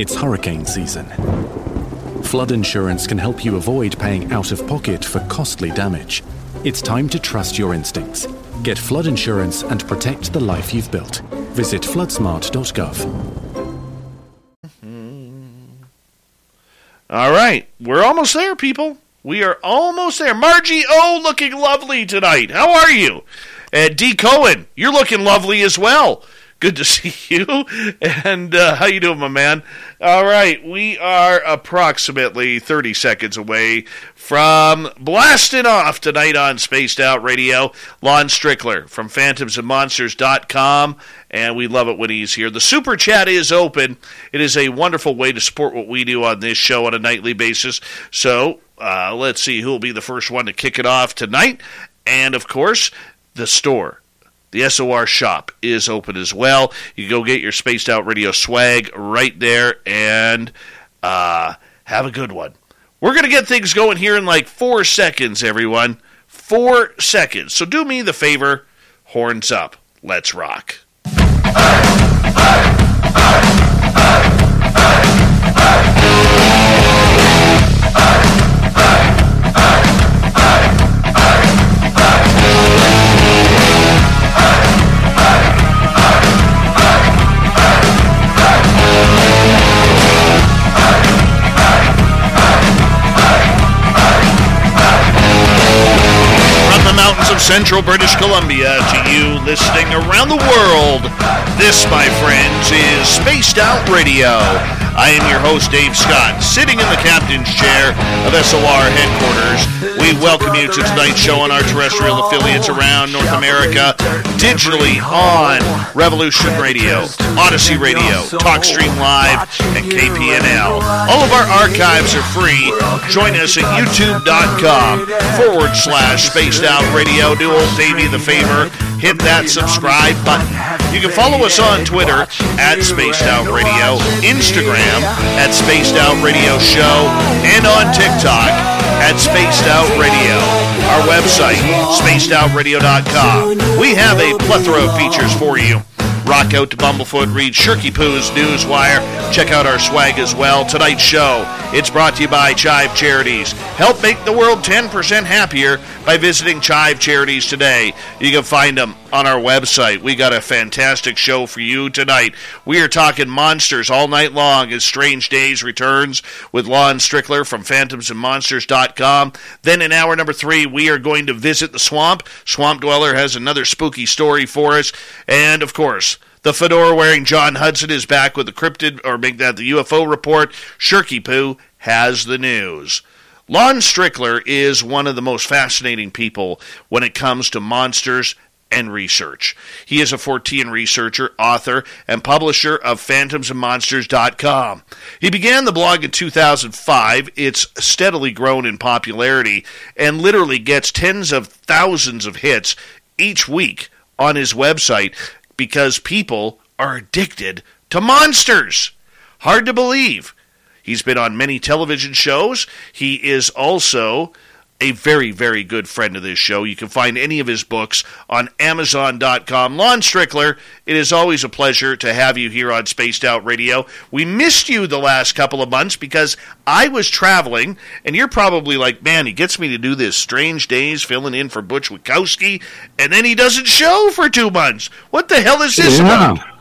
It's hurricane season. Flood insurance can help you avoid paying out of pocket for costly damage. It's time to trust your instincts. Get flood insurance and protect the life you've built. Visit floodsmart.gov. Hmm. All right, we're almost there, people. We are almost there. Margie O looking lovely tonight. How are you? And D Cohen, you're looking lovely as well. Good to see you. And uh, how you doing, my man? All right, we are approximately 30 seconds away from blasting off tonight on Spaced Out Radio. Lon Strickler from phantomsandmonsters.com, and we love it when he's here. The Super Chat is open. It is a wonderful way to support what we do on this show on a nightly basis. So uh, let's see who will be the first one to kick it off tonight. And, of course, the store the SOR shop is open as well. You go get your spaced out radio swag right there and uh, have a good one. We're going to get things going here in like four seconds, everyone. Four seconds. So do me the favor, horns up. Let's rock. mountains of central British Columbia to you listening around the world. This, my friends, is Spaced Out Radio. I am your host, Dave Scott, sitting in the captain's chair of SOR headquarters. We welcome you to tonight's show on our terrestrial affiliates around North America, digitally on Revolution Radio, Odyssey Radio, TalkStream Live, and KPNL. All of our archives are free. Join us at youtube.com forward slash spaced out radio. Do old Davey the favor. Hit that subscribe button. You can follow us on Twitter at Spaced Out Radio, Instagram at Spaced Out Radio Show, and on TikTok at Spaced Out Radio. Our website, spacedoutradio.com. We have a plethora of features for you. Rock out to Bumblefoot, read Shirky Poo's Newswire. Check out our swag as well. Tonight's show, it's brought to you by Chive Charities. Help make the world 10% happier by visiting Chive Charities today. You can find them on our website. We got a fantastic show for you tonight. We are talking monsters all night long as Strange Days returns with Lon Strickler from phantomsandmonsters.com. Then in hour number three, we are going to visit the swamp. Swamp Dweller has another spooky story for us. And of course, the fedora wearing John Hudson is back with the cryptid, or make that the UFO report. Shirky Poo has the news. Lon Strickler is one of the most fascinating people when it comes to monsters and research. He is a Fortean researcher, author, and publisher of phantomsandmonsters.com. He began the blog in 2005. It's steadily grown in popularity and literally gets tens of thousands of hits each week on his website because people are addicted to monsters. Hard to believe. He's been on many television shows. He is also a very, very good friend of this show. You can find any of his books on Amazon.com. Lon Strickler, it is always a pleasure to have you here on Spaced Out Radio. We missed you the last couple of months because I was traveling, and you're probably like, man, he gets me to do this strange days filling in for Butch Witkowski, and then he doesn't show for two months. What the hell is this yeah. about?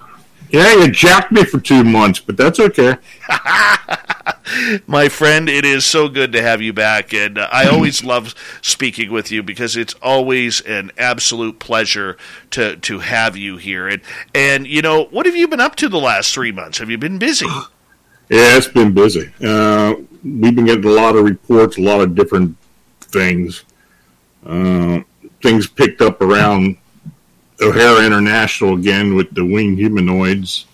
Yeah, you jacked me for two months, but that's okay. My friend, it is so good to have you back, and uh, I always love speaking with you because it's always an absolute pleasure to to have you here. And and you know, what have you been up to the last three months? Have you been busy? Yeah, it's been busy. Uh, we've been getting a lot of reports, a lot of different things. Uh, things picked up around O'Hare International again with the winged humanoids,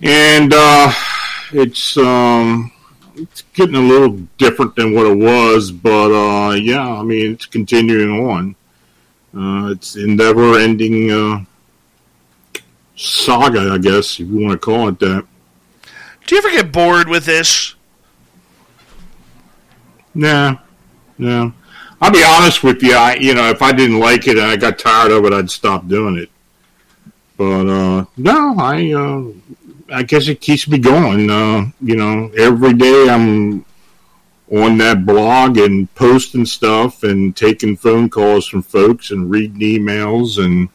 and uh, it's um, it's getting a little different than what it was, but uh, yeah, I mean it's continuing on. Uh, it's a never-ending uh, saga, I guess, if you want to call it that. Do you ever get bored with this? Nah, no. I'll be honest with you. I, you know, if I didn't like it and I got tired of it, I'd stop doing it. But uh, no, I uh, I guess it keeps me going. Uh, you know, every day I'm on that blog and posting stuff and taking phone calls from folks and reading emails and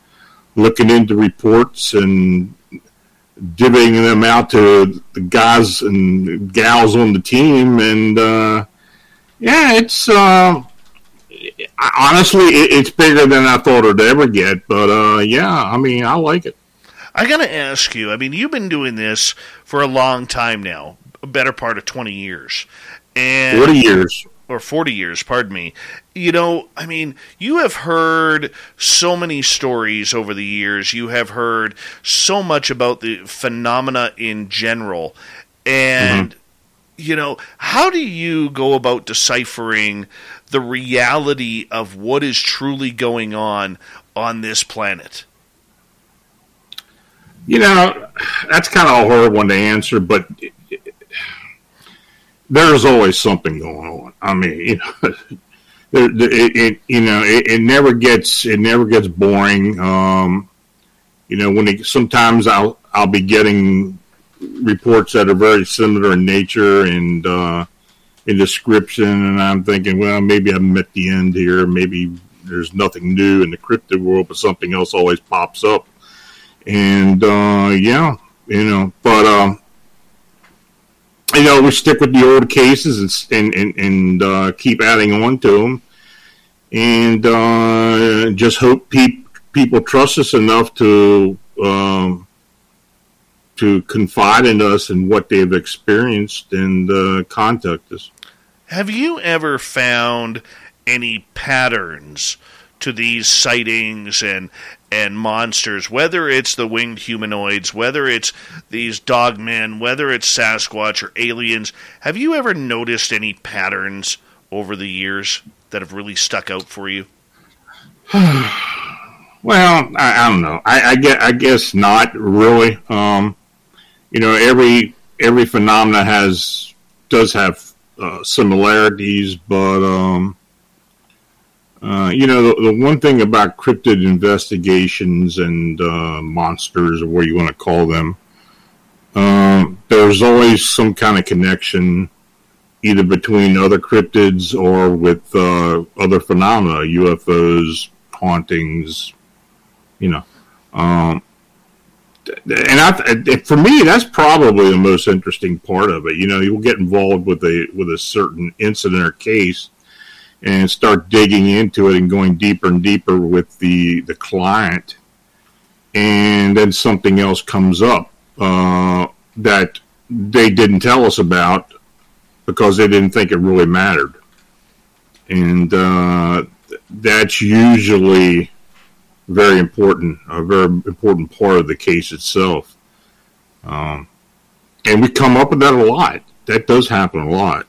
looking into reports and divvying them out to the guys and gals on the team. And uh, yeah, it's uh, honestly it, it's bigger than I thought it'd ever get. But uh, yeah, I mean, I like it. I got to ask you. I mean, you've been doing this for a long time now, a better part of twenty years, and forty years or 40 years, pardon me. You know, I mean, you have heard so many stories over the years. You have heard so much about the phenomena in general. And, mm-hmm. You know, how do you go about deciphering the reality of what is truly going on on this planet? You know, that's kind of a hard one to answer, but there's always something going on. I mean, you know, it, it, you know it, never gets it never gets boring. Um, you know, when it, sometimes I'll I'll be getting reports that are very similar in nature and uh, in description, and I'm thinking, well, maybe I'm at the end here. Maybe there's nothing new in the crypto world, but something else always pops up. And uh, yeah, you know, but um, you know, we stick with the old cases and and and, uh, keep adding on to them, and uh, just hope pe- people trust us enough to um, to confide in us and what they've experienced and uh, contact us. Have you ever found any patterns to these sightings and and monsters, whether it's the winged humanoids, whether it's these dogmen, whether it's Sasquatch or aliens. Have you ever noticed any patterns over the years that have really stuck out for you? well, I, I, don't know. I, I, guess, I guess not really. Um, you know, every every phenomena has does have uh, similarities, but um, uh, you know, the, the, one thing about cryptid investigations and uh, monsters, or what you want to call them, uh, there's always some kind of connection either between other cryptids or with uh, other phenomena, UFOs, hauntings, you know. Um, and I, for me, that's probably the most interesting part of it. You know, you'll get involved with a with a certain incident or case, and start digging into it and going deeper and deeper with the the client, and then something else comes up uh, that they didn't tell us about because they didn't think it really mattered, and uh, that's usually very important, a very important part of the case itself. Um, and we come up with that a lot. That does happen a lot.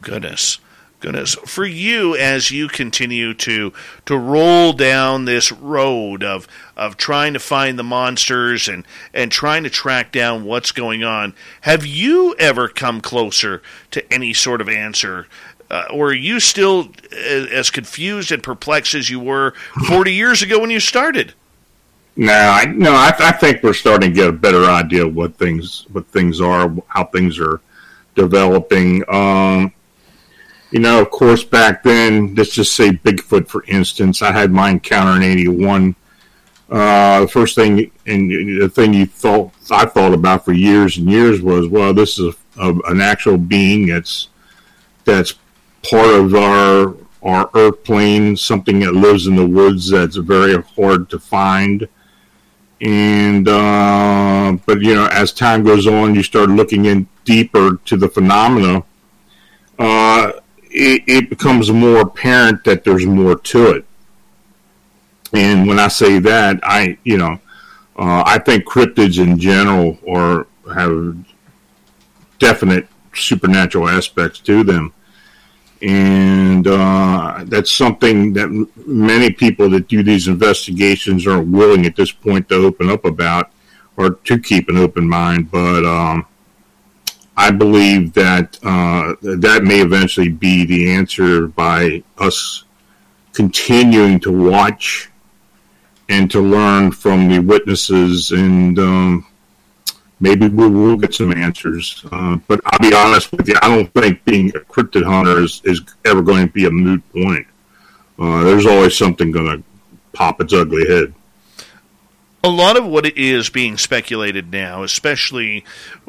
Goodness goodness for you as you continue to to roll down this road of of trying to find the monsters and and trying to track down what's going on have you ever come closer to any sort of answer uh, or are you still as confused and perplexed as you were 40 years ago when you started no, I, no, I, I think we're starting to get a better idea of what things what things are, how things are developing. Um, you know, of course, back then, let's just say Bigfoot, for instance. I had my encounter in '81. Uh, the first thing and the thing you thought I thought about for years and years was, well, this is a, a, an actual being that's that's part of our our Earth plane, something that lives in the woods that's very hard to find. And uh, but you know, as time goes on, you start looking in deeper to the phenomena. Uh, it, it becomes more apparent that there's more to it. And when I say that, I, you know, uh, I think cryptids in general are have definite supernatural aspects to them, and uh, that's something that many people that do these investigations aren't willing at this point to open up about or to keep an open mind. But um, I believe that uh, that may eventually be the answer by us continuing to watch and to learn from the witnesses and um, maybe we will get some answers. Uh, but I'll be honest with you, I don't think being a cryptid hunter is, is ever going to be a moot point. Uh, there's always something going to pop its ugly head a lot of what is being speculated now, especially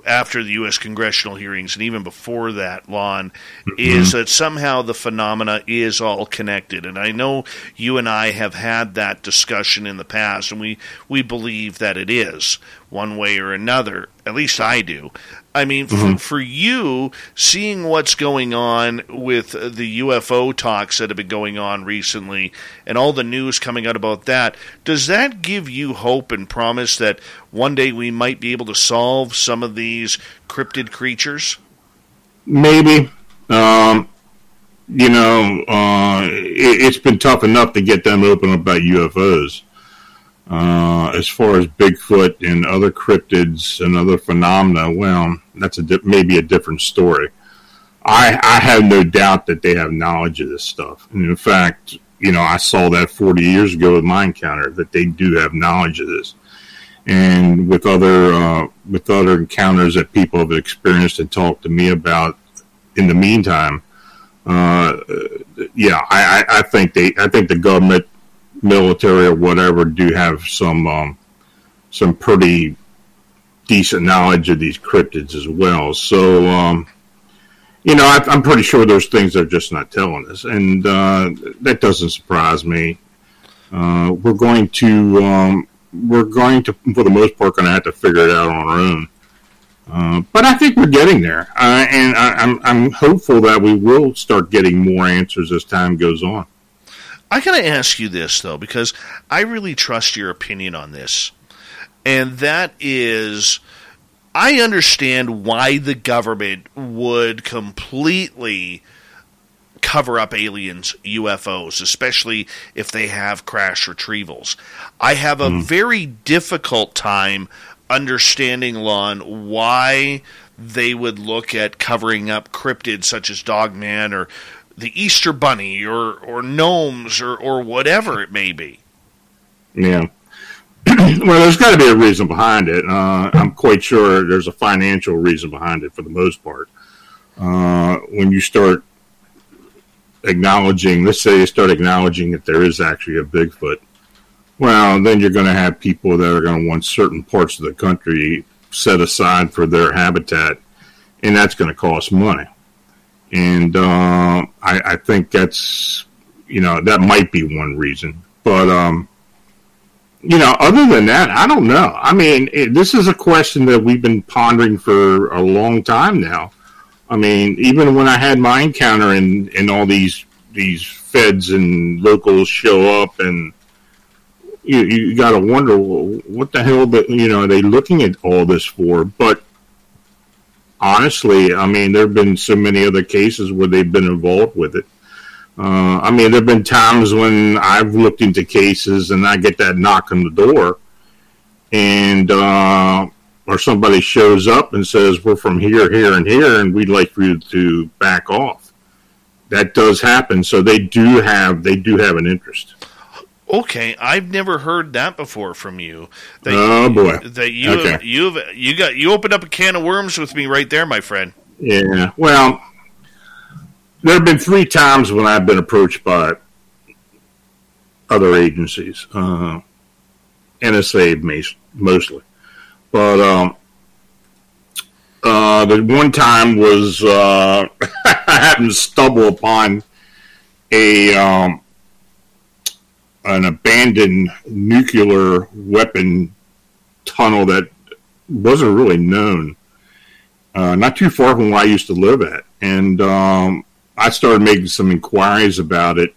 after the U.S. congressional hearings and even before that, Lon, mm-hmm. is that somehow the phenomena is all connected. And I know you and I have had that discussion in the past, and we, we believe that it is one way or another. At least I do. I mean, mm-hmm. for, for, you, seeing what's going on with the UFO talks that have been going on recently and all the news coming out about that, does that give you hope and promise that one day we might be able to solve some of these cryptid creatures? Maybe. Um, you know, uh, it, has been tough enough to get them open about UFOs. Uh, as far as Bigfoot and other cryptids and other phenomena, well, that's a di- maybe a different story. I, I have no doubt that they have knowledge of this stuff. And in fact, you know, I saw that 40 years ago with my encounter that they do have knowledge of this. And with other uh, with other encounters that people have experienced and talked to me about in the meantime, uh, yeah, I, I think they I think the government military or whatever do have some um, some pretty decent knowledge of these cryptids as well. So, um, you know, I, am pretty sure there's things they're just not telling us, and uh, that doesn't surprise me. Uh, we're going to um, we're going to, for the most part, going to have to figure it out on our own. Uh, but I think we're getting there, uh, and I, I'm I'm hopeful that we will start getting more answers as time goes on. I got to ask you this, though, because I really trust your opinion on this. And that is, I understand why the government would completely cover up aliens, UFOs, especially if they have crash retrievals. I have a mm. very difficult time understanding, Lon, why they would look at covering up cryptids such as Dogman or the Easter Bunny or or gnomes or or whatever it may be. Yeah. well, there's got to be a reason behind it. Uh, I'm quite sure there's a financial reason behind it for the most part. Uh, when you start acknowledging, let's say you start acknowledging that there is actually a Bigfoot, well, then you're going to have people that are going to want certain parts of the country set aside for their habitat, and that's going to cost money and uh, I, I, think that's you know that might be one reason. But um, you know, other than that, I don't know. I mean, it, this is a question that we've been pondering for a long time now. I mean, even when I had my encounter and and all these these feds and locals show up and you, you got to wonder what the hell but you know are they looking at all this for but honestly, I mean, there have been so many other cases where they've been involved with it. Uh, I mean, there have been times when I've looked into cases and I get that knock on the door, and uh, or somebody shows up and says, "We're from here, here, and here, and we'd like you to back off." That does happen, so they do have they do have an interest. Okay, I've never heard that before from you. That oh you, boy, that you okay. have, you've you got you opened up a can of worms with me right there, my friend. Yeah, well, there have been three times when I've been approached by other agencies, uh, NSA mostly, but um, uh, the one time was uh, I happened to stumble upon a um, an abandoned nuclear weapon tunnel that wasn't really known. Uh, not too far from where I used to live at, and um, I started making some inquiries about it.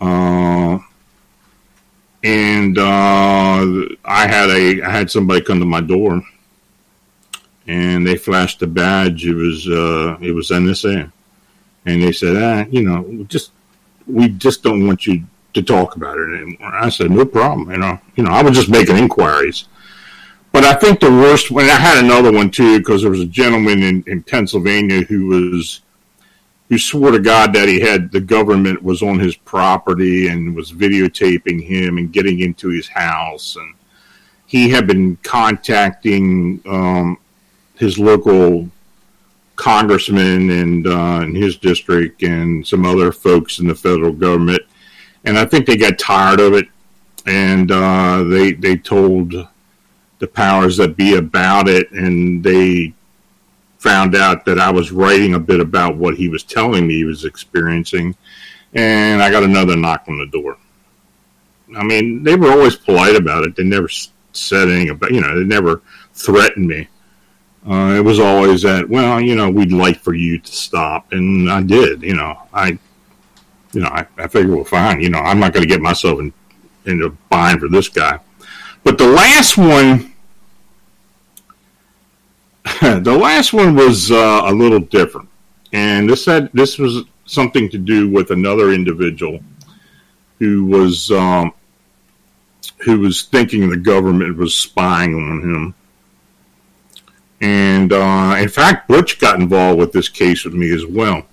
Uh, and uh, I had a I had somebody come to my door, and they flashed a badge. It was uh, it was NSA, and they said, ah, you know, just we just don't want you to talk about it anymore. I said, no problem. You know, you know, I was just making inquiries. But I think the worst one, I had another one too, because there was a gentleman in, in Pennsylvania who was, who swore to God that he had the government was on his property and was videotaping him and getting into his house. And he had been contacting um, his local congressman and uh, in his district and some other folks in the federal government, and I think they got tired of it, and uh, they they told the powers that be about it, and they found out that I was writing a bit about what he was telling me he was experiencing, and I got another knock on the door. I mean, they were always polite about it. They never said anything about, you know, they never threatened me. Uh, it was always that, well, you know, we'd like for you to stop. And I did, you know, I, you know, I, I figured, well, fine, you know, I'm not going to get myself in, into bind for this guy. But the last one, the last one was uh, a little different. And this had, this was something to do with another individual who was, um, who was thinking the government was spying on him. And uh, in fact, Butch got involved with this case with me as well.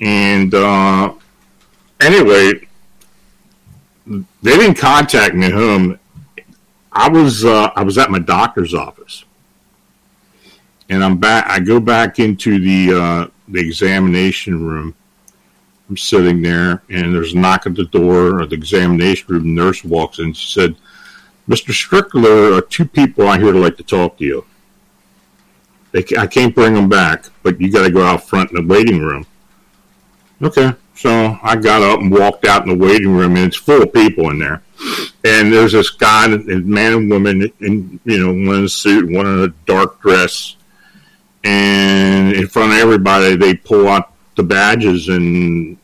And uh, anyway, they didn't contact me home. I was uh, I was at my doctor's office, and I'm back. I go back into the uh, the examination room, I'm sitting there, and there's a knock at the door of the examination room. The nurse walks in. She said, "Mr. Strickler, are two people out here to like to talk to you. They, I can't bring them back, but you got to go out front in the waiting room." Okay, so I got up and walked out in the waiting room, and it's full of people in there. And there's this guy, man and woman, in you know, one in a suit, one in a dark dress, and in front of everybody, they pull out the badges and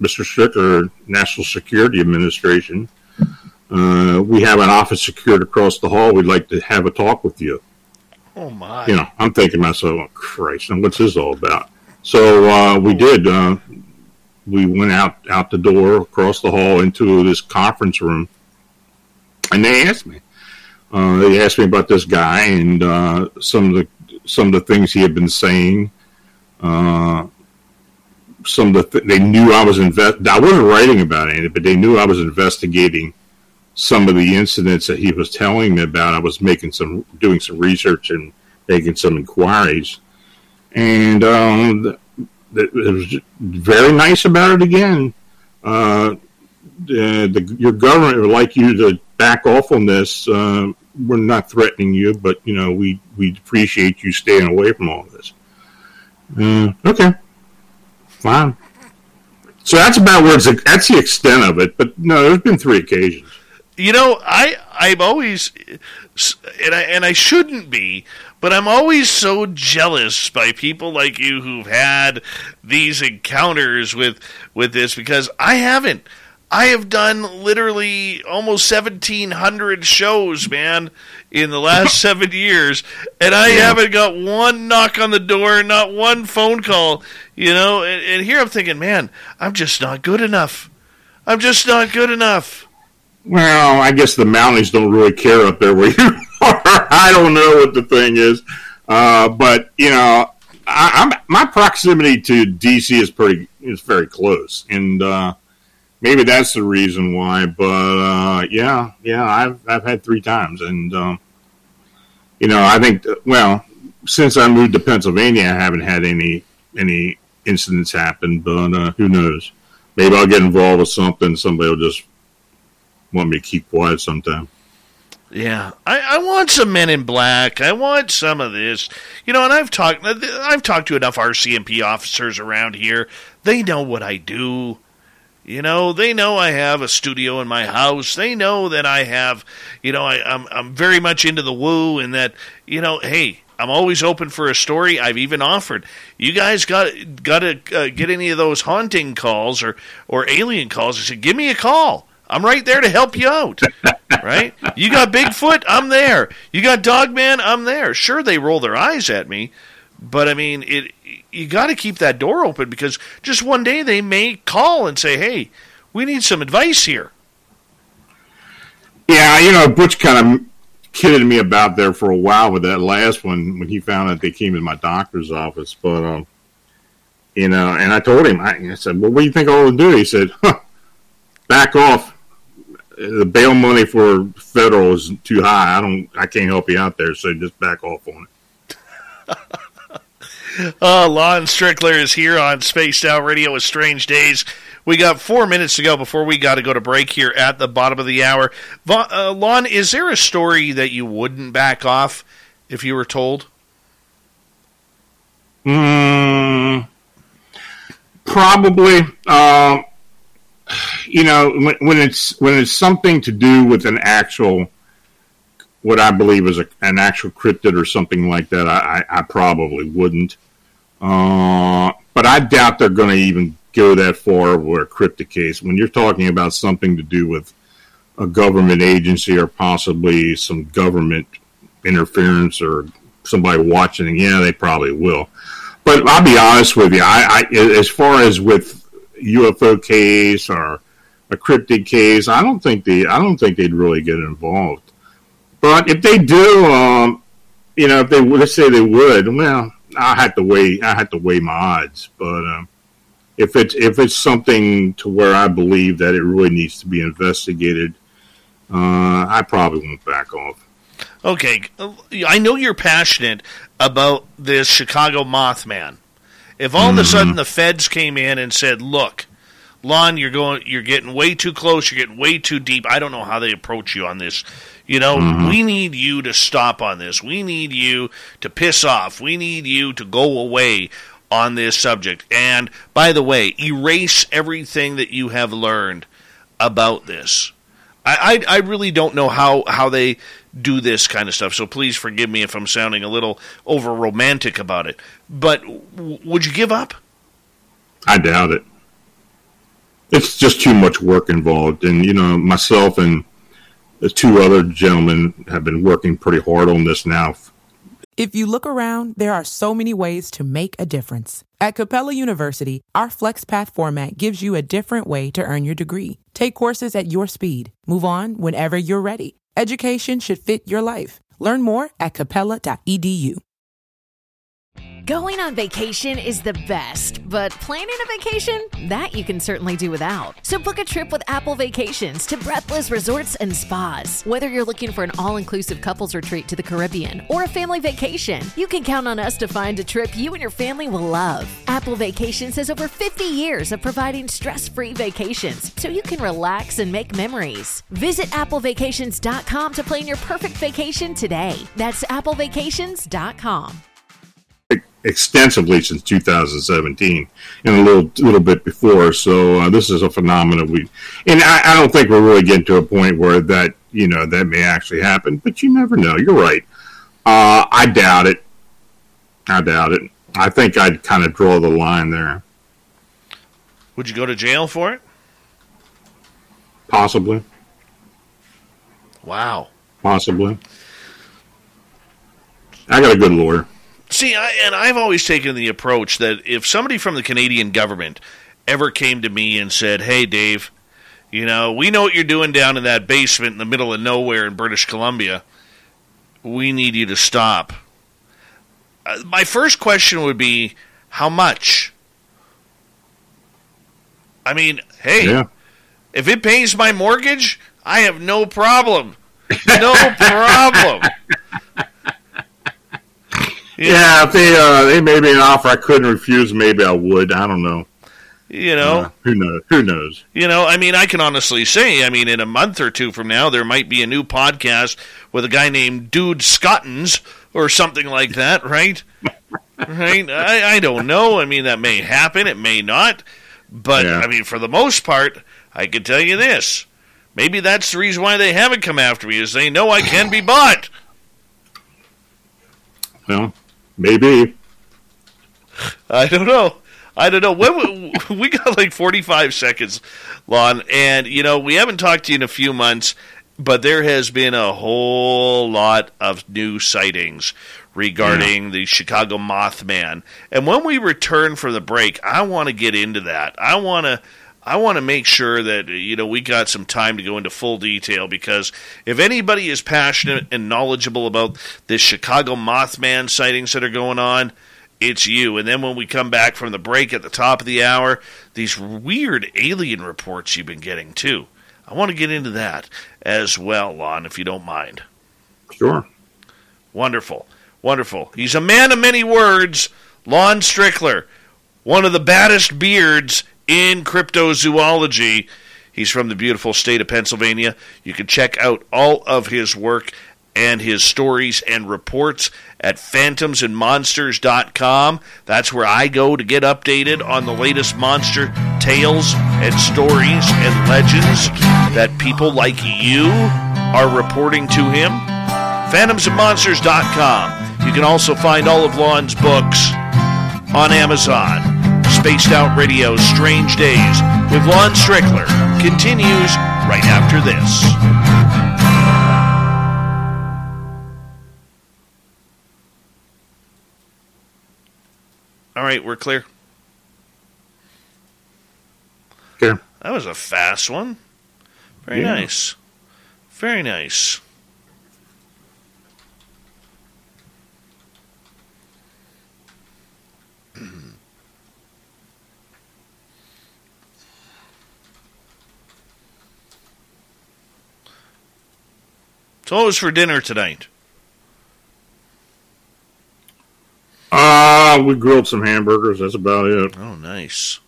Mr. Strickler, National Security Administration. Uh, we have an office secured across the hall. We'd like to have a talk with you. Oh my! You know, I'm thinking myself, oh, Christ, and what's this all about? So uh, we did. Uh, we went out out the door across the hall into this conference room, and they asked me. Uh, they asked me about this guy and uh, some of the some of the things he had been saying. Uh, some of the th- they knew I was invest. I wasn't writing about it, but they knew I was investigating some of the incidents that he was telling me about. I was making some, doing some research and making some inquiries, and um, it was very nice about it again. Uh, the, the, your government would like you to back off on this. Uh, we're not threatening you, but you know we we appreciate you staying away from all this. Uh, okay, fine. So that's about where it's that's the extent of it. But no, there's been three occasions. You know, I I'm always and I and I shouldn't be, but I'm always so jealous by people like you who've had these encounters with with this because I haven't. I have done literally almost 1,700 shows, man, in the last seven years, and I yeah. haven't got one knock on the door, not one phone call, you know. And, and here I'm thinking, man, I'm just not good enough. I'm just not good enough. Well, I guess the mounties don't really care up there where you. I don't know what the thing is, uh, but you know, I, am my proximity to DC is pretty is very close, and uh, maybe that's the reason why. But uh, yeah, yeah, I've I've had three times, and um, you know, I think well, since I moved to Pennsylvania, I haven't had any any incidents happen. But uh, who knows? Maybe I'll get involved with something. Somebody will just want me to keep quiet sometime. Yeah, I, I want some Men in Black. I want some of this, you know. And I've talked, I've talked to enough RCMP officers around here. They know what I do. You know, they know I have a studio in my house. They know that I have, you know, I, am I'm, I'm very much into the woo, and that, you know, hey, I'm always open for a story. I've even offered. You guys got got to uh, get any of those haunting calls or or alien calls? I said, give me a call. I'm right there to help you out. right? You got Bigfoot? I'm there. You got Dogman? I'm there. Sure, they roll their eyes at me, but I mean, it you got to keep that door open because just one day they may call and say, "Hey, we need some advice here." Yeah, you know, Butch kind of kidded me about there for a while with that last one when he found out they came in my doctor's office. But um, you know, and I told him, I, I said, "Well, what do you think I will do?" He said, huh, "Back off." The bail money for federal is too high. I don't, I can't help you out there. So just back off on it. uh, Lon Strickler is here on Spaced Out Radio with Strange Days. We got four minutes to go before we got to go to break here at the bottom of the hour. Uh, Lon, is there a story that you wouldn't back off if you were told? Mm, probably. Uh, you know, when, when, it's when it's something to do with an actual, what I believe is a, an actual cryptid or something like that, I, I, I probably wouldn't. Uh, but I doubt they're going to even go that far with a cryptic case. When you're talking about something to do with a government agency or possibly some government interference or somebody watching, yeah, they probably will. But I'll be honest with you. I, I as far as with UFO case or a cryptid case, I don't think they I don't think they'd really get involved. But if they do, um, you know, if they let's say they would, well, I had to weigh I had to weigh my odds. But um, if it's if it's something to where I believe that it really needs to be investigated, uh, I probably won't back off. Okay, I know you're passionate about this Chicago Mothman. If all mm-hmm. of a sudden mm-hmm. the feds came in and said, "Look, Lon, you're going, you're getting way too close. You're getting way too deep. I don't know how they approach you on this. You know, mm-hmm. we need you to stop on this. We need you to piss off. We need you to go away on this subject. And by the way, erase everything that you have learned about this. I, I, I really don't know how, how they do this kind of stuff. So please forgive me if I'm sounding a little over romantic about it. But w- would you give up? I doubt it. It's just too much work involved, and you know myself and the two other gentlemen have been working pretty hard on this now. If you look around, there are so many ways to make a difference. At Capella University, our FlexPath format gives you a different way to earn your degree. Take courses at your speed. Move on whenever you're ready. Education should fit your life. Learn more at capella.edu. Going on vacation is the best, but planning a vacation? That you can certainly do without. So book a trip with Apple Vacations to Breathless Resorts and Spas. Whether you're looking for an all inclusive couples retreat to the Caribbean or a family vacation, you can count on us to find a trip you and your family will love. Apple Vacations has over 50 years of providing stress free vacations so you can relax and make memories. Visit AppleVacations.com to plan your perfect vacation today. That's AppleVacations.com extensively since 2017 and a little little bit before. So uh, this is a phenomenon we, and I, I, don't think we're really getting to a point where that you know that may actually happen. But you never know. You're right. Uh, I doubt it. I doubt it. I think I'd kind of draw the line there. Would you go to jail for it? Possibly. Wow. Possibly. I got a good lawyer. See, I, and I've always taken the approach that if somebody from the Canadian government ever came to me and said, "Hey, Dave, you know, we know what you're doing down in that basement in the middle of nowhere in British Columbia. We need you to stop." Uh, my first question would be, "How much?" I mean, hey, yeah. if it pays my mortgage, I have no problem. No problem. Yeah, if they uh, they made me an offer I couldn't refuse, maybe I would. I don't know. You know, uh, who knows? Who knows? You know, I mean, I can honestly say, I mean, in a month or two from now, there might be a new podcast with a guy named Dude Scottons or something like that, right? right? I, I don't know. I mean, that may happen. It may not. But yeah. I mean, for the most part, I can tell you this. Maybe that's the reason why they haven't come after me, is they know I can be bought. Well, Maybe. I don't know. I don't know. When we, we got like 45 seconds, Lon, and you know we haven't talked to you in a few months, but there has been a whole lot of new sightings regarding yeah. the Chicago Mothman. And when we return from the break, I want to get into that. I want to I want to make sure that you know we got some time to go into full detail because if anybody is passionate and knowledgeable about this Chicago Mothman sightings that are going on, it's you. And then when we come back from the break at the top of the hour, these weird alien reports you've been getting too. I want to get into that as well, Lon, if you don't mind. Sure. Wonderful. Wonderful. He's a man of many words, Lon Strickler, one of the baddest beards in cryptozoology. He's from the beautiful state of Pennsylvania. You can check out all of his work and his stories and reports at phantomsandmonsters.com. That's where I go to get updated on the latest monster tales and stories and legends that people like you are reporting to him. Phantomsandmonsters.com. You can also find all of Lon's books on Amazon. Spaced Out Radio's Strange Days with Lon Strickler continues right after this. All right, we're clear. Okay. That was a fast one. Very Yeah. nice. Very nice. So what was for dinner tonight? Uh, we grilled some hamburgers. That's about it. Oh, nice.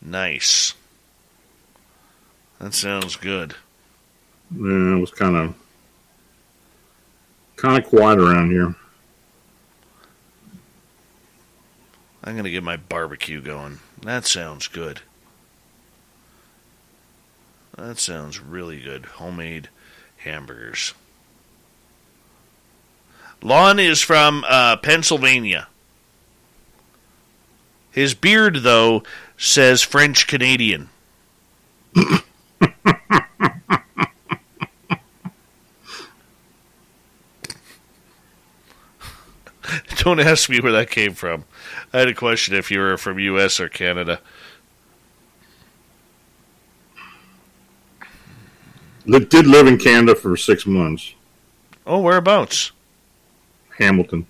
Nice. That sounds good. Yeah, it was kind of kind of quiet around here. I'm going to get my barbecue going. That sounds good. That sounds really good. Homemade hamburgers. Lon is from uh, Pennsylvania. His beard, though, says French Canadian. Don't ask me where that came from. I had a question if you were from U.S. or Canada. Did live in Canada for six months. Oh, whereabouts? Hamilton.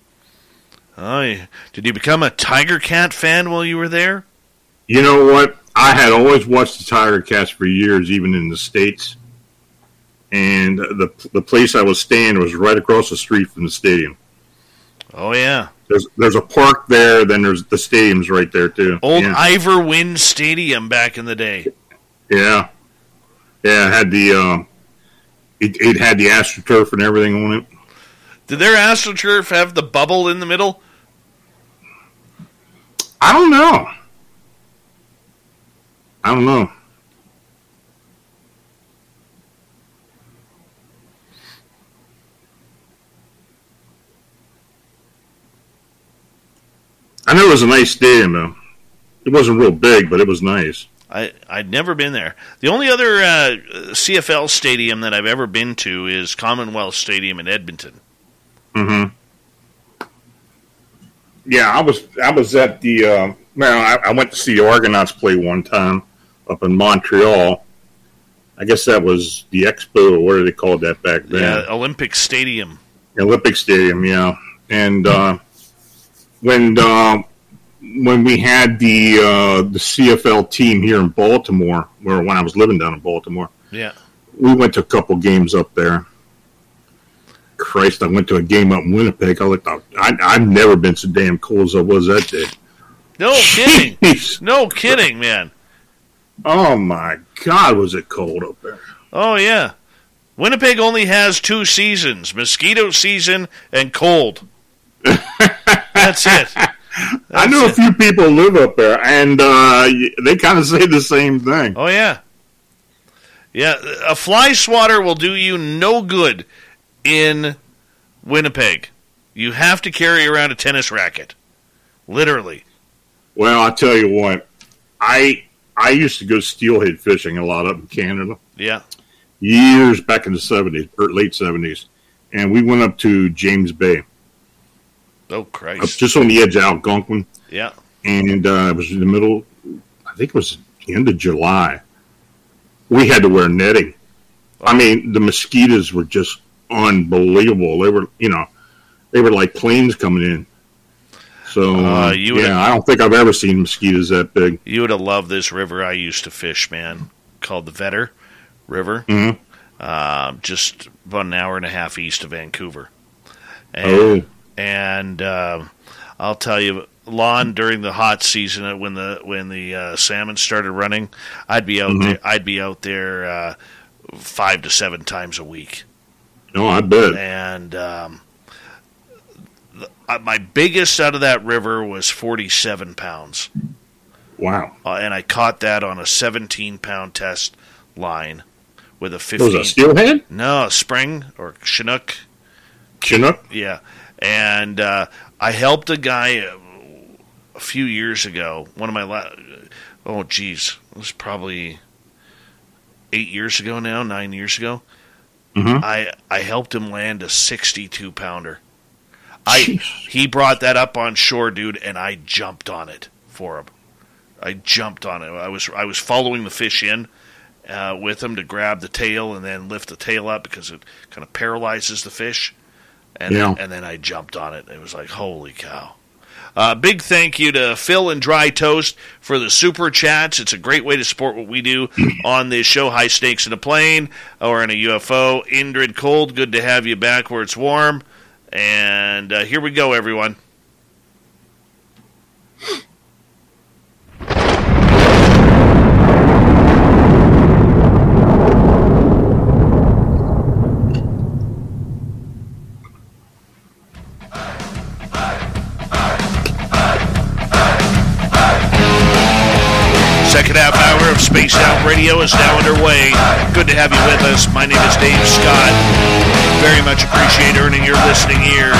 Oh, yeah. did you become a Tiger Cat fan while you were there? You know what? I had always watched the Tiger Cats for years, even in the states. And the the place I was staying was right across the street from the stadium. Oh yeah, There's there's a park there, then there's the stadium's right there too. old yeah. Ivor Wynn Stadium back in the day. yeah, yeah. It had the uh, it, it had the astroturf and everything on it. Did their AstroTurf have the bubble in the middle? I don't know. I don't know. I know it was a nice stadium though. It wasn't real big, but it was nice. I I'd never been there. The only other uh, CFL stadium that I've ever been to is Commonwealth Stadium in Edmonton. Mm-hmm. Yeah, I was I was at the uh, well, I, I went to see the Argonauts play one time up in Montreal. I guess that was the Expo, or what do they called that back then? Yeah, Olympic Stadium. Olympic Stadium, yeah. And uh, when uh, when we had the uh, the CFL team here in Baltimore, or when I was living down in Baltimore, Yeah. we went to a couple games up there. Christ, I went to a game up in Winnipeg. I looked out. I, I've never been so damn cold as I was that day. No kidding. Jeez. No kidding, man. Oh my God, was it cold up there? Oh yeah. Winnipeg only has two seasons: mosquito season and cold. That's it. I know a few people live up there, and uh, they kind of say the same thing. Oh yeah. Yeah, a fly swatter will do you no good in Winnipeg. You have to carry around a tennis racket. Literally. Well, I tell you what, I I used to go steelhead fishing a lot up in Canada Yeah. years back in the seventies or late seventies, and we went up to James Bay, Oh up Christ. just on the edge of Algonquin, Yeah. and uh, it was in the middle. I think it was the end of July. We had to wear netting. I mean, the mosquitoes were just unbelievable. They were, you know, they were like planes coming in. So Uh, uh, you yeah, I don't think I've ever seen mosquitoes that big. You would have loved this river I used to fish, man, called the Vedder. River, Mhm. uh, just about an hour and a half east of Vancouver. And, Oh. And uh, I'll tell you, Lon during the hot season uh, when the when the uh, salmon started running, I'd be out there. I'd be out there uh, five to seven times a week, No, I bet. and um, the, uh, my biggest out of that river was forty seven pounds, Wow. uh, and I caught that on a seventeen pound test line with a Was fifteen. it steelhead? no, a spring or Chinook. Chinook? Yeah, and uh, I helped a guy a few years ago. One of my la- oh geez, it was probably eight years ago now, nine years ago. Mhm. I I helped him land a sixty-two pounder. I Jeez. he brought that up on shore, dude, and I jumped on it for him. I jumped on it. I was I was following the fish in uh, with him to grab the tail and then lift the tail up because it kind of paralyzes the fish. And Yeah. then, and then I jumped on it. It was like holy cow. Uh, big thank you to Phil and Dry Toast for the super chats. It's a great way to support what we do on this show, High Stakes in a Plane or in a UFO. Indrid Cold, good to have you back where it's warm. And uh, here we go, everyone. Second half hour of Spaced Out Radio is now underway. Good to have you with us. My name is Dave Scott. Very much appreciate earning your listening ears.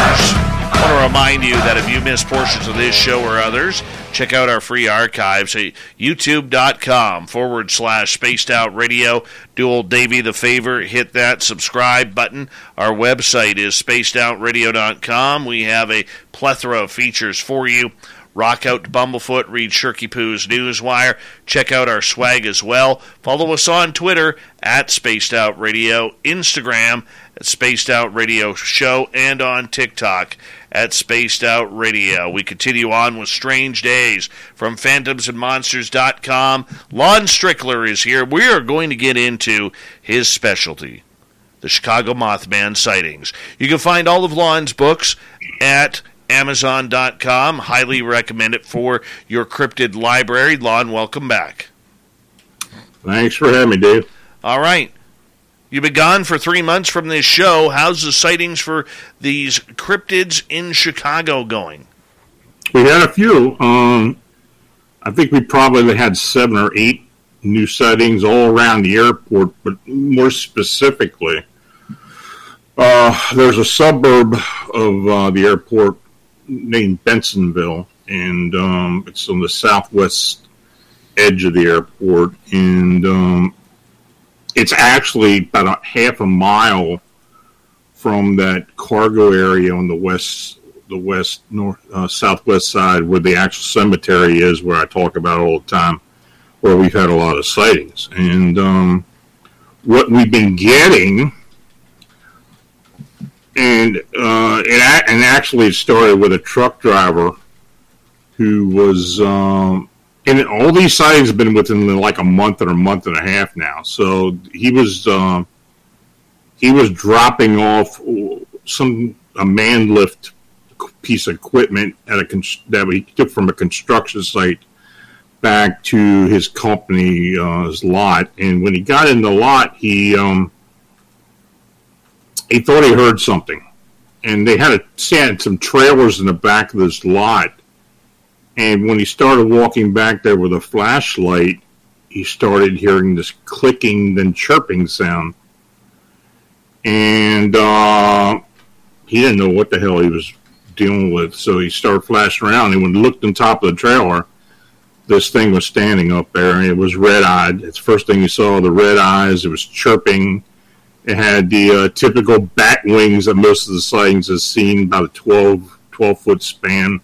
I want to remind you that if you missed portions of this show or others, check out our free archives at youtube.com forward slash spaced out radio. Do old Davey the favor, hit that subscribe button. Our website is spacedoutradio.com. We have a plethora of features for you. Rock out to Bumblefoot, read Shirky Poo's Newswire. Check out our swag as well. Follow us on Twitter at Spaced Out Radio, Instagram at Spaced Out Radio Show, and on TikTok at Spaced Out Radio. We continue on with Strange Days from PhantomsandMonsters.com. Lon Strickler is here. We are going to get into his specialty the Chicago Mothman sightings. You can find all of Lon's books at Amazon.com. Highly recommend it for your cryptid library. Lon, welcome back. Thanks for having me, Dave. All right. You've been gone for three months from this show. How's the sightings for these cryptids in Chicago going? We had a few. Um, I think we probably had seven or eight new sightings all around the airport, but more specifically, uh, there's a suburb of uh, the airport named Bensenville, and um, it's on the southwest edge of the airport, and um, it's actually about a half a mile from that cargo area on the west the west north uh, southwest side where the actual cemetery is where I talk about all the time where we've had a lot of sightings. And um, what we've been getting and uh, it and actually it started with a truck driver who was um, and all these sightings have been within like a month or a month and a half now so he was um, he was dropping off some a man lift piece of equipment at a that he took from a construction site back to his company's uh, lot. And when he got in the lot, he um, he thought he heard something, and they had a had some trailers in the back of this lot. And when he started walking back there with a flashlight, he started hearing this clicking, then chirping sound. And uh, he didn't know what the hell he was dealing with. So he started flashing around. And when he looked on top of the trailer, this thing was standing up there, and it was red eyed. It's the first thing he saw the red eyes. It was chirping. It had the uh, typical bat wings that most of the sightings have seen, about a 12, 12 foot span.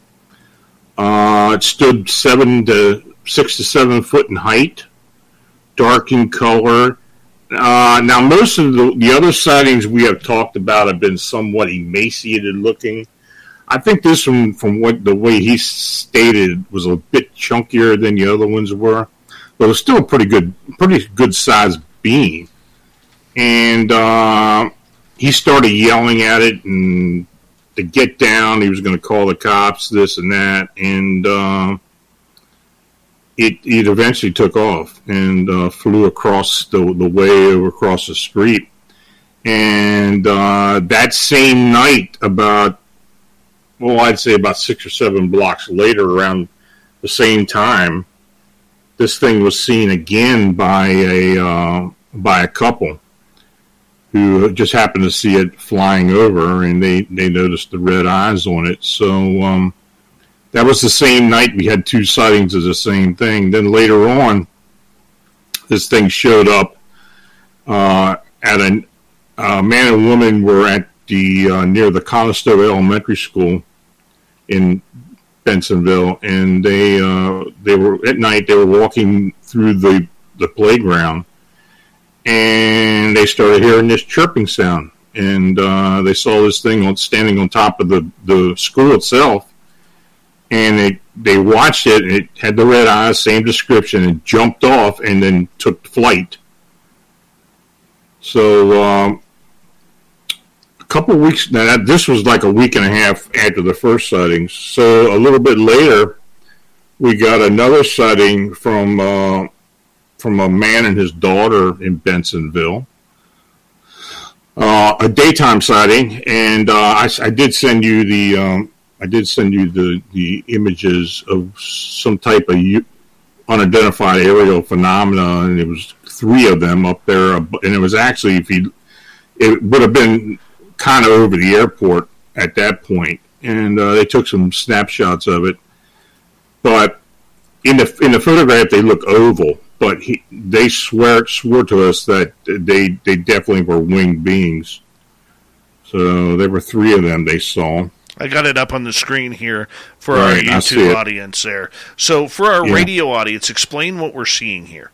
Uh, it stood seven to six to seven foot in height, dark in color. Uh, now, most of the, the other sightings we have talked about have been somewhat emaciated looking. I think this one, from what the way he stated, was a bit chunkier than the other ones were, but it was still a pretty good, pretty good sized being. And uh, he started yelling at it and to get down. He was going to call the cops, this and that, and uh, it it eventually took off and uh, flew across the the way over across the street. And uh, that same night, about well, I'd say about six or seven blocks later, around the same time, this thing was seen again by a uh, by a couple who just happened to see it flying over, and they they noticed the red eyes on it. So um, that was the same night we had two sightings of the same thing. Then later on, this thing showed up uh, at a uh, man and woman were at the uh, near the Conestoga Elementary School in Bensenville, and they uh, they were at night. They were walking through the the playground, and they started hearing this chirping sound, and uh, they saw this thing standing on top of the the school itself, and they they watched it. And it had the red eyes, same description, It jumped off, and then took flight. So um, a couple weeks now, that, this was like a week and a half after the first sighting. So a little bit later, we got another sighting from uh, from a man and his daughter in Bensenville. Uh, a daytime sighting, and uh, I, I, did send you the um, I did send you the, the images of some type of unidentified aerial phenomena, and it was three of them up there, and it was actually if you it would have been kind of over the airport at that point, and uh, they took some snapshots of it. But in the in the photograph, they look oval, but he, they swear swore to us that they they definitely were winged beings. So there were three of them they saw. I got it up on the screen here for right, our YouTube audience there. So for our yeah. radio audience, explain what we're seeing here.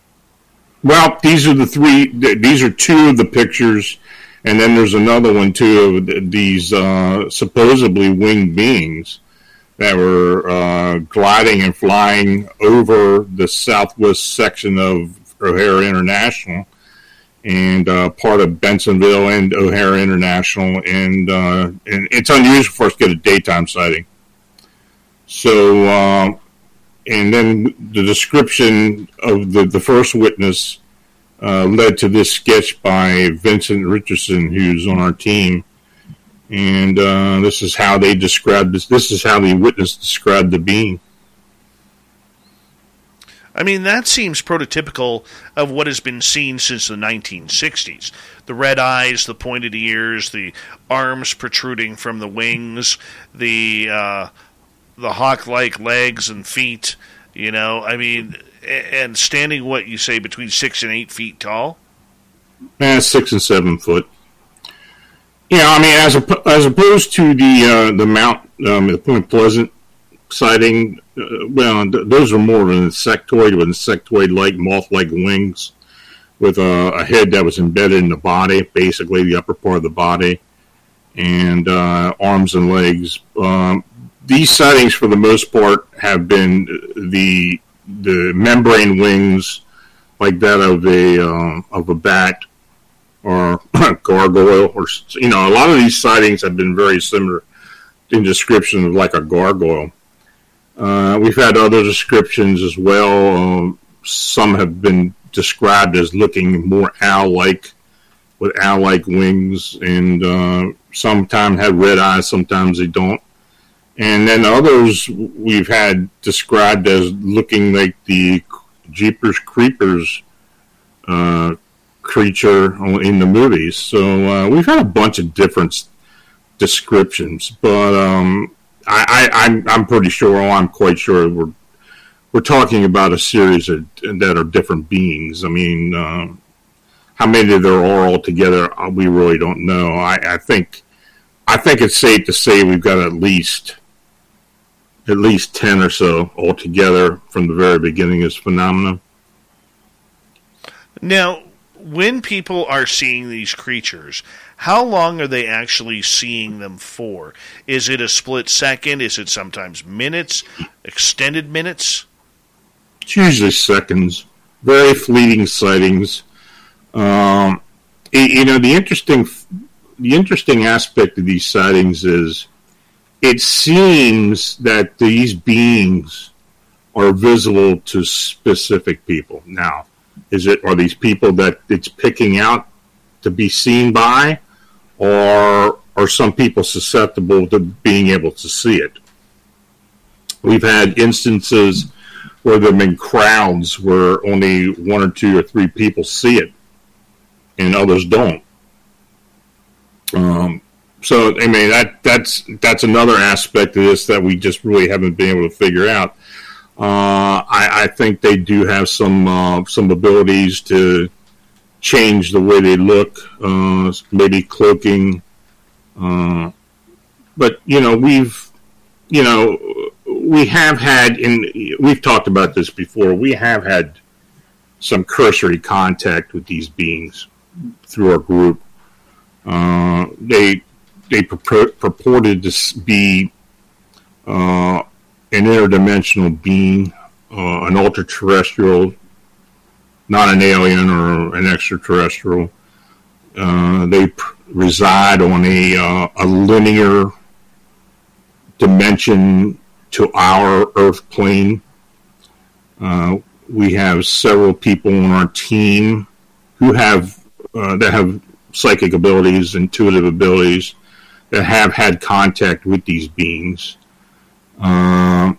Well, these are the three. These are two of the pictures and then there's another one too of these uh, supposedly winged beings that were uh, gliding and flying over the southwest section of O'Hare International and uh, part of Bensenville and O'Hare International, and uh, and it's unusual for us to get a daytime sighting. So, uh, and then the description of the the first witness uh, led to this sketch by Vincent Richardson, who's on our team. And uh, this is how they described this. This is how the witness described the being. I mean, that seems prototypical of what has been seen since the 1960s. The red eyes, the pointed ears, the arms protruding from the wings, the uh, the hawk-like legs and feet. You know, I mean, and standing what you say between six and eight feet tall. Yeah, six and seven foot. Yeah, I mean, as as opposed to the uh, the Mount um, the Point Pleasant sighting, uh, well, th- those are more of an insectoid with insectoid-like moth-like wings, with a, a, head that was embedded in the body, basically the upper part of the body, and uh, arms and legs. Um, these sightings, for the most part, have been the the membrane wings like that of a uh, of a bat or gargoyle or you know a lot of these sightings have been very similar in description of like a gargoyle. Uh, we've had other descriptions as well. Um, some have been described as looking more owl-like with owl-like wings, and uh, sometimes have red eyes, sometimes they don't and then others we've had described as looking like the Jeepers Creepers uh, creature in the movies. So uh, we've had a bunch of different descriptions, but um, I, am I'm, I'm pretty sure, oh, I'm quite sure we're we're talking about a series of, that are different beings. I mean, uh, how many there are altogether, uh, we really don't know. I, I think I think it's safe to say we've got at least at least 10 or so altogether from the very beginning of this phenomenon. Now, when people are seeing these creatures, how long are they actually seeing them for? Is it a split second? Is it sometimes minutes? Extended minutes? It's usually seconds. Very fleeting sightings. Um, you know, the interesting the interesting aspect of these sightings is it seems that these beings are visible to specific people. Now, is it are these people that it's picking out to be seen by, or are some people susceptible to being able to see it? We've had instances where there have been crowds where only one or two or three people see it, and others don't. Um, so I mean that that's that's another aspect of this that we just really haven't been able to figure out. Uh, I, I, think they do have some uh, some abilities to change the way they look, uh, maybe cloaking. Uh, but you know we've you know we have had in we've talked about this before. We have had some cursory contact with these beings through our group. Uh, they they purported to be an interdimensional being, uh, an ultra terrestrial, not an alien or an extraterrestrial. Uh, they pr- reside on a, uh, a linear dimension to our Earth plane. Uh, we have several people on our team who have uh, that have psychic abilities, intuitive abilities, that have had contact with these beings. Uh,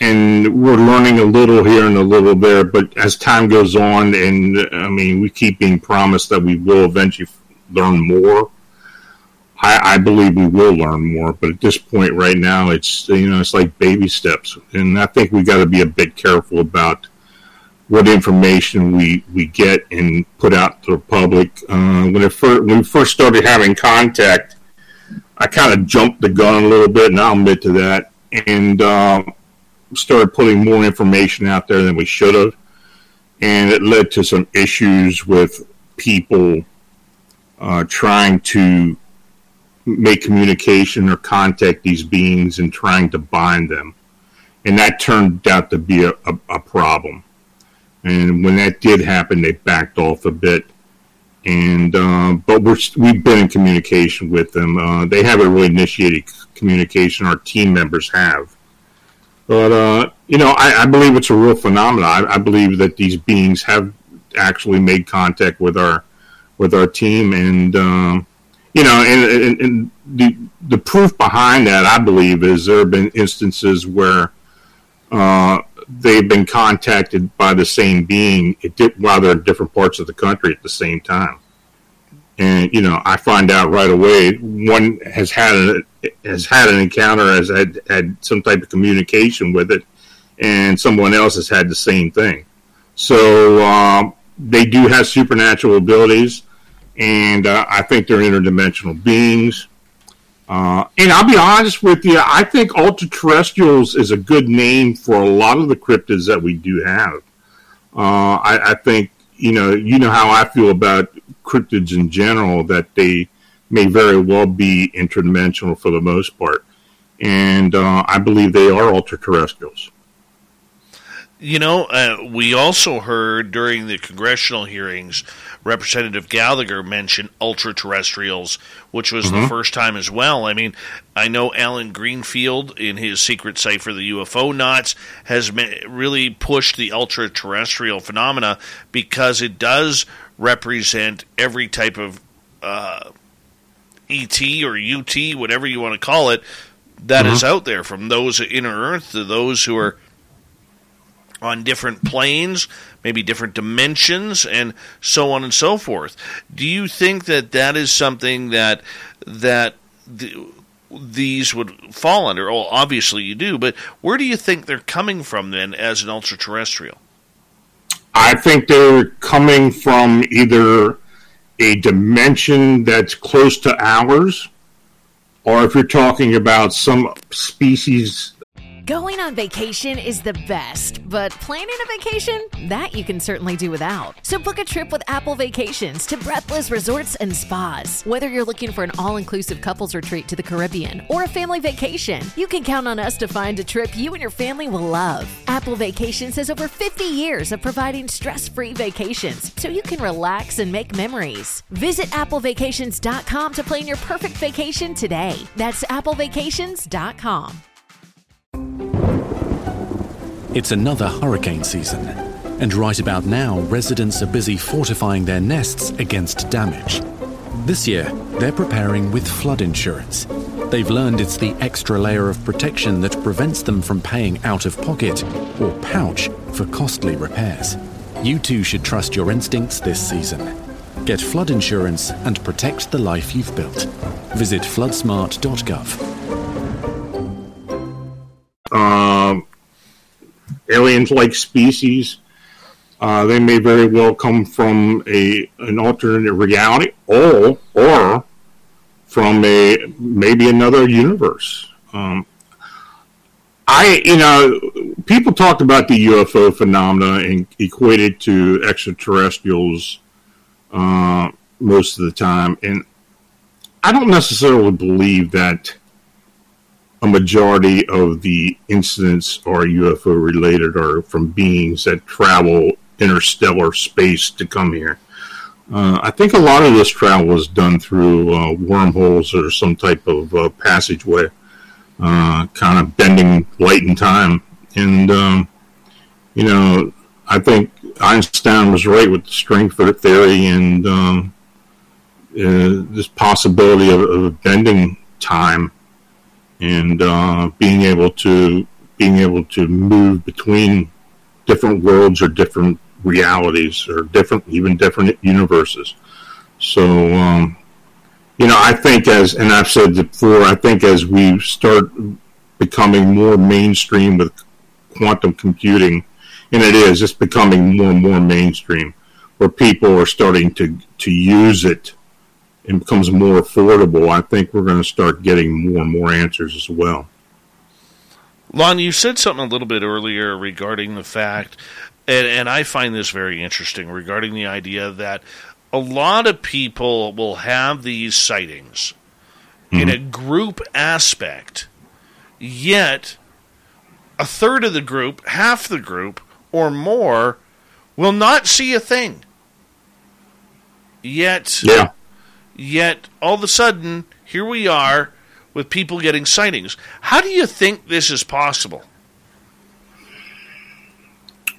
and we're learning a little here and a little there, but as time goes on, and I mean, we keep being promised that we will eventually learn more. I, I believe we will learn more, but at this point, right now, it's you know, it's like baby steps, and I think we got to be a bit careful about what information we, we get and put out to the public. Uh, when, it fir- when we first started having contact, I kind of jumped the gun a little bit, and I'll admit to that, and um, started putting more information out there than we should have, and it led to some issues with people uh, trying to make communication or contact these beings and trying to bind them, and that turned out to be a, a, a problem. And when that did happen, they backed off a bit and uh, but we're we've been in communication with them. Uh, they haven't really initiated communication. Our team members have, but uh, you know, I, I, believe it's a real phenomenon. I, I, believe that these beings have actually made contact with our with our team, and um, you know, and, and, and, the the proof behind that, I believe, is there have been instances where uh, they've been contacted by the same being did, while they're in different parts of the country at the same time. And you know, I find out right away one has had a, has had an encounter, has had had some type of communication with it, and someone else has had the same thing. So um, they do have supernatural abilities, and uh, I think they're interdimensional beings. Uh, and I'll be honest with you, I think ultra terrestrials is a good name for a lot of the cryptids that we do have. Uh, I, I, think you know you know how I feel about cryptids in general that they may very well be interdimensional for the most part, and uh, I believe they are ultra terrestrials. You know, uh, we also heard during the congressional hearings, Representative Gallagher mentioned ultra terrestrials, which was mm-hmm. the first time as well. I mean, I know Allan Greenfield in his secret cipher, the UFOnauts, has really pushed the ultra terrestrial phenomena because it does represent every type of uh, ET or UT, whatever you want to call it, that mm-hmm. is out there, from those inner Earth to those who are on different planes, maybe different dimensions, and so on and so forth. Do you think that that is something that that the, these would fall under? Well, obviously you do, but where do you think they're coming from then as an ultra terrestrial? I think they're coming from either a dimension that's close to ours, or if you're talking about some species Going on vacation is the best, but planning a vacation? That you can certainly do without. So book a trip with Apple Vacations to Breathless Resorts and Spas. Whether you're looking for an all inclusive couples retreat to the Caribbean or a family vacation, you can count on us to find a trip you and your family will love. Apple Vacations has over 50 years of providing stress free vacations so you can relax and make memories. Visit AppleVacations.com to plan your perfect vacation today. That's AppleVacations.com. It's another hurricane season, and right about now, residents are busy fortifying their nests against damage. This year, they're preparing with flood insurance. They've learned it's the extra layer of protection that prevents them from paying out of pocket or pouch for costly repairs. You too should trust your instincts this season. Get flood insurance and protect the life you've built. Visit floodsmart.gov. aliens-like species. Uh, they may very well come from a an alternate reality, or or from a maybe another universe. Um, I, you know, people talk about the UFO phenomena and equate it to extraterrestrials uh, most of the time, and I don't necessarily believe that a majority of the incidents are UFO related or from beings that travel interstellar space to come here. Uh, I think a lot of this travel is done through uh, wormholes or some type of uh, passageway, uh, kind of bending light and time. And, um, you know, I think Einstein was right with the string theory and um, uh, this possibility of, of bending time and uh, being able to being able to move between different worlds or different realities or different even different universes. So um, you know, I think as and I've said before, I think as we start becoming more mainstream with quantum computing, and it is, it's becoming more and more mainstream, where people are starting to to use it and becomes more affordable, I think we're going to start getting more and more answers as well. Lon, you said something a little bit earlier regarding the fact, and, and I find this very interesting, regarding the idea that a lot of people will have these sightings mm-hmm. in a group aspect, yet a third of the group, half the group, or more will not see a thing. Yet, yeah. Yet all of a sudden, here we are with people getting sightings. How do you think this is possible?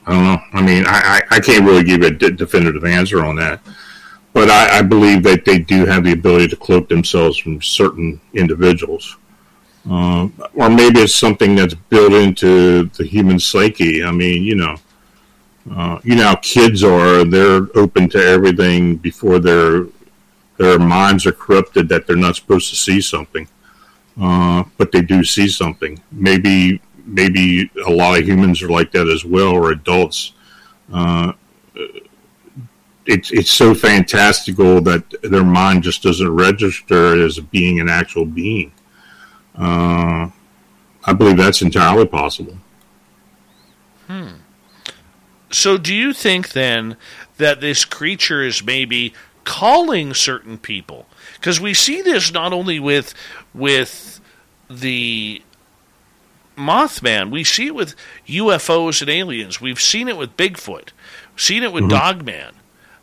I don't know. I mean, I, I, I can't really give a de- definitive answer on that. But I, I, believe that they do have the ability to cloak themselves from certain individuals. Uh, or maybe it's something that's built into the human psyche. I mean, you know, uh, you know kids are. They're open to everything before they're their minds are corrupted that they're not supposed to see something, uh, but they do see something. Maybe maybe a lot of humans are like that as well, or adults. Uh, it's it's so fantastical that their mind just doesn't register as being an actual being. Uh, I believe that's entirely possible. Hmm. So, do you think then that this creature is maybe calling certain people because we see this not only with with the Mothman, we see it with UFOs and aliens. We've seen it with Bigfoot, seen it with mm-hmm. Dogman.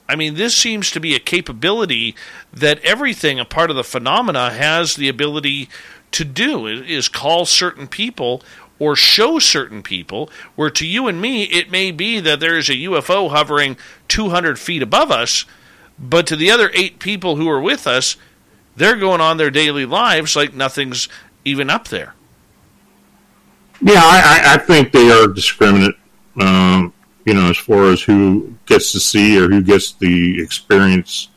I mean, this seems to be a capability that everything, a part of the phenomena, has the ability to do is call certain people or show certain people where to you and me it may be that there is a UFO hovering 200 feet above us but to the other eight people who are with us, they're going on their daily lives like nothing's even up there. Yeah, I, I think they are discriminate. Um, you know, as far as who gets to see or who gets the experience.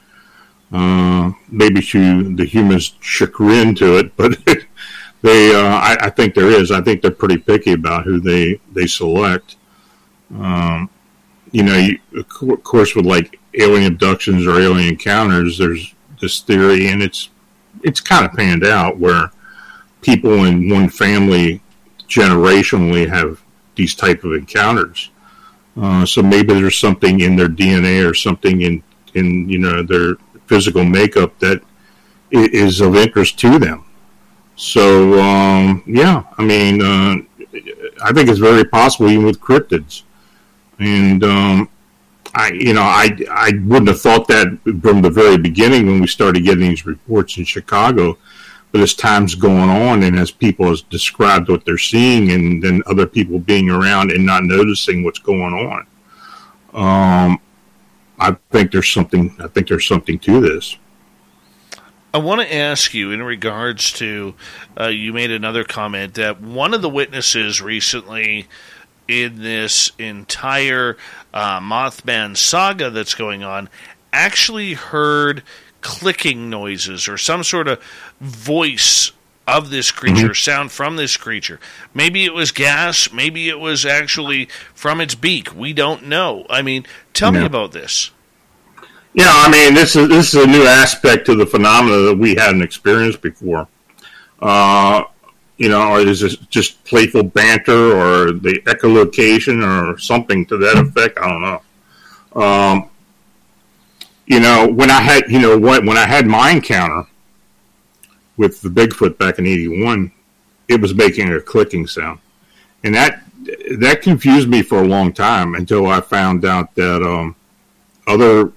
Uh, maybe to the human's chagrin to it, but they, uh, I, I, think there is. I think they're pretty picky about who they they select. Um, you know, you, of course, with like alien abductions or alien encounters, there's this theory, and it's it's kind of panned out where people in one family generationally have these type of encounters. Uh, so maybe there's something in their DNA or something in in you know their physical makeup that is of interest to them. So um, yeah, I mean, uh, I think it's very possible even with cryptids, and um, I you know I I wouldn't have thought that from the very beginning when we started getting these reports in Chicago. But as time's going on, and as people have described what they're seeing, and then other people being around and not noticing what's going on, um, I think there's something. I think there's something to this. I want to ask you in regards to uh, you made another comment that one of the witnesses recently in this entire uh, Mothman saga that's going on actually heard clicking noises or some sort of voice of this creature, mm-hmm. sound from this creature. Maybe it was gas, maybe it was actually from its beak. We don't know. I mean, tell me about this. Yeah, I mean, this is this is a new aspect to the phenomena that we hadn't experienced before. Uh, you know, or is it just playful banter or the echolocation or something to that effect? I don't know. Um, you know, when I had, you know, what when I had my encounter with the Bigfoot back in '81, it was making a clicking sound, and that that confused me for a long time until I found out that um, other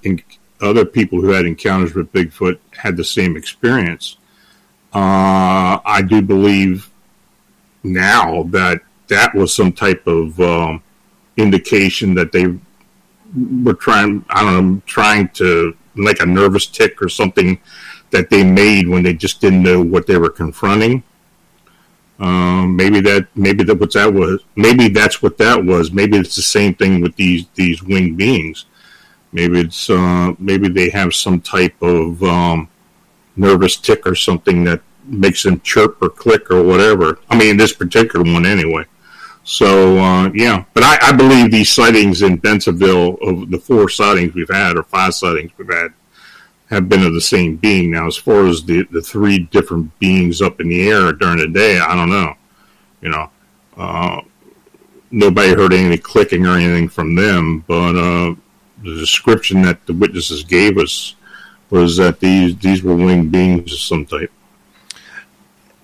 other people who had encounters with Bigfoot had the same experience. Uh, I do believe now that that was some type of um, indication that they were trying, I don't know, trying to like a nervous tick or something that they made when they just didn't know what they were confronting. Um, maybe that, maybe that what that was. Maybe that's what that was. Maybe it's the same thing with these these winged beings. Maybe it's uh, maybe they have some type of um, nervous tick or something that makes them chirp or click or whatever. I mean, this particular one anyway. So uh, yeah, but I, I, believe these sightings in Bensenville of the four sightings we've had or five sightings we've had have been of the same being. Now, as far as the the three different beings up in the air during the day, I don't know. You know, uh, nobody heard any clicking or anything from them, but uh, the description that the witnesses gave us was that these these were winged beings of some type.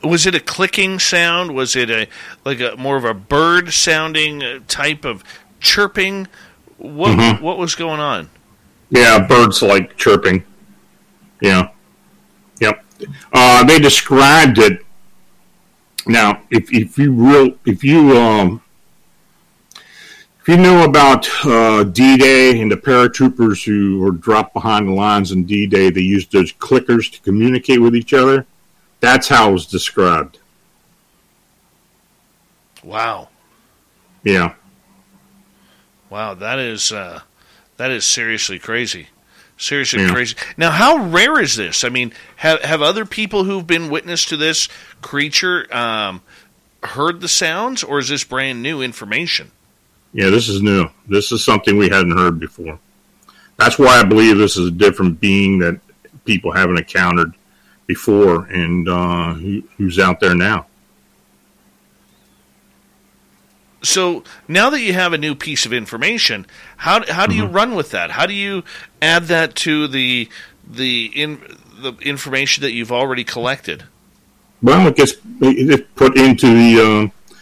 Was it a clicking sound? Was it a like a more of a bird sounding uh, type of chirping? What mm-hmm. what was going on? Yeah, birds like chirping. Yeah, yep. Uh, they described it. Now, if if you real if you um if you know about uh, D-Day and the paratroopers who were dropped behind the lines in D-Day, they used those clickers to communicate with each other. That's how it was described. Wow. Yeah. Wow, that is uh, that is seriously crazy. Seriously yeah. crazy. Now, how rare is this? I mean, have have other people who've been witness to this creature um, heard the sounds, or is this brand new information? Yeah, this is new. This is something we hadn't heard before. That's why I believe this is a different being that people haven't encountered before and uh, who, who's out there now. So now that you have a new piece of information, how how do mm-hmm. you run with that? How do you add that to the the in the information that you've already collected? Well, it gets it put into the uh,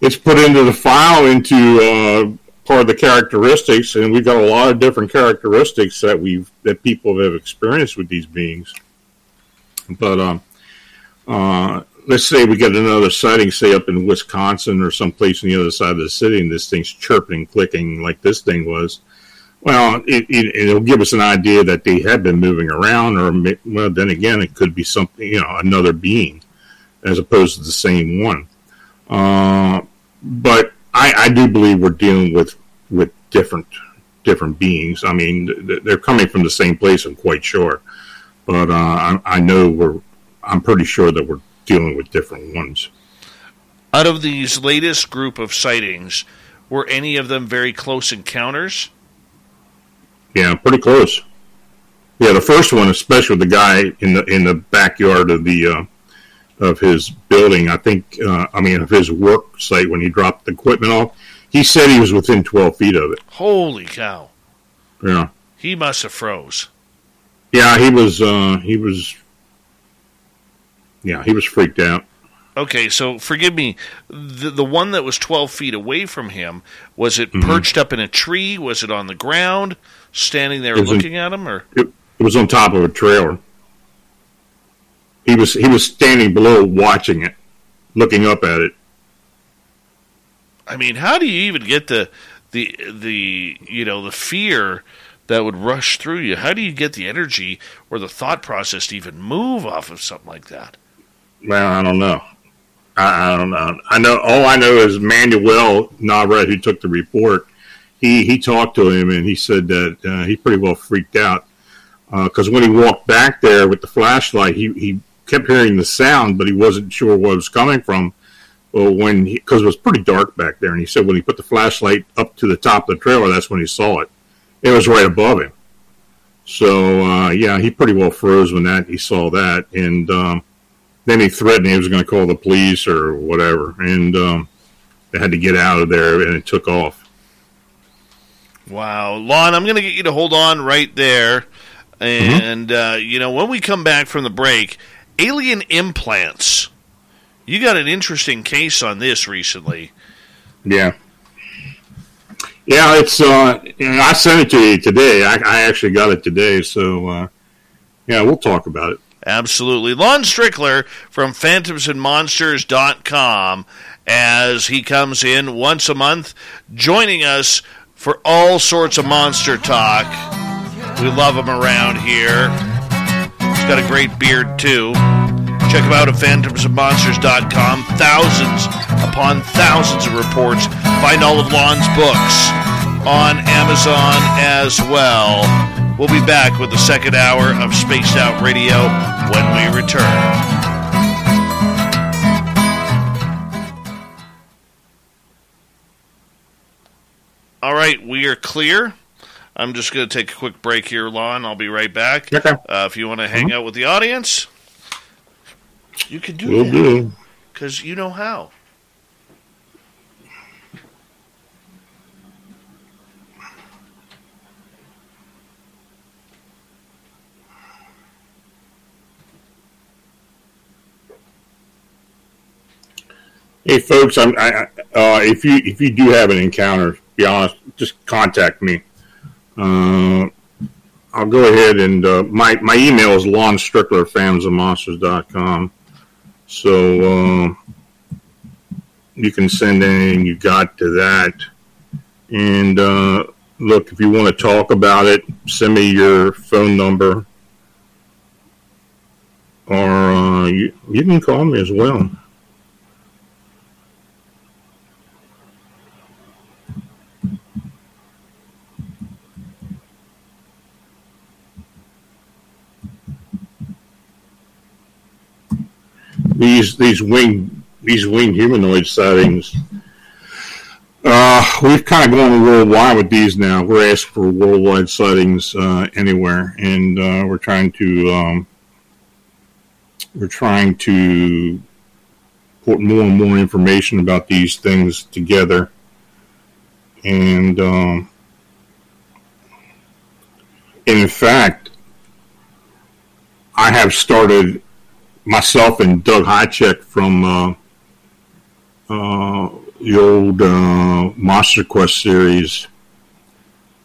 it's put into the file into uh, part of the characteristics, and we've got a lot of different characteristics that we've that people have experienced with these beings. But um, uh, let's say we get another sighting, say up in Wisconsin or someplace on the other side of the city, and this thing's chirping, clicking like this thing was. Well, it, it, will give us an idea that they have been moving around, or well, then again, it could be something, you know, another being, as opposed to the same one. Uh, but I, I do believe we're dealing with with different different beings. I mean, they're coming from the same place. I'm quite sure, but uh, I, I know we're. I'm pretty sure that we're dealing with different ones. Out of these latest group of sightings, were any of them very close encounters? Yeah, pretty close. Yeah, the first one, especially the guy in the in the backyard of the uh, of his building. I think, uh, I mean, of his work site when he dropped the equipment off. He said he was within 12 feet of it. Holy cow! Yeah, He must have froze. Yeah, he was, uh, he was, yeah, he was freaked out. Okay, so forgive me. The the one that was twelve feet away from him was it Mm-hmm. perched up in a tree? Was it on the ground, standing there It was in- looking at him, or It, it was on top of a trailer. He was, he was standing below watching it, looking up at it. I mean, how do you even get the the the you know the fear that would rush through you? How do you get the energy or the thought process to even move off of something like that? Well, I don't know. I, I don't know. I know all I know is Manuel Navarrette, who took the report. He he talked to him and he said that uh, he pretty well freaked out because when he walked back there with the flashlight, he he kept hearing the sound, but he wasn't sure where it was coming from. Well, when because it was pretty dark back there, and he said when he put the flashlight up to the top of the trailer, that's when he saw it. It was right above him. So uh, yeah, he pretty well froze when that he saw that, and um, then he threatened he was going to call the police or whatever, and um, they had to get out of there, and it took off. Wow, Lon, I'm going to get you to hold on right there, and uh, you know when we come back from the break, alien implants. You got an interesting case on this recently. Yeah, yeah, it's. Uh, I sent it to you today. I, I actually got it today, so uh, yeah, we'll talk about it. Absolutely. Lon Strickler from phantomsandmonsters.com as he comes in once a month, joining us for all sorts of monster talk. We love him around here. He's got a great beard, too. Check him out at phantomsandmonsters.com. Thousands upon thousands of reports. Find all of Lon's books on Amazon as well. We'll be back with the second hour of Spaced Out Radio when we return. All right, we are clear. I'm just going to take a quick break here, Lon. I'll be right back. Okay. Uh, if you want to hang out with the audience, you can do We'll that because you know how. Hey, folks, I'm, I, uh, if you if you do have an encounter, be honest, just contact me. Uh, I'll go ahead and uh, my my email is Lon Strickler, phantomsandmonsters.com. So um, you can send anything you got to that. And uh, look, if you want to talk about it, send me your phone number, or uh, you, you can call me as well. These these wing these winged humanoid sightings. Uh, we've kind of gone worldwide with these now. We're asking for worldwide sightings uh, anywhere, and uh, we're trying to um, we're trying to put more and more information about these things together. And um, and in fact, I have started myself and Doug Hajicek from uh, uh, the old uh, Monster Quest series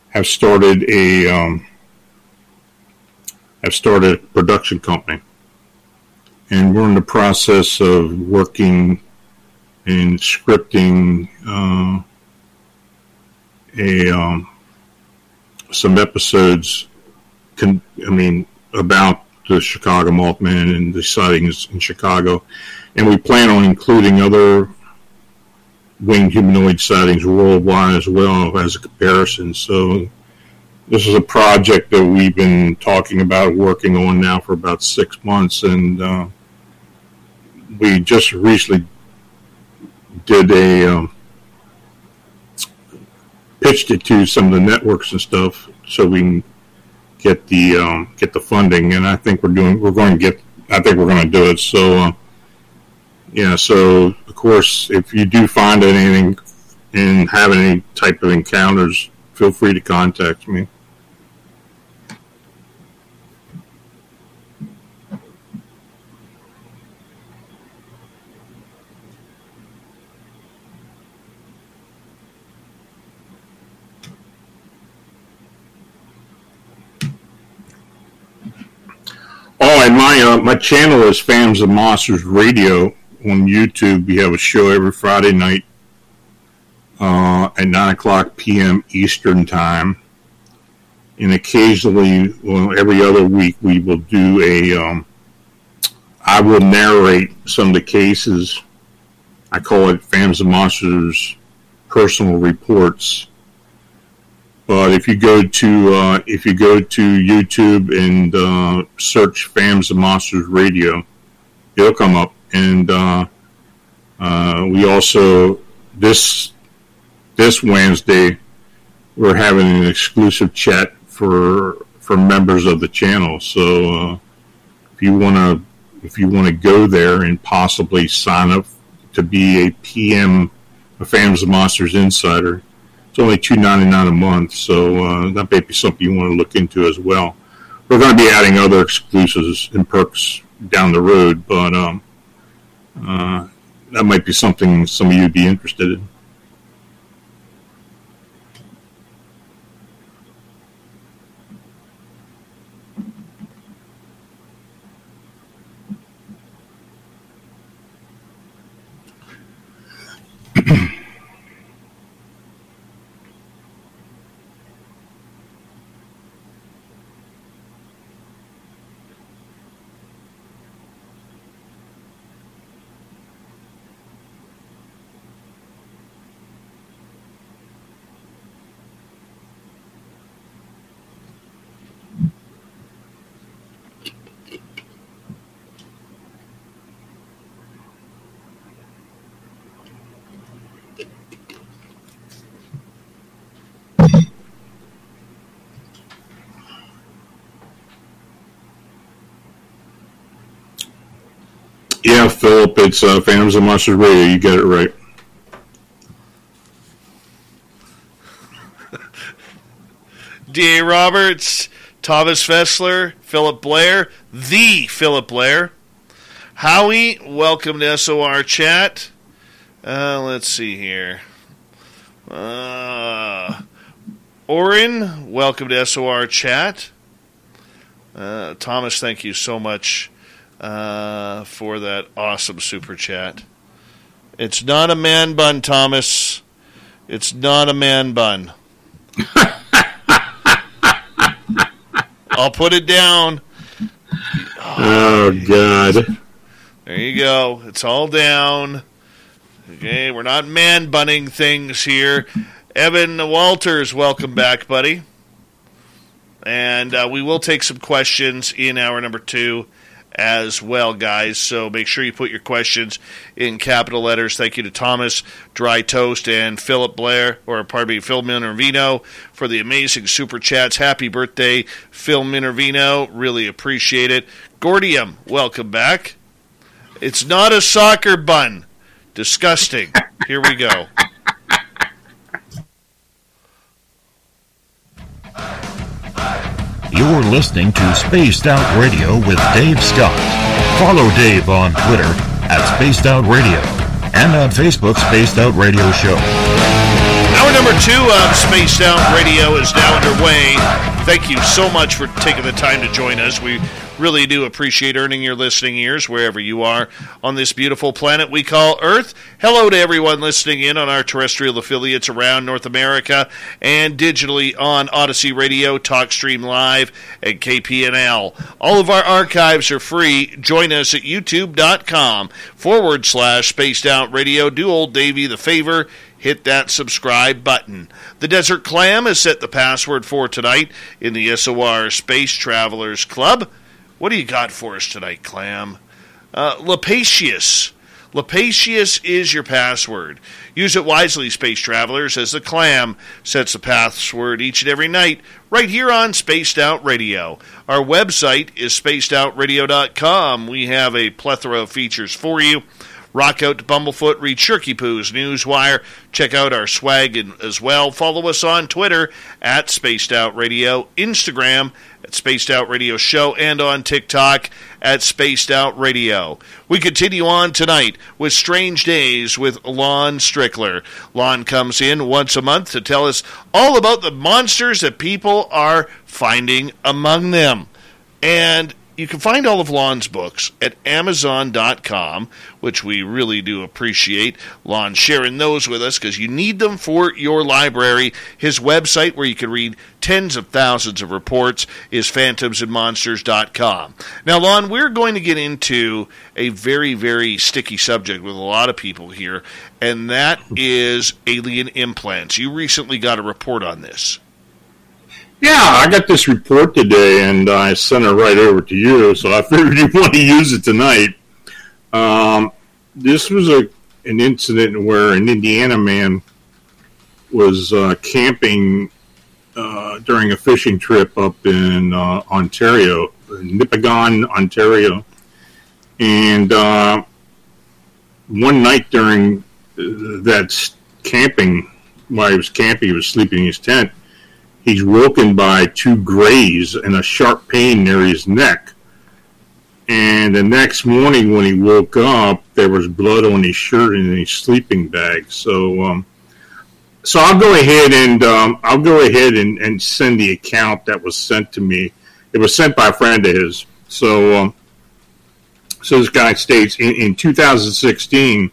have started a um, have started a production company, and we're in the process of working and scripting uh, a um, some episodes. Con- I mean about the Chicago Mothman and the sightings in Chicago, and we plan on including other winged humanoid sightings worldwide as well as a comparison. So this is a project that we've been talking about working on now for about six months, and uh, we just recently did a um, pitched it to some of the networks and stuff, so we get the um, get the funding. And I think we're doing we're going to get. I think we're going to do it. So uh, yeah, so of course, if you do find anything and have any type of encounters, feel free to contact me. Oh, and my uh, my channel is Phantoms and Monsters Radio on YouTube. We have a show every Friday night uh, at nine o'clock p.m. Eastern time, and occasionally, well, every other week, we will do a. Um, I will narrate some of the cases. I call it Phantoms and Monsters personal reports but if you go to uh, if you go to YouTube and uh, search "Phantoms and Monsters Radio," it'll come up. And uh, uh, we also this this Wednesday we're having an exclusive chat for for members of the channel. So uh, if you want to if you want to go there and possibly sign up to be a PM, a Phantoms and Monsters Insider it's only two ninety nine a month, so uh, that may be something you want to look into as well. We're going to be adding other exclusives and perks down the road, but um, uh, that might be something some of you would be interested in. Yeah, Philip, it's uh, Phantoms of Monsters Radio. You get it right. D.A. Roberts, Thomas Fessler, Philip Blair, the Philip Blair. Howie, welcome to SOR Chat. Uh, let's see here. Uh, Orin, welcome to SOR Chat. Uh, Thomas, thank you so much uh, for that awesome super chat. It's not a man bun, Thomas. It's not a man bun. I'll put it down. Oh, God. There you go. It's all down. Okay, we're not man bunning things here. Evan Walters, welcome back, buddy. And uh, we will take some questions in hour number two as well, guys. So make sure you put your questions in capital letters. Thank you to Thomas, Dry Toast, and Philip Blair, or pardon me, Phil Minervino for the amazing super chats. Happy birthday, Phil Minervino. Really appreciate it. Gordium, welcome back. It's not a soccer bun. Disgusting. Here we go. You're listening to Spaced Out Radio with Dave Scott. Follow Dave on Twitter at Spaced Out Radio and on Facebook Spaced Out Radio Show. Hour number two of Spaced Out Radio is now underway. Thank you so much for taking the time to join us. We really do appreciate earning your listening ears wherever you are on this beautiful planet we call Earth. Hello to everyone listening in on our terrestrial affiliates around North America and digitally on Odyssey Radio, TalkStream Live, and KPNL. All of our archives are free. Join us at youtube.com forward slash spaced out radio. Do old Davy the favor hit that subscribe button. The Desert Clam has set the password for tonight in the SOR Space Travelers Club. What do you got for us tonight, Clam? Uh. Lapatius is your password. Use it wisely, space travelers, as the clam sets the password each and every night right here on Spaced Out Radio. Our website is spacedoutradio.com. We have a plethora of features for you Rock out to Bumblefoot, read Shirky Poo's Newswire. Check out our swag as well. Follow us on Twitter at Spaced Out Radio, Instagram at Spaced Out Radio Show, and on TikTok at Spaced Out Radio. We continue on tonight with Strange Days with Lon Strickler. Lon comes in once a month to tell us all about the monsters that people are finding among them. And you can find all of Lon's books at Amazon.com, which we really do appreciate Lon sharing those with us because you need them for your library. His website, where you can read tens of thousands of reports, is phantomsandmonsters.com. Now, Lon, we're going to get into a very, very sticky subject with a lot of people here, and that is alien implants. You recently got a report on this. Yeah, I got this report today, and I sent it right over to you. So I figured you want to use it tonight. Um, this was a an incident where an Indiana man was uh, camping uh, during a fishing trip up in uh, Ontario, Nipigon, Ontario, and uh, one night during uh, that camping, while he was camping, he was sleeping in his tent he's woken by two grays and a sharp pain near his neck. And the next morning, when he woke up, there was blood on his shirt and his sleeping bag. So, um, so I'll go ahead and um, I'll go ahead and, and send the account that was sent to me. It was sent by a friend of his. So, um, so this guy states in, in 2016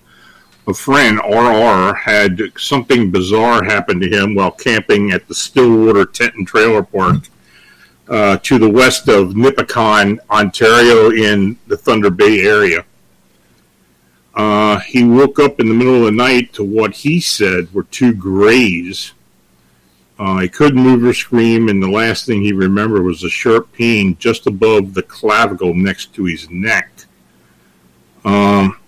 a friend, RR, had something bizarre happen to him while camping at the Stillwater Tent and Trailer Park uh, to the west of Nipigon, Ontario, in the Thunder Bay area. Uh, he woke up in the middle of the night to what he said were two grays. Uh, he couldn't move or scream, and the last thing he remembered was a sharp pain just above the clavicle next to his neck. Um,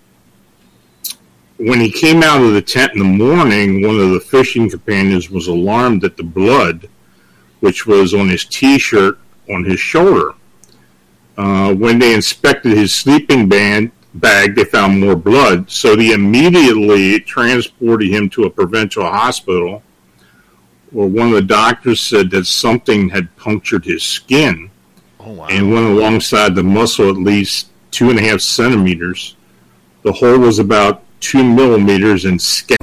when he came out of the tent in the morning, one of the fishing companions was alarmed at the blood, which was on his T-shirt on his shoulder. Uh, when they inspected his sleeping band, bag, they found more blood. So they immediately transported him to a provincial hospital, where one of the doctors said that something had punctured his skin oh, wow. and went alongside the muscle at least two and a half centimeters. The hole was about two millimeters in scale.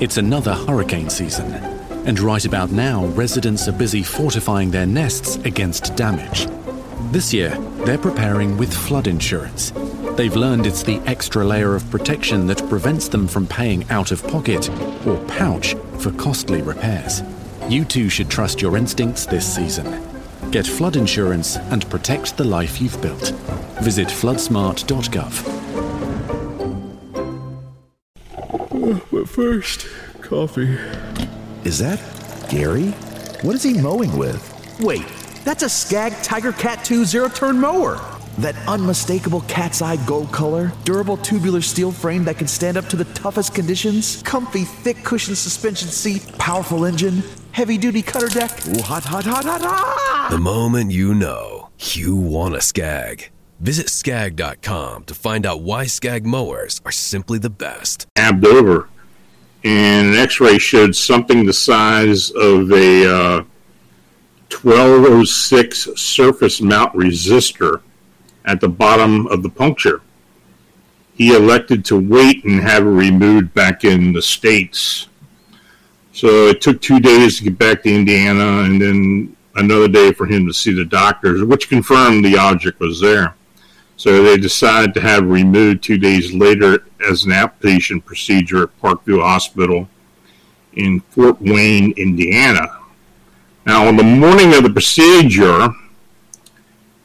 It's another hurricane season, and right about now, residents are busy fortifying their nests against damage. This year, they're preparing with flood insurance. They've learned it's the extra layer of protection that prevents them from paying out of pocket or pouch for costly repairs. You too should trust your instincts this season. Get flood insurance and protect the life you've built. Visit floodsmart.gov. but first, coffee. Is that Gary? What is he mowing with? Wait, that's a Skag Tiger Cat 2 zero turn mower. That unmistakable cat's eye gold color, durable tubular steel frame that can stand up to the toughest conditions, comfy thick cushion suspension seat, powerful engine, heavy duty cutter deck. Ooh, hot, hot, hot, hot, hot! The moment you know, you want a Skag. Visit skag.com to find out why Skag mowers are simply the best. Abbed over, and an x ray showed something the size of a uh, 1206 surface mount resistor at the bottom of the puncture. He elected to wait and have it removed back in the States. So it took two days to get back to Indiana and then another day for him to see the doctors, which confirmed the object was there. So they decided to have removed two days later as an outpatient procedure at Parkview Hospital in Fort Wayne, Indiana. Now, on the morning of the procedure,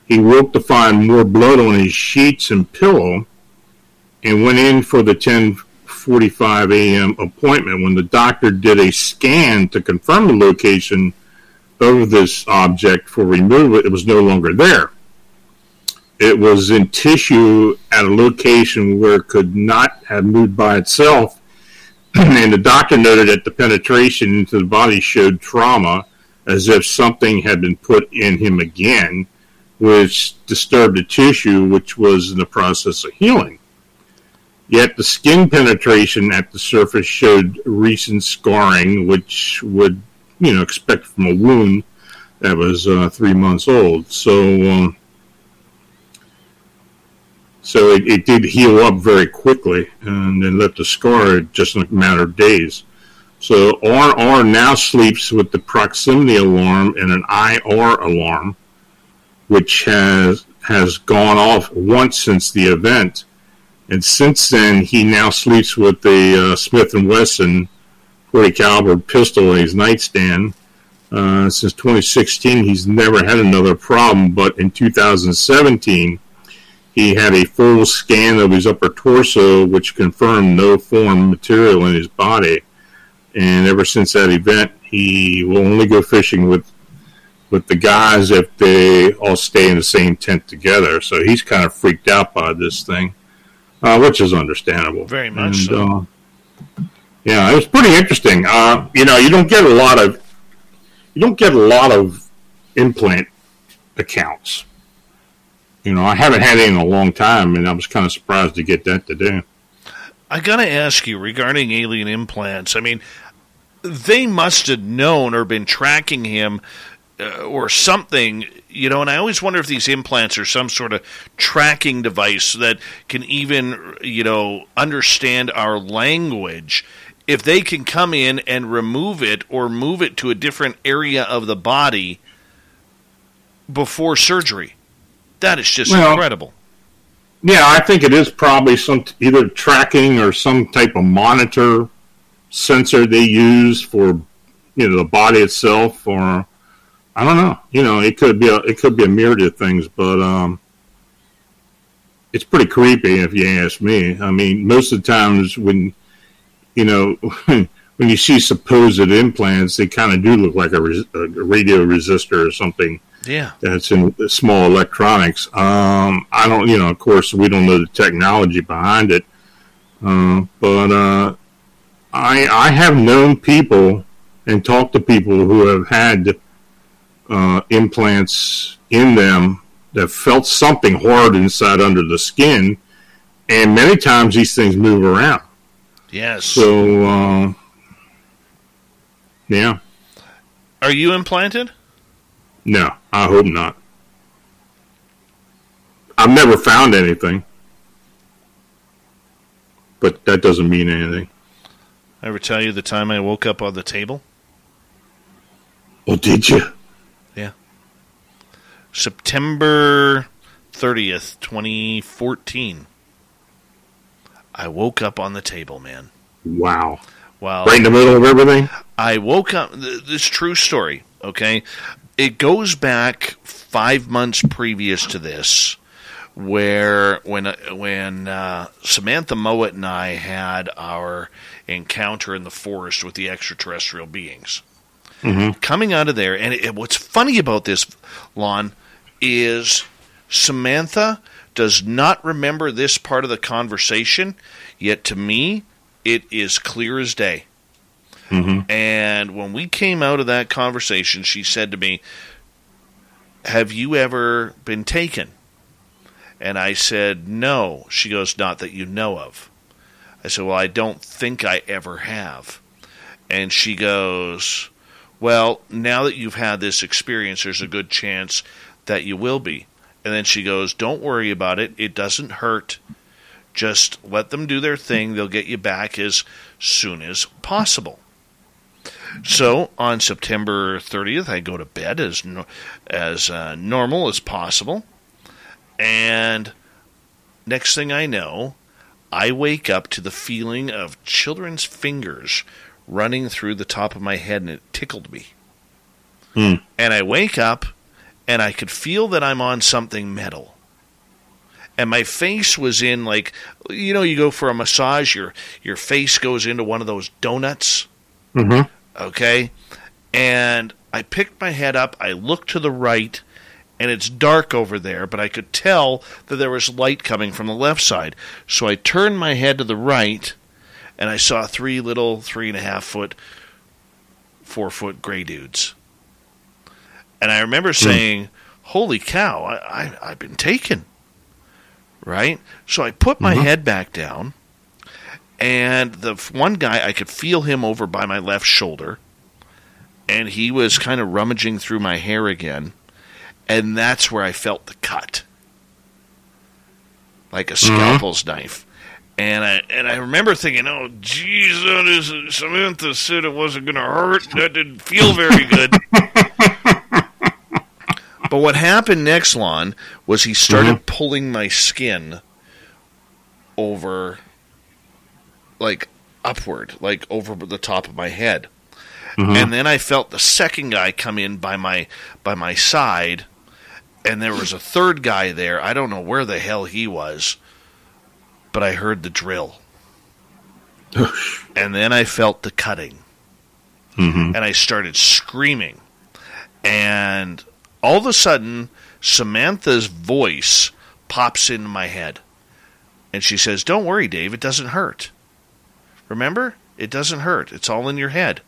he woke to find more blood on his sheets and pillow and went in for the 10:45 a.m. appointment when the doctor did a scan to confirm the location of this object for removal it was no longer there it was in tissue at a location where it could not have moved by itself. and the doctor noted that the penetration into the body showed trauma as if something had been put in him again, which disturbed the tissue, which was in the process of healing. Yet the skin penetration at the surface showed recent scarring, which would, you know, expect from a wound that was uh, three months old. So, um, so it, it, did heal up very quickly and then left a scar just in a matter of days. So RR now sleeps with the proximity alarm and an IR alarm, which has has gone off once since the event, and since then he now sleeps with the uh, Smith and Wesson 40 caliber pistol in his nightstand. Uh, since 2016, he's never had another problem, but in 2017 he had a full scan of his upper torso, which confirmed no foreign material in his body. And ever since that event, he will only go fishing with with the guys if they all stay in the same tent together. So he's kind of freaked out by this thing, uh, which is understandable. Very much and, so. Uh, yeah, it was pretty interesting. Uh, you know, you don't get a lot of you don't get a lot of implant accounts you know, I haven't had any in a long time, and I was kind of surprised to get that today. I got to ask you regarding alien implants. I mean, they must have known or been tracking him uh, or something, you know, and I always wonder if these implants are some sort of tracking device that can even, you know, understand our language. If they can come in and remove it or move it to a different area of the body before surgery. That is just well, incredible. Yeah, I think it is probably some either tracking or some type of monitor sensor they use for you know the body itself, or I don't know. You know, it could be a it could be a myriad of things, but um, it's pretty creepy if you ask me. I mean, most of the times when you know when you see supposed implants, they kind of do look like a, a radio resistor or something yeah, that's in small electronics. Um, I don't, you know, of course, we don't know the technology behind it, uh, but uh, I I have known people and talked to people who have had uh, implants in them that felt something hard inside under the skin, and many times these things move around. Yes. So, uh, yeah. Are you implanted? No, I hope not. I've never found anything. But that doesn't mean anything. I ever tell you the time I woke up on the table? Oh, did you? Yeah. September 30th, 2014. I woke up on the table, man. Wow. Wow. Right in the middle of everything? I woke up. This true story, okay? It goes back five months previous to this, where when when uh, Samantha Mowat and I had our encounter in the forest with the extraterrestrial beings. Mm-hmm. Coming out of there, and it, what's funny about this, Lon, is Samantha does not remember this part of the conversation, yet to me, it is clear as day. Mm-hmm. And when we came out of that conversation, she said to me, Have you ever been taken? And I said, No. She goes, Not that you know of. I said, Well, I don't think I ever have. And she goes, Well, now that you've had this experience, there's a good chance that you will be. And then she goes, Don't worry about it. It doesn't hurt. Just let them do their thing. They'll get you back as soon as possible. So on September 30th, I go to bed as as uh, normal as possible, and next thing I know, I wake up to the feeling of children's fingers running through the top of my head, and it tickled me. Hmm. And I wake up, and I could feel that I'm on something metal and my face was in like you know you go for a massage your your face goes into one of those donuts mm-hmm okay? And I picked my head up, I looked to the right, and it's dark over there, but I could tell that there was light coming from the left side. So I turned my head to the right, and I saw three little three and a half foot, four foot gray dudes. And I remember hmm. saying, Holy cow, I, I, have been taken. Right? So I put my mm-hmm. head back down And the one guy, I could feel him over by my left shoulder, and he was kind of rummaging through my hair again, and that's where I felt the cut, like a mm-hmm. scalpel's knife. And I and I remember thinking, oh, geez, that is Samantha said it wasn't going to hurt. That didn't feel very good. but what happened next, Lon, was he started mm-hmm. pulling my skin over, like upward, like over the top of my head. Mm-hmm. And then I felt the second guy come in by my by my side, and there was a third guy there. I don't know where the hell he was, but I heard the drill. and then I felt the cutting. Mm-hmm. And I started screaming. And all of a sudden, Samantha's voice pops into my head. And she says, Don't worry, Dave, it doesn't hurt. Remember? It doesn't hurt. It's all in your head.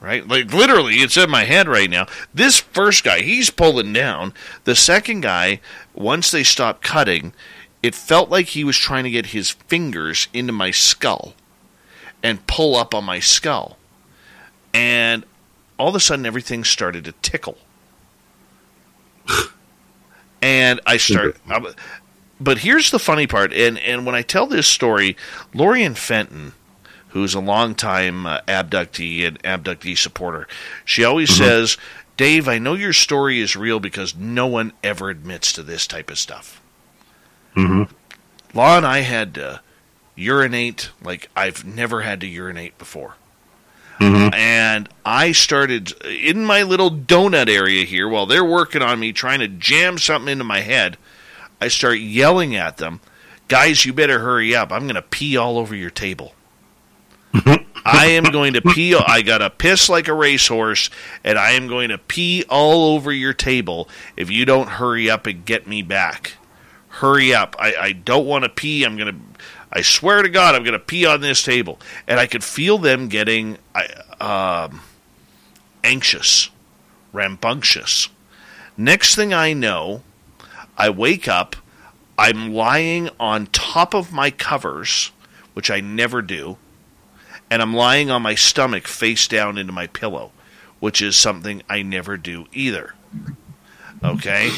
Right? Like literally, it's in my head right now. This first guy, he's pulling down. The second guy, once they stopped cutting, it felt like he was trying to get his fingers into my skull and pull up on my skull. And all of a sudden, everything started to tickle. and I started. But here's the funny part, and, and when I tell this story, Lorien Fenton, who's a longtime uh, abductee and abductee supporter, she always says, Dave, I know your story is real because no one ever admits to this type of stuff. Mm-hmm. Law and I had to urinate like I've never had to urinate before. And I started in my little donut area here while they're working on me trying to jam something into my head. I start yelling at them, guys, you better hurry up. I'm going to pee all over your table. I am going to pee. I got to piss like a racehorse, and I am going to pee all over your table if you don't hurry up and get me back. Hurry up. I, I don't want to pee. I'm going to. I swear to God, I'm going to pee on this table. And I could feel them getting uh, um, anxious, rambunctious. Next thing I know, I wake up. I'm lying on top of my covers, which I never do, and I'm lying on my stomach face down into my pillow, which is something I never do either. Okay?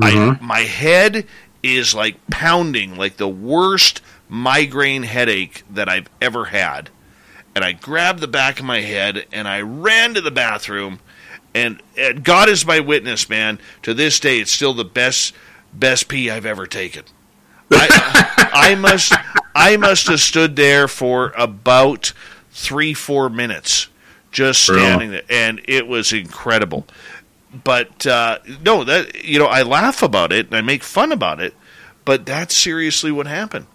I, mm-hmm. my head is like pounding like the worst migraine headache that I've ever had. And I grabbed the back of my head and I ran to the bathroom. And, and God is my witness, man. To this day, it's still the best best pee I've ever taken. I, I must I must have stood there for about three four minutes, just standing there, and it was incredible. But uh, no, that you know, I laugh about it and I make fun about it, but that's seriously what happened.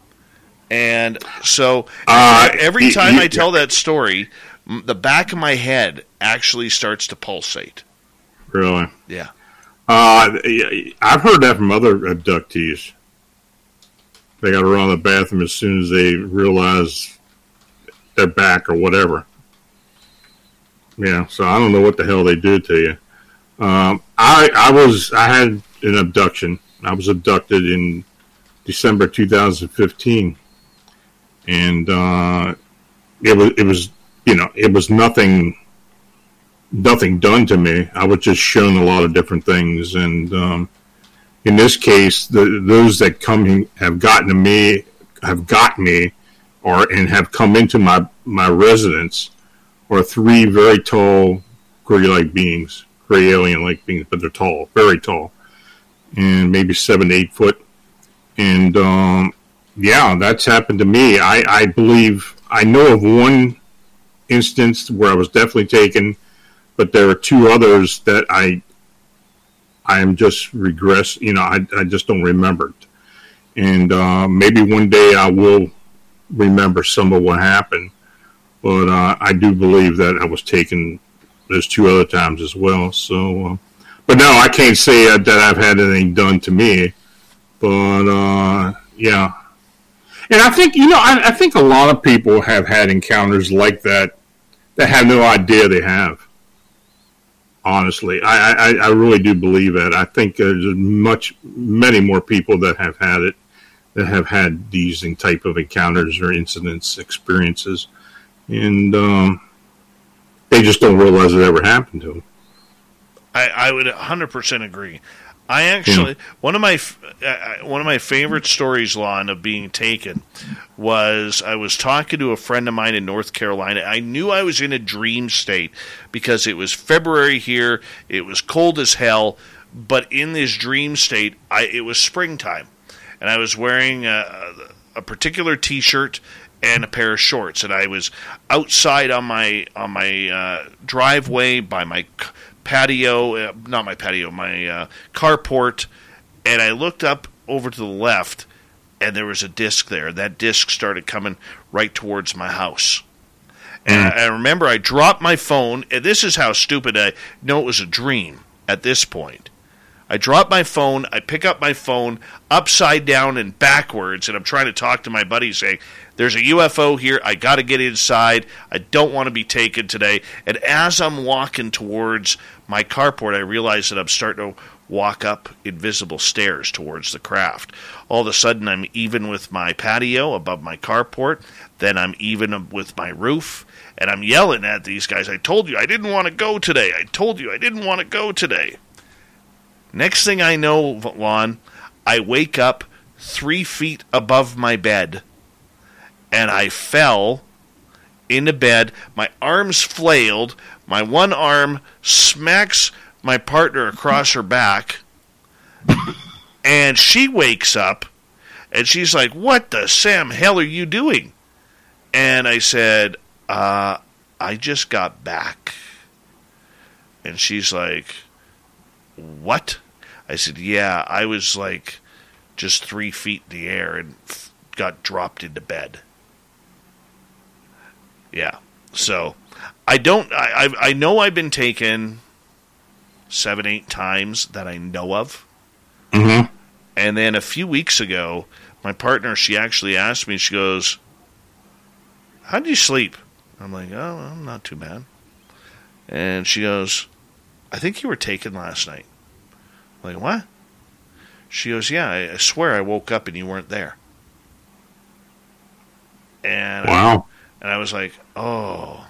And so Uh, every time I tell that story, the back of my head actually starts to pulsate. Really? Yeah. Uh, I've heard that from other abductees. They got to run the bathroom as soon as they realize they're back or whatever. Yeah, so I don't know what the hell they do to you. Um, I I was I had an abduction. I was abducted in December 2015, and uh, it was it was you know it was nothing nothing done to me. I was just shown a lot of different things, and um, in this case, the, those that come have gotten to me have got me, or and have come into my my residence, are three very tall gray-like beings, gray alien-like beings, but they're tall, very tall, and maybe seven, eight foot, and um, yeah, that's happened to me. I, I believe I know of one instance where I was definitely taken but there are two others that I I am just regress. You know, I I just don't remember it, and uh, maybe one day I will remember some of what happened. But uh, I do believe that I was taken. There's two other times as well. So, uh, but no, I can't say uh, that I've had anything done to me. But uh, yeah, and I think you know, I, I think a lot of people have had encounters like that that have no idea they have honestly. I, I, I really do believe that. I think there's much, many more people that have had it that have had these type of encounters or incidents, experiences, and um, they just don't realize it ever happened to them. I, I would 100% agree. I actually one of my uh, one of my favorite stories, Lon, of being taken was I was talking to a friend of mine in North Carolina. I knew I was in a dream state because it was February here. It was cold as hell, but in this dream state, I it was springtime, and I was wearing a, a particular T-shirt and a pair of shorts, and I was outside on my on my uh, driveway by my patio, uh, not my patio, my uh, carport, and I looked up over to the left, and there was a disc there. That disc started coming right towards my house. And I, I remember I dropped my phone, and this is how stupid I know it was a dream at this point. I drop my phone, I pick up my phone upside down and backwards, and I'm trying to talk to my buddy saying, There's a UFO here, I got to get inside, I don't want to be taken today. And as I'm walking towards my carport, I realize that I'm starting to walk up invisible stairs towards the craft. All of a sudden, I'm even with my patio above my carport, then I'm even with my roof. And I'm yelling at these guys. I told you I didn't want to go today. I told you I didn't want to go today. Next thing I know, Lon, I wake up three feet above my bed and I fell into bed. My arms flailed. My one arm smacks my partner across her back. and she wakes up and she's like, What the Sam hell are you doing? And I said, uh, I just got back. And she's like, What? I said, Yeah, I was like just three feet in the air and got dropped into bed. Yeah. So I don't, I, I, I know I've been taken seven, eight times that I know of. Mm-hmm. And then a few weeks ago, my partner, she actually asked me, she goes, How did you sleep? I'm like, Oh, well, not too bad. And she goes, I think you were taken last night. I'm like, what? She goes, Yeah, I, I swear I woke up and you weren't there. And Wow. and I was like, oh,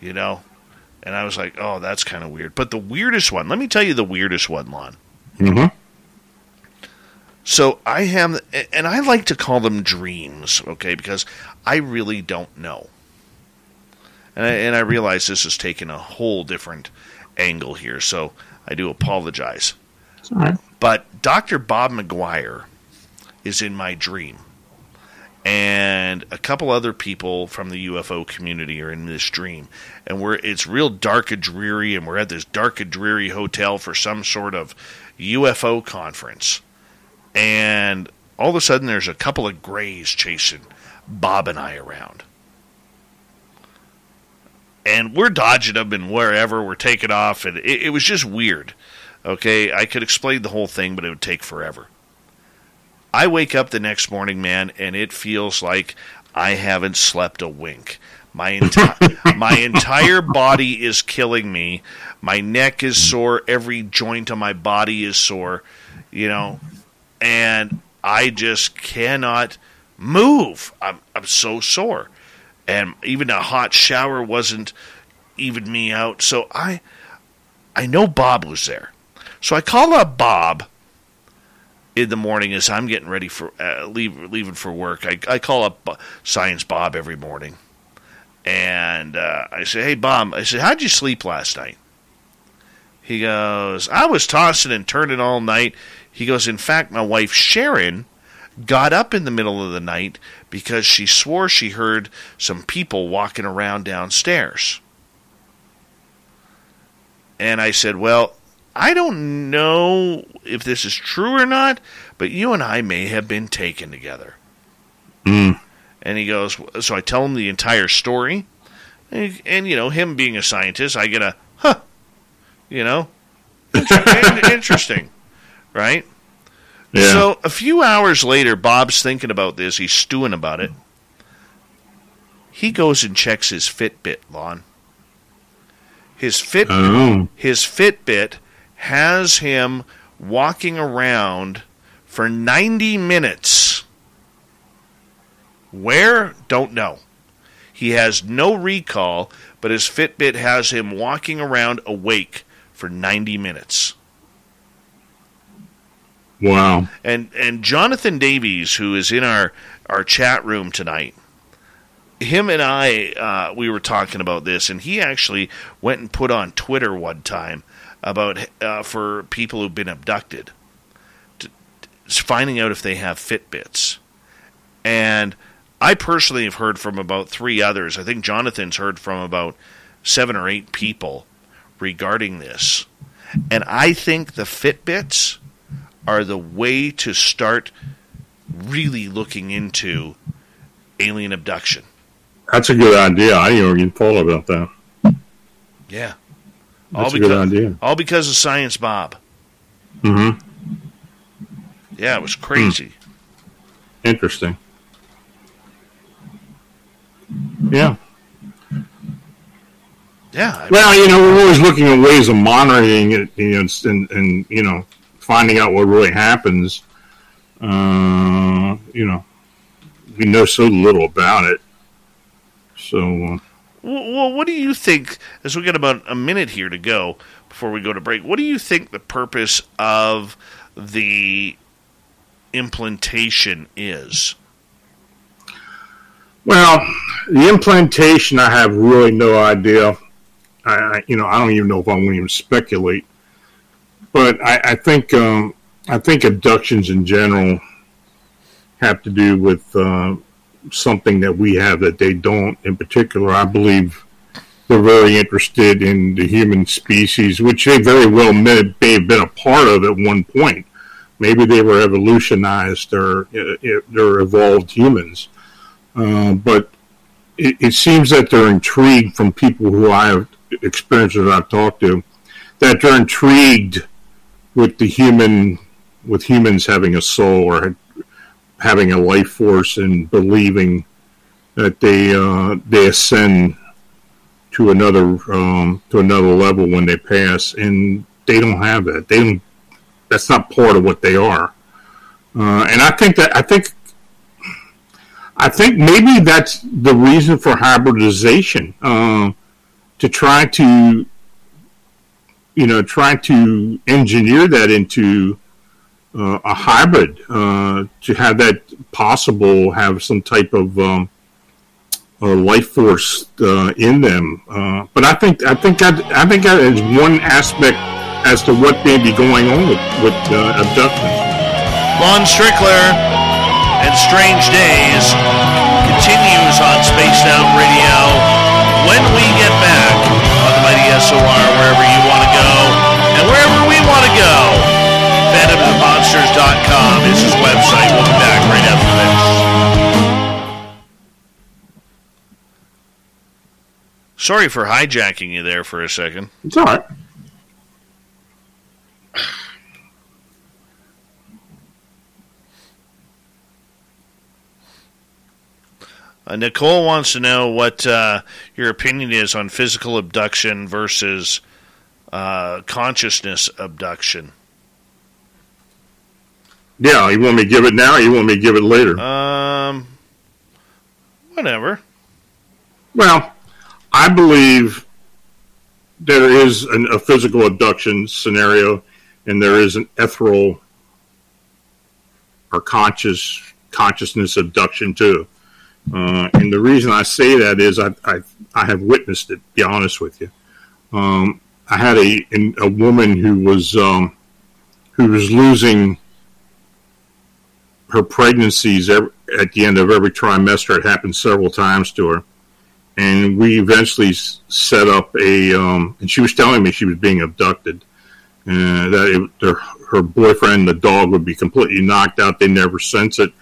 you know, and I was like, oh, that's kind of weird. But the weirdest one, let me tell you the weirdest one, Lon. Mm-hmm. So I have, and I like to call them dreams, okay, because I really don't know. And I, and I realize this is taking a whole different angle here, so I do apologize. It's all right. But Dr. Bob McGwier is in my dream. And a couple other people from the UFO community are in this dream. And we're it's real dark and dreary and we're at this dark and dreary hotel for some sort of UFO conference. And all of a sudden there's a couple of grays chasing Bob and I around. And we're dodging them and wherever we're taking off and it, it was just weird. Okay, I could explain the whole thing, but it would take forever. I wake up the next morning, man, and it feels like I haven't slept a wink. My enti- my entire body is killing me. My neck is sore. Every joint on my body is sore. You know, and I just cannot move. I'm I'm so sore, and even a hot shower wasn't even me out. So I I know Bob was there. So I call up Bob in the morning as I'm getting ready for uh, leave, leaving for work. I, I call up Science Bob every morning, and uh, I say, "Hey Bob," I said, "How'd you sleep last night?" He goes, "I was tossing and turning all night." He goes, "In fact, my wife Sharon." Got up in the middle of the night because she swore she heard some people walking around downstairs. And I said, Well, I don't know if this is true or not, but you and I may have been taken together. Mm. And he goes, so I tell him the entire story. And, and, you know, him being a scientist, I get a, huh, you know, interesting, right? Yeah. So a few hours later, Bob's thinking about this. He's stewing about it. He goes and checks his Fitbit, Lon. His Fit, Oh. his Fitbit has him walking around for 90 minutes. Where? Don't know. He has no recall, but his Fitbit has him walking around awake for 90 minutes. Wow. And and Jonathan Davies, who is in our our chat room tonight, him and I uh, we were talking about this, and he actually went and put on Twitter one time about uh, for people who've been abducted, to, to finding out if they have Fitbits, and I personally have heard from about three others. I think Jonathan's heard from about seven or eight people regarding this, and I think the Fitbits are the way to start really looking into alien abduction. That's a good idea. I didn't even thought about that. Yeah. That's all a because, good idea. All because of Science Bob. Mm-hmm. Yeah, it was crazy. Interesting. Yeah. Yeah. I- Well, you know, we're always looking at ways of monitoring it, you know, and, and you know, finding out what really happens. Uh, you know, we know so little about it. So, uh, Well, what do you think? As we got about a minute here to go before we go to break, what do you think the purpose of the implantation is? well, the implantation, I have really no idea. I, you know, I don't even know if I want to even speculate. But I, I think, um, I think abductions in general have to do with uh, something that we have that they don't. In particular, I believe they're very interested in the human species, which they very well may, may have been a part of at one point. Maybe they were evolutionized or uh, uh, they're evolved humans. Uh, but it, it seems that they're intrigued from people who I have experienced that I've talked to, that they're intrigued with the human, with humans having a soul or having a life force and believing that they uh, they ascend to another um, to another level when they pass, and they don't have that. They don't. That's not part of what they are. Uh, and I think that I think I think maybe that's the reason for hybridization uh, to try to you know try to engineer that into uh, a hybrid uh, to have that possible have some type of um, life force uh, in them. Uh, but I think I think that I think that is one aspect as to what may be going on with, with uh, abductions. Lon Strickler and Strange Days continues on Spaced Out Radio when we get back on the Mighty SOR, website. We'll be back right after this. Sorry for hijacking you there for a second. It's all right. Uh, Nicole wants to know what uh, your opinion is on physical abduction versus uh, consciousness abduction. Yeah, you want me to give it now? or You want me to give it later? Um, whatever. Well, I believe there is an, a physical abduction scenario, and there is an ethereal or conscious consciousness abduction too. Uh, and the reason I say that is I, I I have witnessed it. To be honest with you, um, I had a a woman who was um, who was losing her pregnancies ev at the end of every trimester. It happened several times to her and we eventually set up a. Um, and she was telling me she was being abducted, and that it, their, her boyfriend, the dog, would be completely knocked out. They never sense it,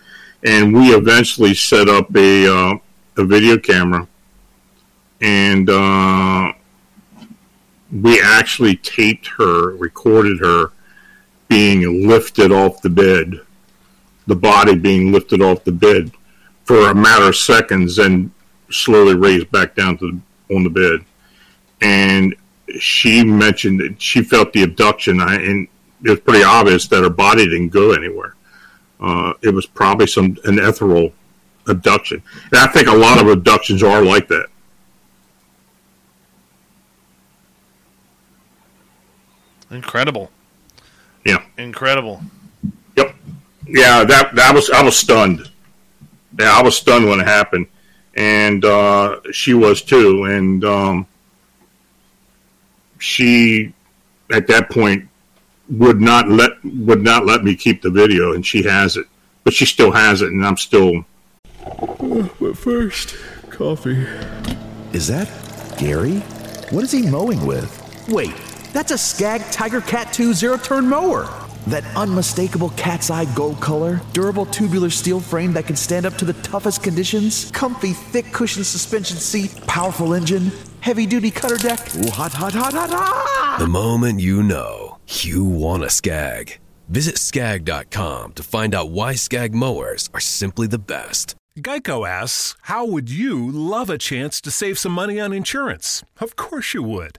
and we eventually set up a uh, a video camera, and uh, we actually taped her, recorded her being lifted off the bed, the body being lifted off the bed for a matter of seconds, and slowly raised back down to the, on the bed, and she mentioned that she felt the abduction, and it was pretty obvious that her body didn't go anywhere. uh, it was probably some an ethereal abduction. And I think a lot of abductions are like that. Incredible. Yeah. Incredible. Yep. Yeah, that that was I was stunned. Yeah, I was stunned when it happened, and uh, she was too. And um, she, at that point, would not let would not let me keep the video, and she has it, but she still has it, and I'm still. But first, coffee. Is that Gary? What is he mowing with? Wait, that's a Skag Tiger Cat 2 zero turn mower. That unmistakable cat's eye gold color, durable tubular steel frame that can stand up to the toughest conditions, comfy thick cushion suspension seat, powerful engine, heavy duty cutter deck. Ooh, hot, hot, hot, hot, hot! The moment you know, you want a Skag. Visit skag.com to find out why Skag mowers are simply the best. Geico asks, How would you love a chance to save some money on insurance? Of course you would.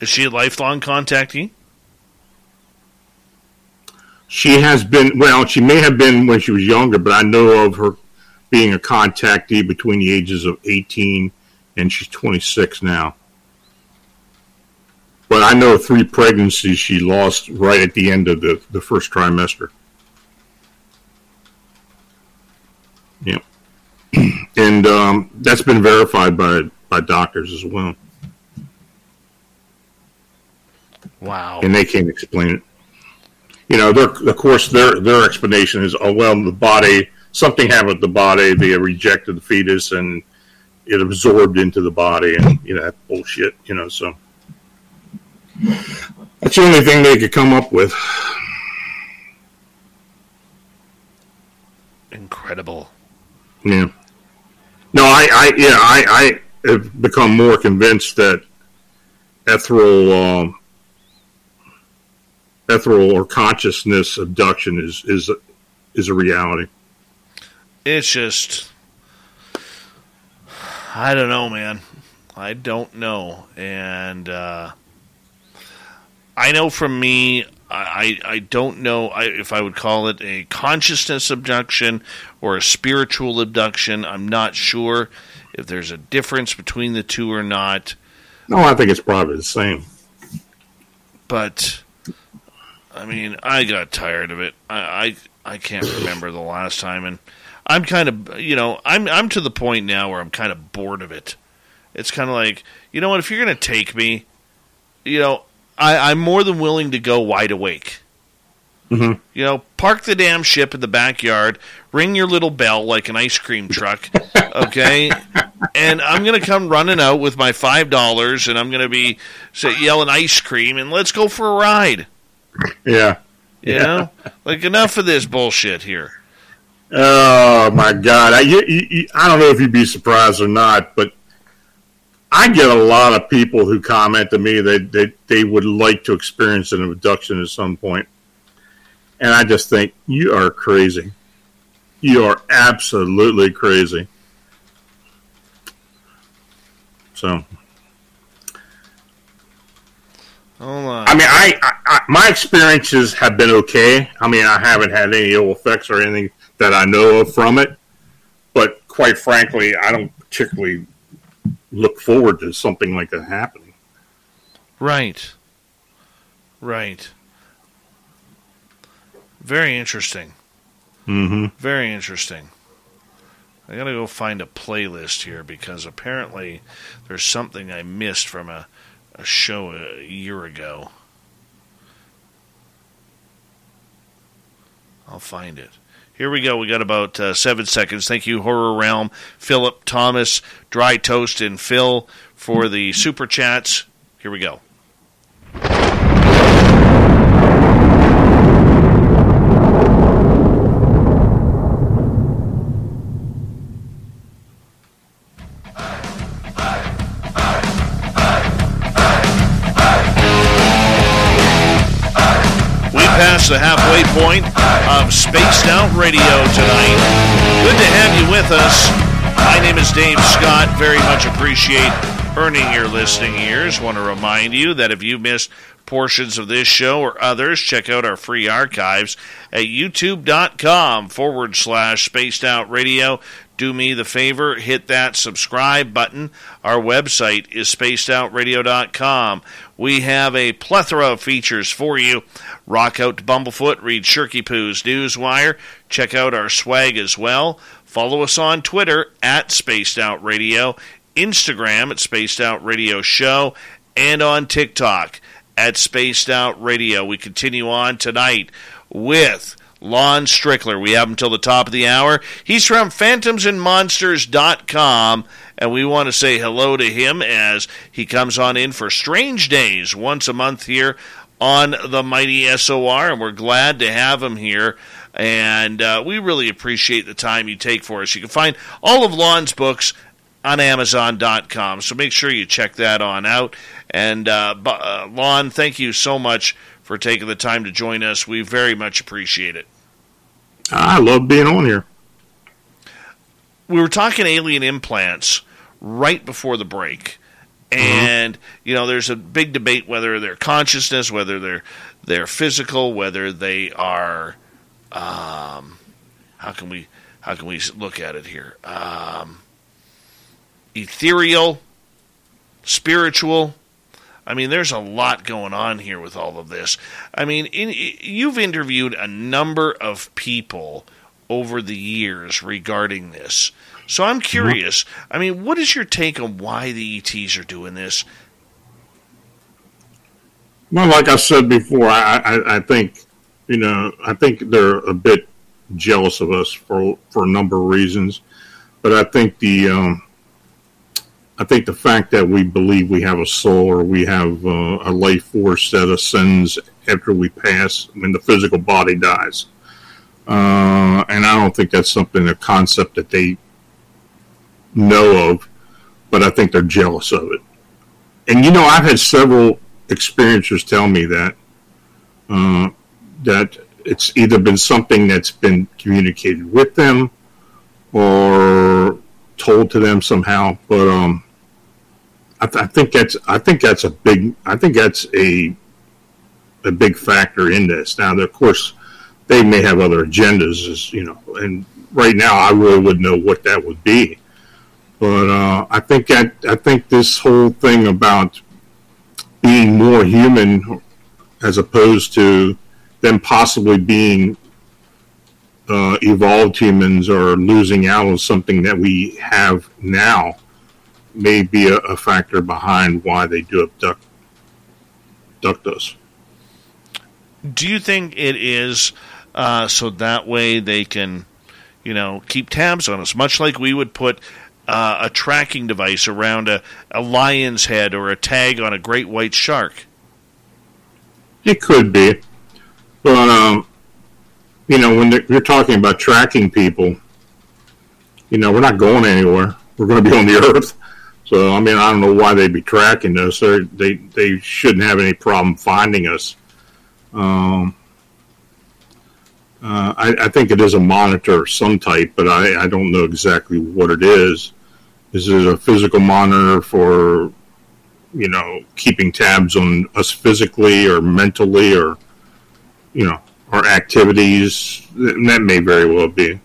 Is she a lifelong contactee? She has been, well, she may have been when she was younger, but I know of her being a contactee between the ages of 18 and she's 26 now. But I know three pregnancies she lost right at the end of the, the first trimester. Yep. and um, that's been verified by, by doctors as well. Wow. And they can't explain it you know, their, of course, their their explanation is, oh well, the body something happened with the body. They rejected the fetus and it absorbed into the body, and you know, that bullshit. You know, so that's the only thing they could come up with. Incredible. Yeah. No, I, I, yeah, I, I have become more convinced that ethereal. Um, ethereal or consciousness abduction is is is a reality. It's just I don't know, man. I don't know, and uh, I know from me, I I don't know if I would call it a consciousness abduction or a spiritual abduction. I'm not sure if there's a difference between the two or not. No, I think it's probably the same. But I mean, I got tired of it. I, I I can't remember the last time, and I'm kind of you know I'm I'm to the point now where I'm kind of bored of it. It's kind of like you know what if you're gonna take me, you know I, I'm more than willing to go wide awake. Mm-hmm. You know, park the damn ship in the backyard, ring your little bell like an ice cream truck, okay? and I'm gonna come running out with my five dollars, and I'm gonna be say, yelling ice cream, and let's go for a ride. Yeah. You yeah. know, like enough of this bullshit here. Oh my God! I you, you, I don't know if you'd be surprised or not, but I get a lot of people who comment to me that they, they would like to experience an abduction at some point. point, and I just think you are crazy. You are absolutely crazy. So I mean, I, I, my experiences have been okay. I mean, I haven't had any ill effects or anything that I know of from it. But quite frankly, I don't particularly look forward to something like that happening. Right. Right. Very interesting. Mm-hmm. Very interesting. I gotta go find a playlist here because apparently there's something I missed from a a show a year ago. I'll find it. Here we go. We got about uh, seven seconds. Thank you, Horror Realm, Philip, Thomas, Dry Toast, and Phil for the super chats. Here we go. The halfway point of Spaced Out Radio tonight. Good to have you with us. My name is Dave Scott. Very much appreciate earning your listening ears. Want to remind you that if you missed portions of this show or others, check out our free archives at youtube.com forward slash spaced out radio. Do me the favor, hit that subscribe button. Our website is spacedoutradio.com. We have a plethora of features for you. Rock out to Bumblefoot, read Shirky Poo's Newswire, check out our swag as well. Follow us on Twitter at Spaced Out Radio, Instagram at Spaced Out Radio Show, and on TikTok at Spaced Out Radio. We continue on tonight with Lon Strickler. We have him till the top of the hour. He's from phantomsandmonsters.com, and we want to say hello to him as he comes on in for Strange Days once a month here on the Mighty SOR, and we're glad to have him here. And uh, we really appreciate the time you take for us. You can find all of Lon's books on Amazon.com, so make sure you check that on out. And uh, uh, Lon, thank you so much for taking the time to join us. We very much appreciate it. I love being on here. We were talking alien implants right before the break. And mm-hmm. you know, there's a big debate whether they're consciousness, whether they're they're physical, whether they are um, how can we how can we look at it here? Um, ethereal, spiritual. I mean, there's a lot going on here with all of this. I mean, in, you've interviewed a number of people over the years regarding this. So I'm curious. I mean, what is your take on why the ETs are doing this? Well, like I said before, I, I, I think you know I think they're a bit jealous of us for for a number of reasons, but I think the um, I think the fact that we believe we have a soul or we have uh, a life force that ascends after we pass when the physical body dies. Uh, and I don't think that's something, a concept that they know of, but I think they're jealous of it. And you know, I've had several experiencers tell me that, uh, that it's either been something that's been communicated with them or told to them somehow. But um, I, th- I, think that's I think that's a big I think that's a a big factor in this. Now, of course, they may have other agendas, as you know, and right now I really wouldn't know what that would be. But uh, I think that I think this whole thing about being more human, as opposed to them possibly being uh, evolved humans or losing out on something that we have now may be a, a factor behind why they do abduct, abduct us. Do you think it is uh, so that way they can, you know, keep tabs on us, much like we would put uh, a tracking device around a, a lion's head or a tag on a great white shark? It could be, but um, you know, when you're talking about tracking people, you know, we're not going anywhere. We're going to be on the earth. So I mean, I don't know why they'd be tracking us. They're, they they shouldn't have any problem finding us. Um, uh, I, I, think it is a monitor of some type, but I, I don't know exactly what it is. Is it a physical monitor for, you know, keeping tabs on us physically or mentally or, you know, our activities? That may very well be,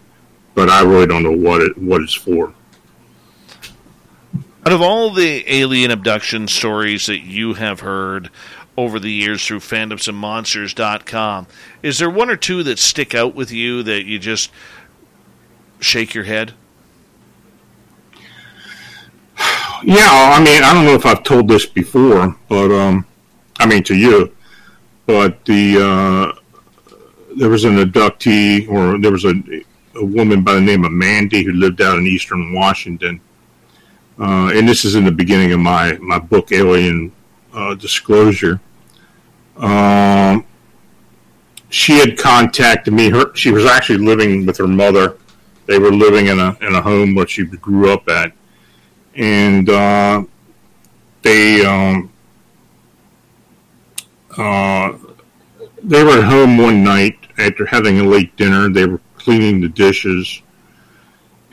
but I really don't know what it what it's for. Out of all the alien abduction stories that you have heard over the years through phantomsandmonsters.com, is there one or two that stick out with you that you just shake your head? Yeah, I mean, I don't know if I've told this before, but um, I mean to you, but the uh, there was an abductee, or there was a, a woman by the name of Mandy who lived out in eastern Washington uh, and this is in the beginning of my, my book, Alien uh, Disclosure. Um, she had contacted me. Her, she was actually living with her mother. They were living in a in a home where she grew up at, and uh, they um, uh, they were at home one night after having a late dinner. They were cleaning the dishes,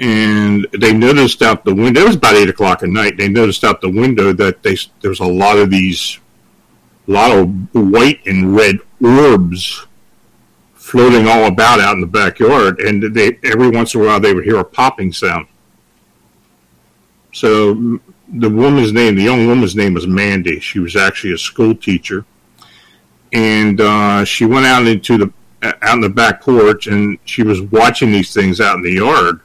and they noticed out the window. It was about eight o'clock at night. They noticed out the window that they there was a lot of these, a lot of white and red orbs floating all about out in the backyard, and they every once in a while they would hear a popping sound. So the woman's name, the young woman's name was Mandy. She was actually a school teacher, and uh, she went out into the out in the back porch, and she was watching these things out in the yard,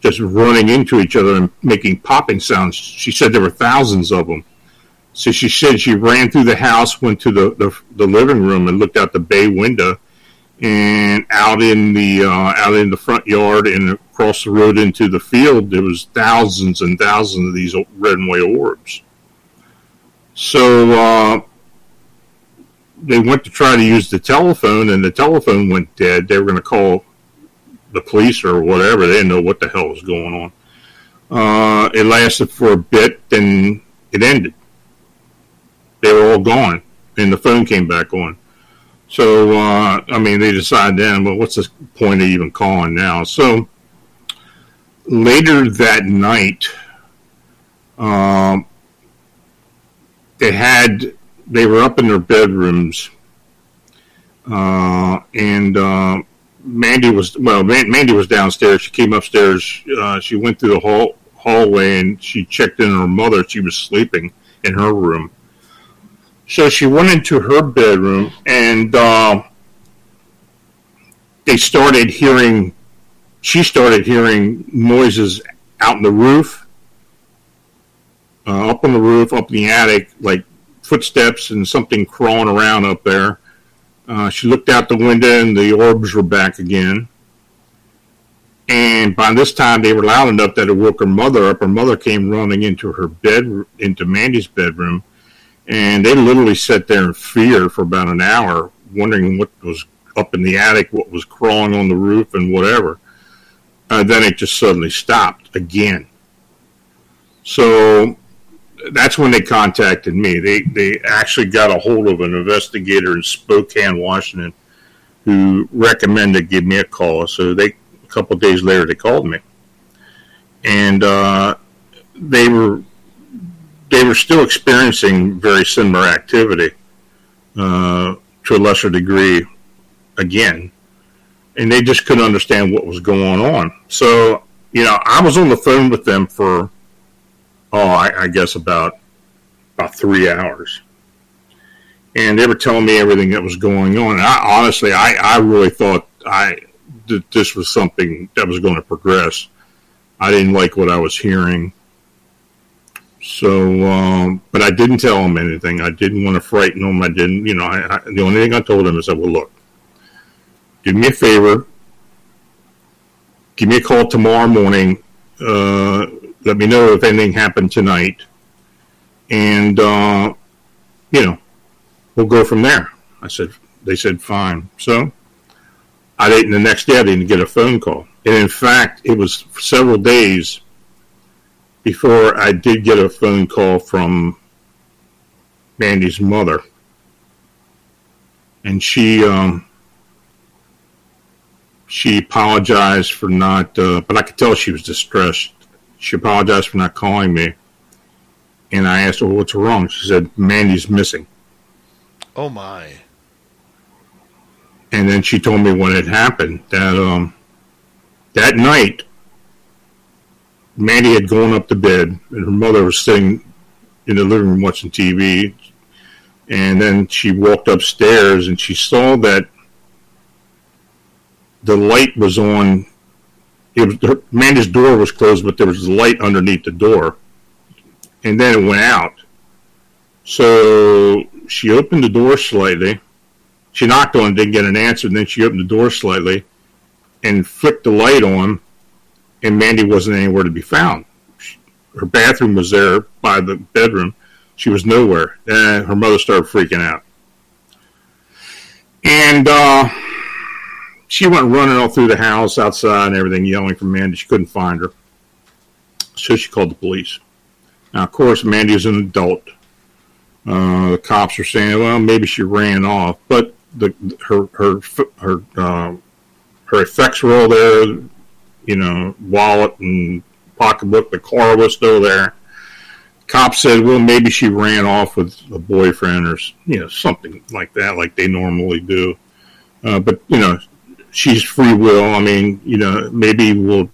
just running into each other and making popping sounds. She said there were thousands of them. So she said she ran through the house, went to the, the, the living room, and looked out the bay window, and out in the uh, out in the front yard and across the road into the field, there was thousands and thousands of these red and white orbs. So uh, they went to try to use the telephone, and the telephone went dead. They were going to call the police or whatever. They didn't know what the hell was going on. Uh, it lasted for a bit, then it ended. They were all gone, and the phone came back on. So, uh, I mean, they decided then, well, what's the point of even calling now? So, later that night, um, they had, they were up in their bedrooms, uh, and uh, Mandy was, well, Mandy was downstairs. She came upstairs. Uh, she went through the hall, hallway and she checked in on her mother. She was sleeping in her room. So she went into her bedroom and uh, they started hearing, she started hearing noises out in the roof, uh, up on the roof, up in the attic, like footsteps and something crawling around up there. Uh, she looked out the window and the orbs were back again. And by this time, they were loud enough that it woke her mother up. Her mother came running into her bed, into Mandy's bedroom and they literally sat there in fear for about an hour, wondering what was up in the attic, what was crawling on the roof, and whatever. Uh, then it just suddenly stopped again. So that's when they contacted me. They they actually got a hold of an investigator in Spokane, Washington, who recommended give me a call. So they a couple days later they called me, and uh, they were they were still experiencing very similar activity uh, to a lesser degree again. And they just couldn't understand what was going on. So, you know, I was on the phone with them for, oh, I, I guess about about three hours. And they were telling me everything that was going on. And I, honestly, I, I really thought I that this was something that was going to progress. I didn't like what I was hearing. So, um, but I didn't tell him anything. I didn't want to frighten him. I didn't, you know, I, I, the only thing I told him is, I well, look, do me a favor. Give me a call tomorrow morning. Uh, let me know if anything happened tonight. And, uh, you know, we'll go from there. I said, they said, fine. So I didn't, the next day I didn't get a phone call. And in fact, it was several days before I did get a phone call from Mandy's mother, and she um, she apologized for not, uh, but I could tell she was distressed. She apologized for not calling me, and I asked her, well, "What's wrong?" She said, "Mandy's missing." Oh my! And then she told me what had happened. That um, that night, Mandy had gone up to bed, and her mother was sitting in the living room watching TV. And then she walked upstairs, and she saw that the light was on. It was Mandy's door was closed, but there was light underneath the door, and then it went out. So she opened the door slightly. She knocked on it, didn't get an answer, and then she opened the door slightly and flicked the light on and Mandy wasn't anywhere to be found. Her bathroom was there by the bedroom. She was nowhere. And her mother started freaking out. And uh, she went running all through the house, outside, and everything, yelling for Mandy. She couldn't find her. So she called the police. Now, of course, Mandy is an adult. Uh, the cops are saying, well, maybe she ran off. But the her her her uh, her effects were all there. You know, wallet and pocketbook. The car was still there. Cop said, "Well, maybe she ran off with a boyfriend or you know something like that, like they normally do." Uh, but you know, she's free will. I mean, you know, maybe we'll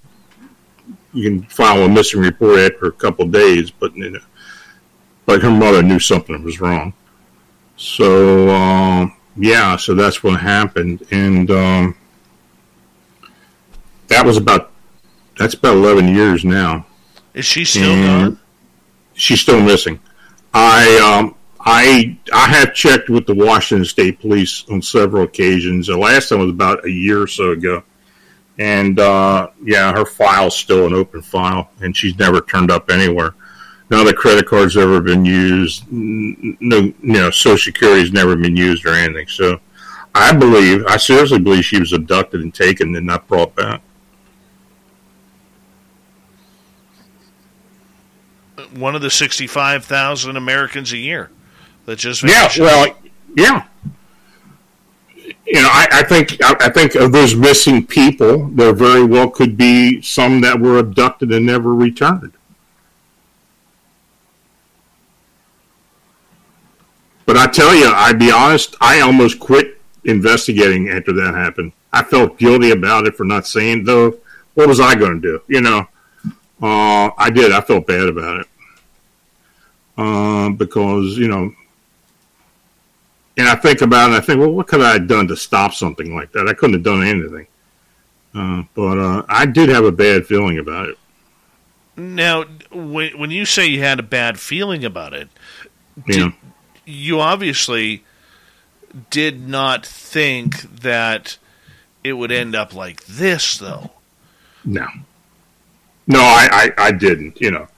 you can file a missing report after a couple of days, but you know, but her mother knew something was wrong. So um, yeah, so that's what happened, and um, that was about that's about eleven years now. Is she still and gone? She's still missing. I um, I I have checked with the Washington State Police on several occasions. The last time was about a year or so ago, and uh, yeah, her file's still an open file, and she's never turned up anywhere. None of the credit cards ever been used. No, you know, Social Security's never been used or anything. So, I believe, I seriously believe she was abducted and taken and not brought back. One of the sixty-five thousand Americans a year that just yeah, well, yeah. You know, I, I think I, I, think of those missing people, there very well could be some that were abducted and never returned. But I tell you, I'd be honest, I almost quit investigating after that happened. I felt guilty about it for not saying, though. What was I going to do? You know, uh, I did. I felt bad about it uh, because you know and I think about it, I think, well, what could I have done to stop something like that? I couldn't have done anything. Uh, but uh, I did have a bad feeling about it. Now, when, when you say you had a bad feeling about it, yeah. did, you obviously did not think that it would end up like this, though. No. No, I, I, I didn't. You know,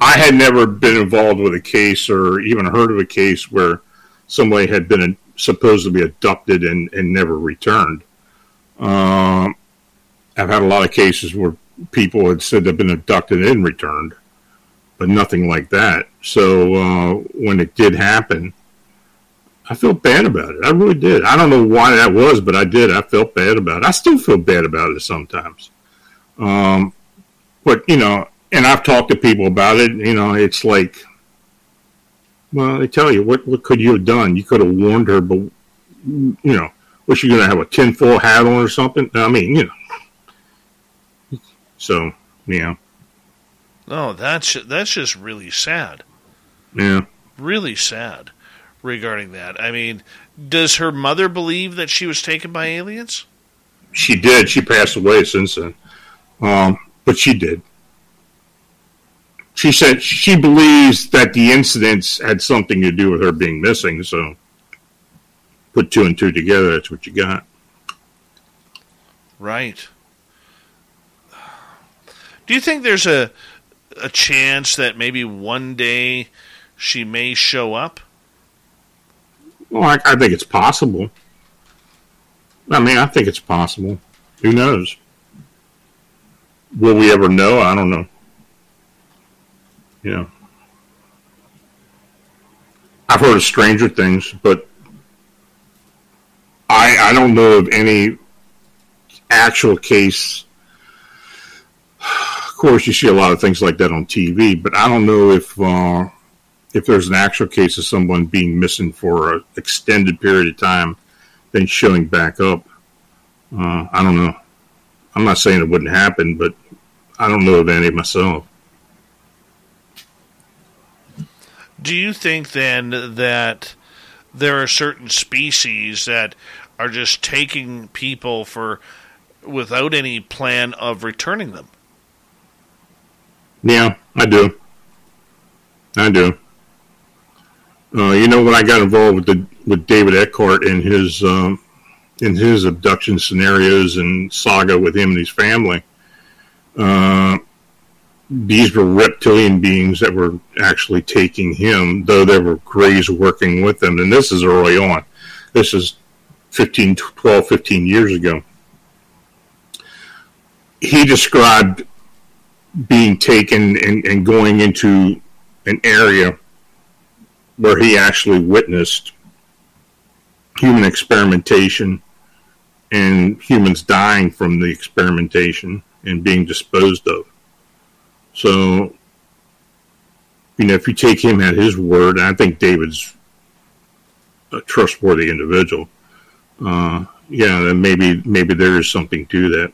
I had never been involved with a case or even heard of a case where – somebody had been supposed to be abducted and, and never returned. Um, I've had a lot of cases where people had said they've been abducted and returned, but nothing like that. So uh, when it did happen, I felt bad about it. I really did. I don't know why that was, but I did. I felt bad about it. I still feel bad about it sometimes. Um, but you know, and I've talked to people about it. You know, it's like well, I tell you, what what could you have done? You could have warned her, but you know, was she going to have a tinfoil hat on or something? I mean, you know. So, yeah. Oh, that's that's just really sad. Yeah. Really sad regarding that. I mean, does her mother believe that she was taken by aliens? She did. She passed away since then. Um, but she did she said she believes that the incidents had something to do with her being missing. So put two and two together. That's what you got. Right. Do you think there's a a chance that maybe one day she may show up? Well, I, I think it's possible. I mean, I think it's possible. Who knows? Will we ever know? I don't know. Yeah. I've heard of Stranger Things, but I I don't know of any actual case. Of course, you see a lot of things like that on TV, but I don't know if uh, if there's an actual case of someone being missing for an extended period of time, then showing back up. Uh, I don't know. I'm not saying it wouldn't happen, but I don't know of any myself. Do you think then that there are certain species that are just taking people for without any plan of returning them? Yeah, I do. I do. Uh, you know, when I got involved with the with David Eckhart in his um, in his abduction scenarios and saga with him and his family, uh, these were reptilian beings that were actually taking him, though there were Greys working with them. And this is early on. This is 15, 12, 15 years ago. He described being taken and, and going into an area where he actually witnessed human experimentation and humans dying from the experimentation and being disposed of. So, you know, if you take him at his word, I think David's a trustworthy individual. Uh, yeah, then maybe maybe there is something to that.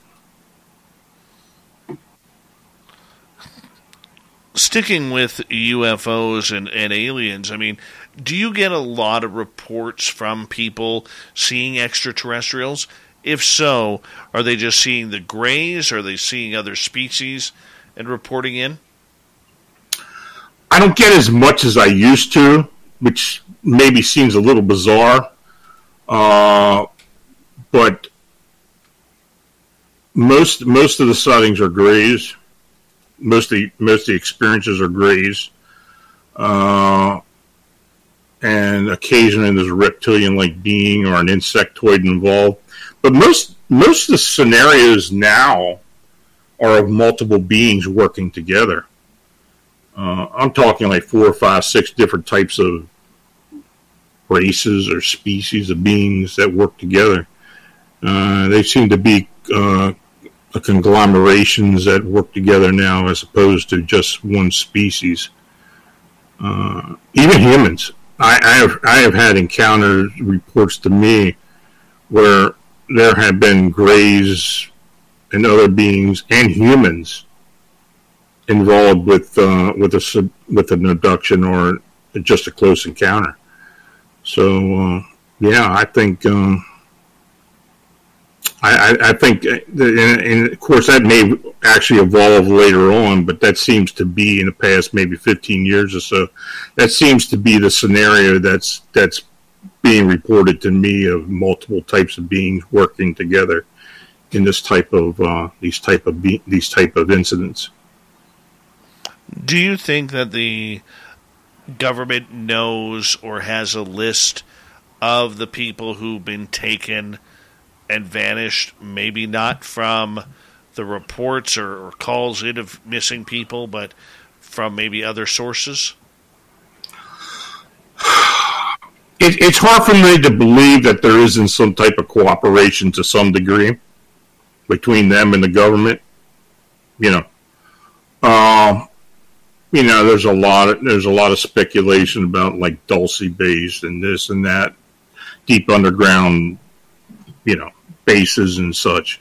Sticking with UFOs and, and aliens, I mean, do you get a lot of reports from people seeing extraterrestrials? If so, are they just seeing the grays? Are they seeing other species and reporting in? I don't get as much as I used to, which maybe seems a little bizarre. Uh, but most most of the sightings are grays. Most of the, most of the experiences are grays. Uh, and occasionally there's a reptilian-like being or an insectoid involved. But most most of the scenarios now are of multiple beings working together. Uh, I'm talking like four or five, six different types of races or species of beings that work together. Uh, they seem to be uh, conglomerations that work together now as opposed to just one species. Uh, even humans. I, I, have I have had encounters reports to me where there have been grays and other beings and humans involved with uh, with a with an abduction or just a close encounter. So uh, yeah, I think um, I, I, think, uh, and, and, of course, that may actually evolve later on, but that seems to be in the past maybe 15 years or so. That seems to be the scenario that's that's being reported to me of multiple types of beings working together in this type of uh, these type of be- these type of incidents. Do you think that the government knows or has a list of the people who've been taken? and vanished, maybe not from the reports or, or calls in of missing people, but from maybe other sources? It, it's hard for me to believe that there isn't some type of cooperation to some degree between them and the government. You know, uh, you know, there's a lot of there's a lot of speculation about like Dulce Base and this and that, deep underground, you know, bases and such.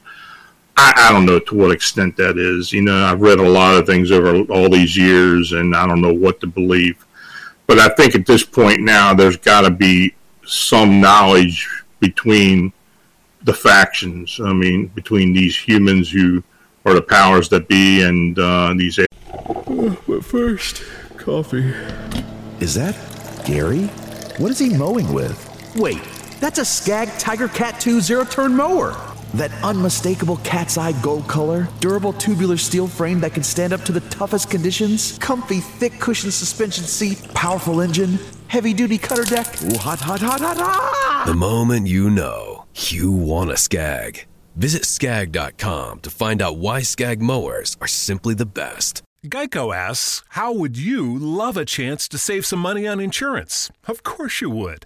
I, I, don't know to what extent that is. You know, I've read a lot of things over all these years, and I don't know what to believe. But I think at this point now, there's got to be some knowledge between the factions. I mean, between these humans who are the powers that be and uh, these. Uh, but first, coffee. Is that Gary? What is he mowing with? Wait. That's a Skag Tiger Cat 2 zero turn mower. That unmistakable cat's eye gold color, durable tubular steel frame that can stand up to the toughest conditions, comfy thick cushion suspension seat, powerful engine, heavy duty cutter deck. Ooh, hot, hot, hot, hot, hot! The moment you know, you want a Skag. Visit skag.com to find out why Skag mowers are simply the best. Geico asks, How would you love a chance to save some money on insurance? Of course you would.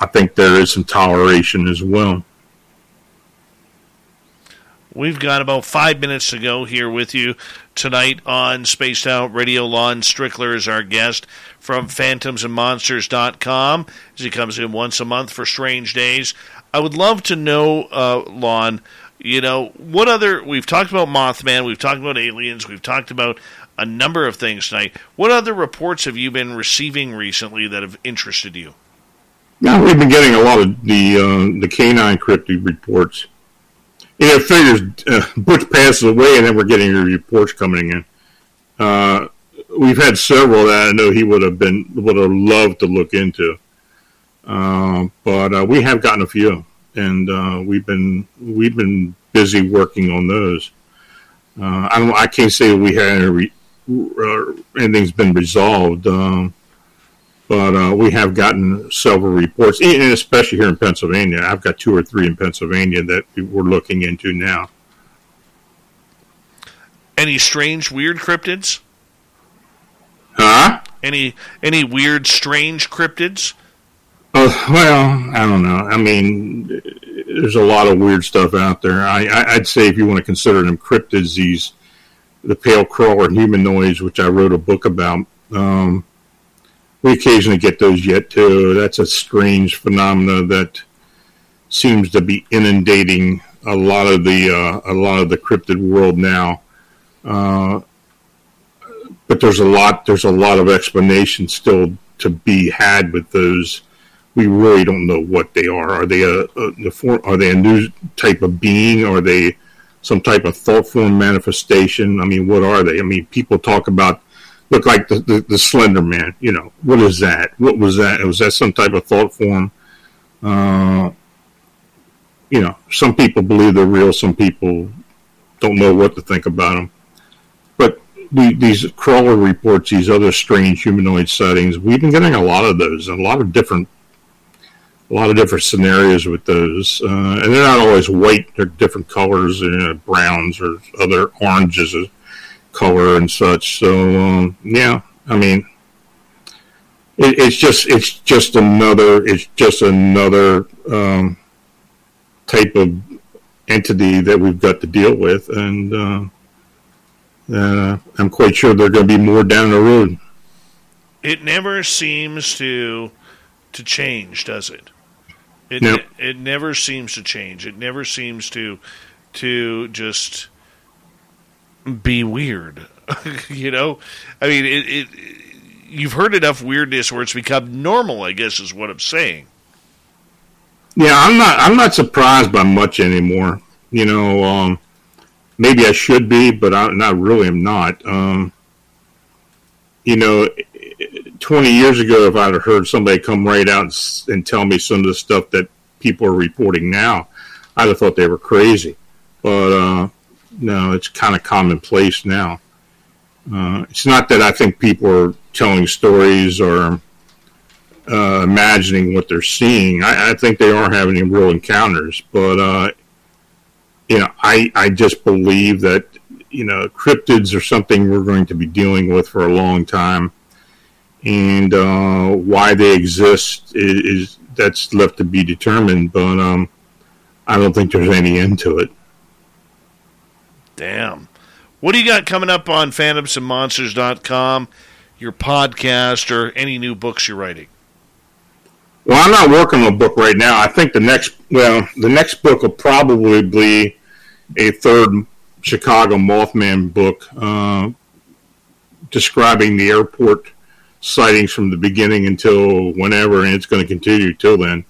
I think there is some toleration as well. We've got about five minutes to go here with you tonight on Spaced Out Radio. Lon Strickler is our guest from phantomsandmonsters.com as he comes in once a month for Strange Days. I would love to know, uh, Lon, you know, what other. We've talked about Mothman, we've talked about aliens, we've talked about a number of things tonight. What other reports have you been receiving recently that have interested you? Now we've been getting a lot of the uh, the canine cryptid reports. You know, figures uh, Butch passes away, and then we're getting the reports coming in. Uh, we've had several that I know he would have been would have loved to look into. Uh, but uh, we have gotten a few, and uh, we've been we've been busy working on those. Uh, I don't. I can't say we had re, uh, anything's been resolved, um, but uh, we have gotten several reports, and especially here in Pennsylvania. I've got two or three in Pennsylvania that we're looking into now. Any strange, weird cryptids? Huh? Any any weird, strange cryptids? Uh, well, I don't know. I mean, there's a lot of weird stuff out there. I, would say if you want to consider them cryptids, these the pale crawler humanoids, which I wrote a book about. Um, we occasionally get those yet too. That's a strange phenomena that seems to be inundating a lot of the uh, a lot of the cryptid world now. Uh, but there's a lot there's a lot of explanation still to be had with those. We really don't know what they are. Are they a, a are they a new type of being? Are they some type of thought form manifestation? I mean, what are they? I mean, people talk about look like the, the, the Slender Man. You know, what is that? What was that? Was that some type of thought form? Uh, you know, some people believe they're real. Some people don't know what to think about them But we, these crawler reports, these other strange humanoid sightings, we've been getting a lot of those, and a lot of different, a lot of different scenarios with those, uh, and they're not always white; they're different colors, you know, browns or other oranges color and such. So, um, yeah, I mean, it, it's just it's just another it's just another um, type of entity that we've got to deal with, and. Uh, uh, I'm quite sure there are going to be more down the road. It never seems to to change, does it? It nope. it, it never seems to change. It never seems to to just be weird. you know, I mean, it, it. You've heard enough weirdness where it's become normal. I guess is what I'm saying. Yeah, I'm not. I'm not surprised by much anymore. You know, um, maybe I should be, but I really am not. Um, you know, 20 years ago, if I'd have heard somebody come right out and, and, tell me some of the stuff that people are reporting now, I'd have thought they were crazy. But uh, no, it's kind of commonplace now. Uh, it's not that I think people are telling stories or uh, imagining what they're seeing. I, I, think they are having real encounters, but uh, you know, I, I just believe that, you know, cryptids are something we're going to be dealing with for a long time. And uh, why they exist is, is, that's left to be determined, but um, I don't think there's any end to it. Damn. What do you got coming up on phantomsandmonsters.com, your podcast, or any new books you're writing? Well, I'm not working on a book right now. I think the next, well, the next book will probably be a third Chicago Mothman book uh, describing the airport sightings from the beginning until whenever, and it's going to continue till then.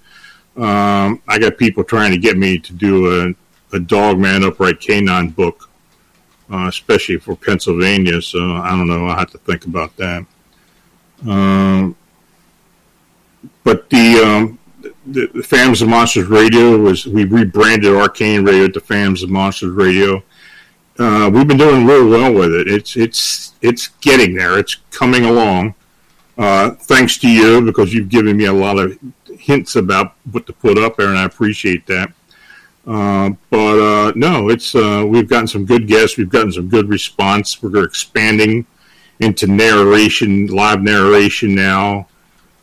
Um, I got people trying to get me to do a, a Dogman Upright Canine book, uh, especially for Pennsylvania. So I don't know. I have to think about that. Um, but the, um, the, the Phantoms and Monsters Radio was we rebranded Arcane Radio to Phantoms and Monsters Radio. Uh, we've been doing really well with it. It's it's it's getting there. It's coming along. Uh, thanks to you because you've given me a lot of hints about what to put up there, and I appreciate that. Uh, but uh, no, it's uh, we've gotten some good guests. We've gotten some good response. We're expanding into narration, live narration now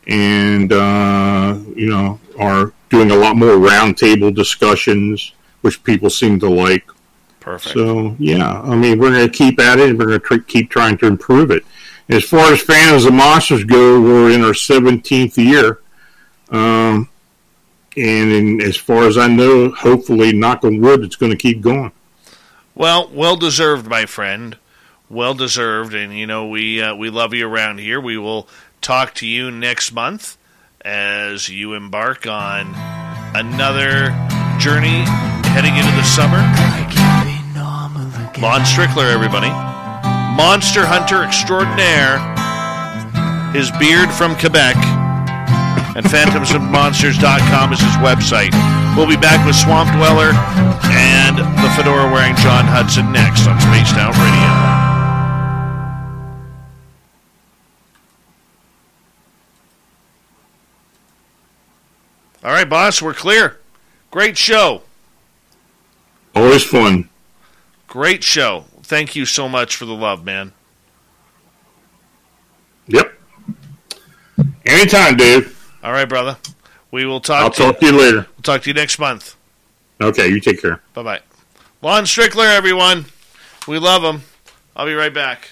and uh, you know are doing a lot more roundtable discussions, which people seem to like. Perfect. So yeah, I mean we're going to keep at it. We're going to tr- keep trying to improve it. As far as Phantoms and Monsters go, we're in our seventeenth year, um, and in, as far as I know, hopefully, knock on wood, it's going to keep going. Well, well deserved, my friend. Well deserved, and you know we uh, we love you around here. We will talk to you next month as you embark on another journey heading into the summer. Lon Strickler, everybody. Monster hunter extraordinaire. His beard from Quebec. And phantomsandmonsters.com is his website. We'll be back with Swamp Dweller and the fedora wearing John Hudson next on Spaced Out Radio. All right, boss, we're clear. Great show. Always fun. Great show. Thank you so much for the love, man. Yep. Anytime, Dave. All right, brother. We will talk. I'll to talk to you later. We'll talk to you next month. Okay, you take care. Bye bye. Lon Strickler, everyone. We love him. I'll be right back.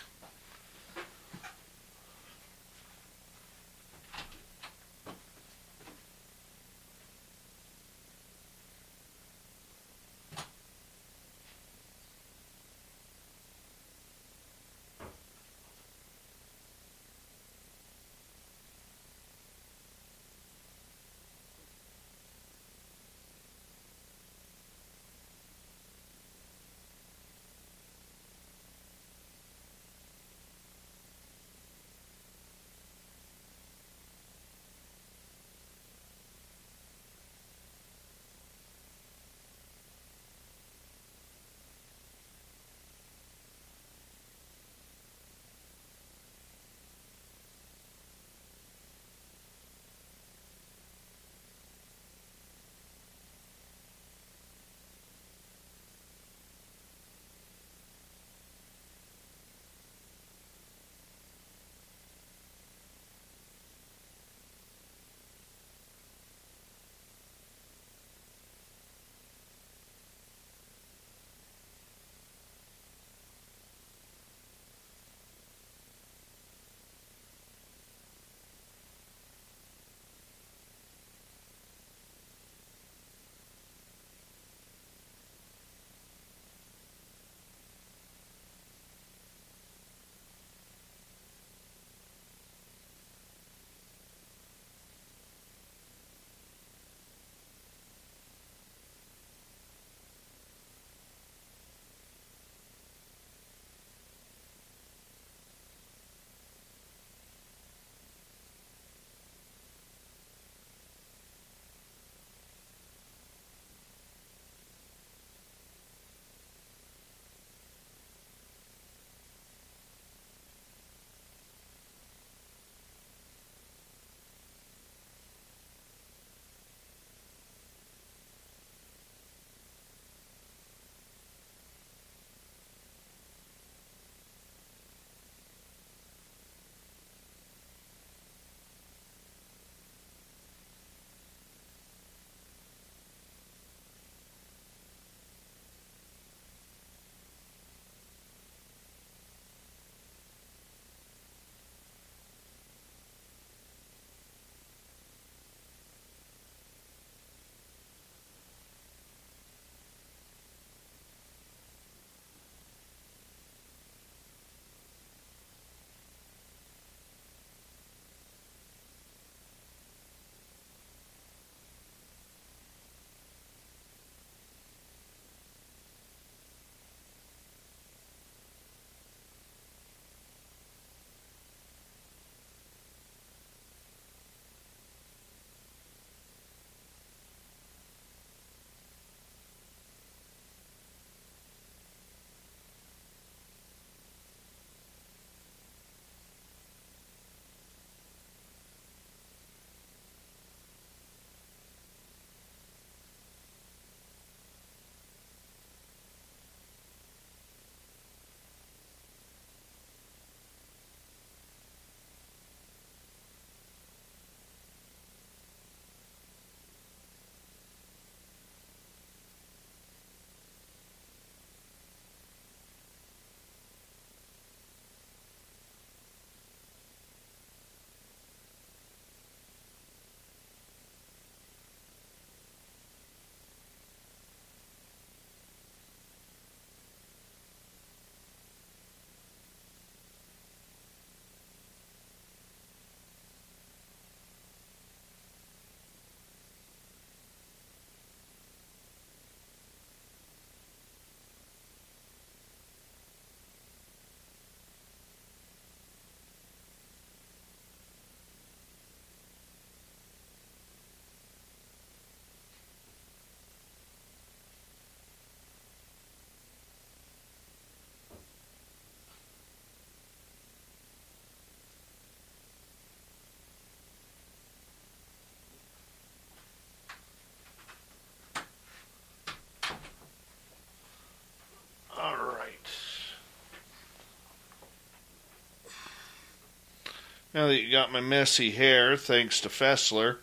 Now that you got my messy hair, thanks to Fessler.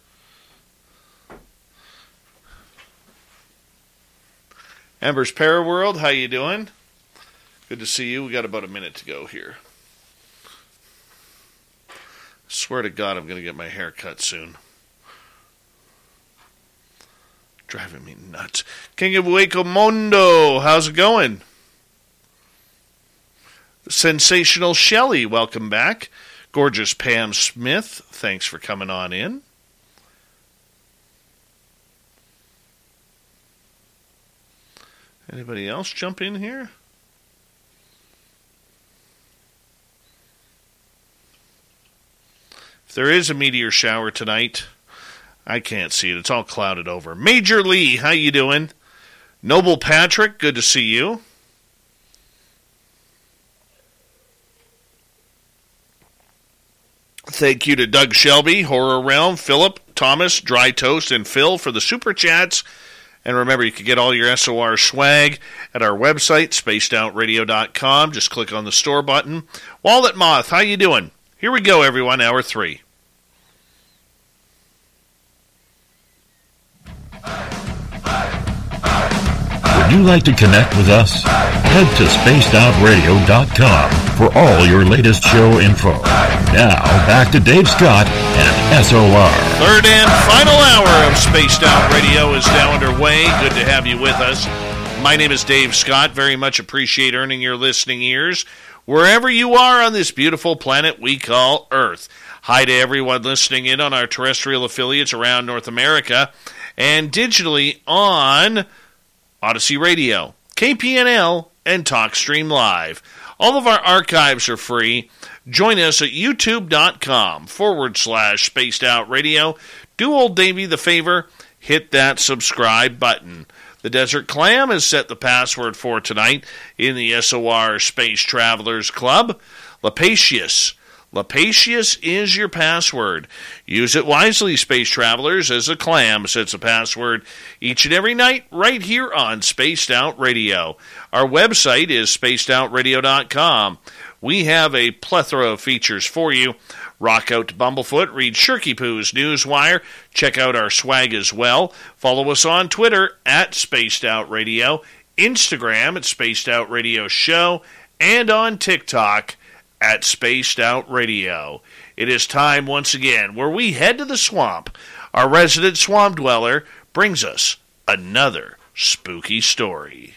Ember's Paraworld, how you doing? Good to see you. We got about a minute to go here. Swear to God, I'm going to get my hair cut soon. Driving me nuts. King of Waco Mondo, how's it going? Sensational Shelley, welcome back. Gorgeous Pam Smith, thanks for coming on in. Anybody else jump in here? If there is a meteor shower tonight, I can't see it. It's all clouded over. Major Lee, how you doing? Noble Patrick, good to see you. Thank you to Doug Shelby, Horror Realm, Philip, Thomas, Dry Toast, and Phil for the super chats. And remember, you can get all your SOR swag at our website, spacedoutradio.com. Just click on the store button. Wallet Moth, how you doing? Here we go, everyone, hour three. Would you like to connect with us? Head to spacedoutradio.com for all your latest show info. Now, back to Dave Scott and SOR. Third and final hour of Spaced Out Radio is now underway. Good to have you with us. My name is Dave Scott. Very much appreciate earning your listening ears wherever you are on this beautiful planet we call Earth. Hi to everyone listening in on our terrestrial affiliates around North America and digitally on Odyssey Radio, KPNL, and TalkStream Live. All of our archives are free. Join us at youtube.com forward slash spaced out radio. Do old Davy the favor, hit that subscribe button. The Desert Clam has set the password for tonight in the SOR Space Travelers Club. Lapatius. Lapatius is your password. Use it wisely, space travelers, as a clam sets a password each and every night right here on Spaced Out Radio. Our website is spacedoutradio.com. We have a plethora of features for you. Rock out to Bumblefoot, read Shirky Poo's Newswire, check out our swag as well. Follow us on Twitter at Spaced Out Radio, Instagram at Spaced Out Radio Show, and on TikTok at Spaced Out Radio. It is time once again where we head to the swamp. Our resident swamp dweller brings us another spooky story.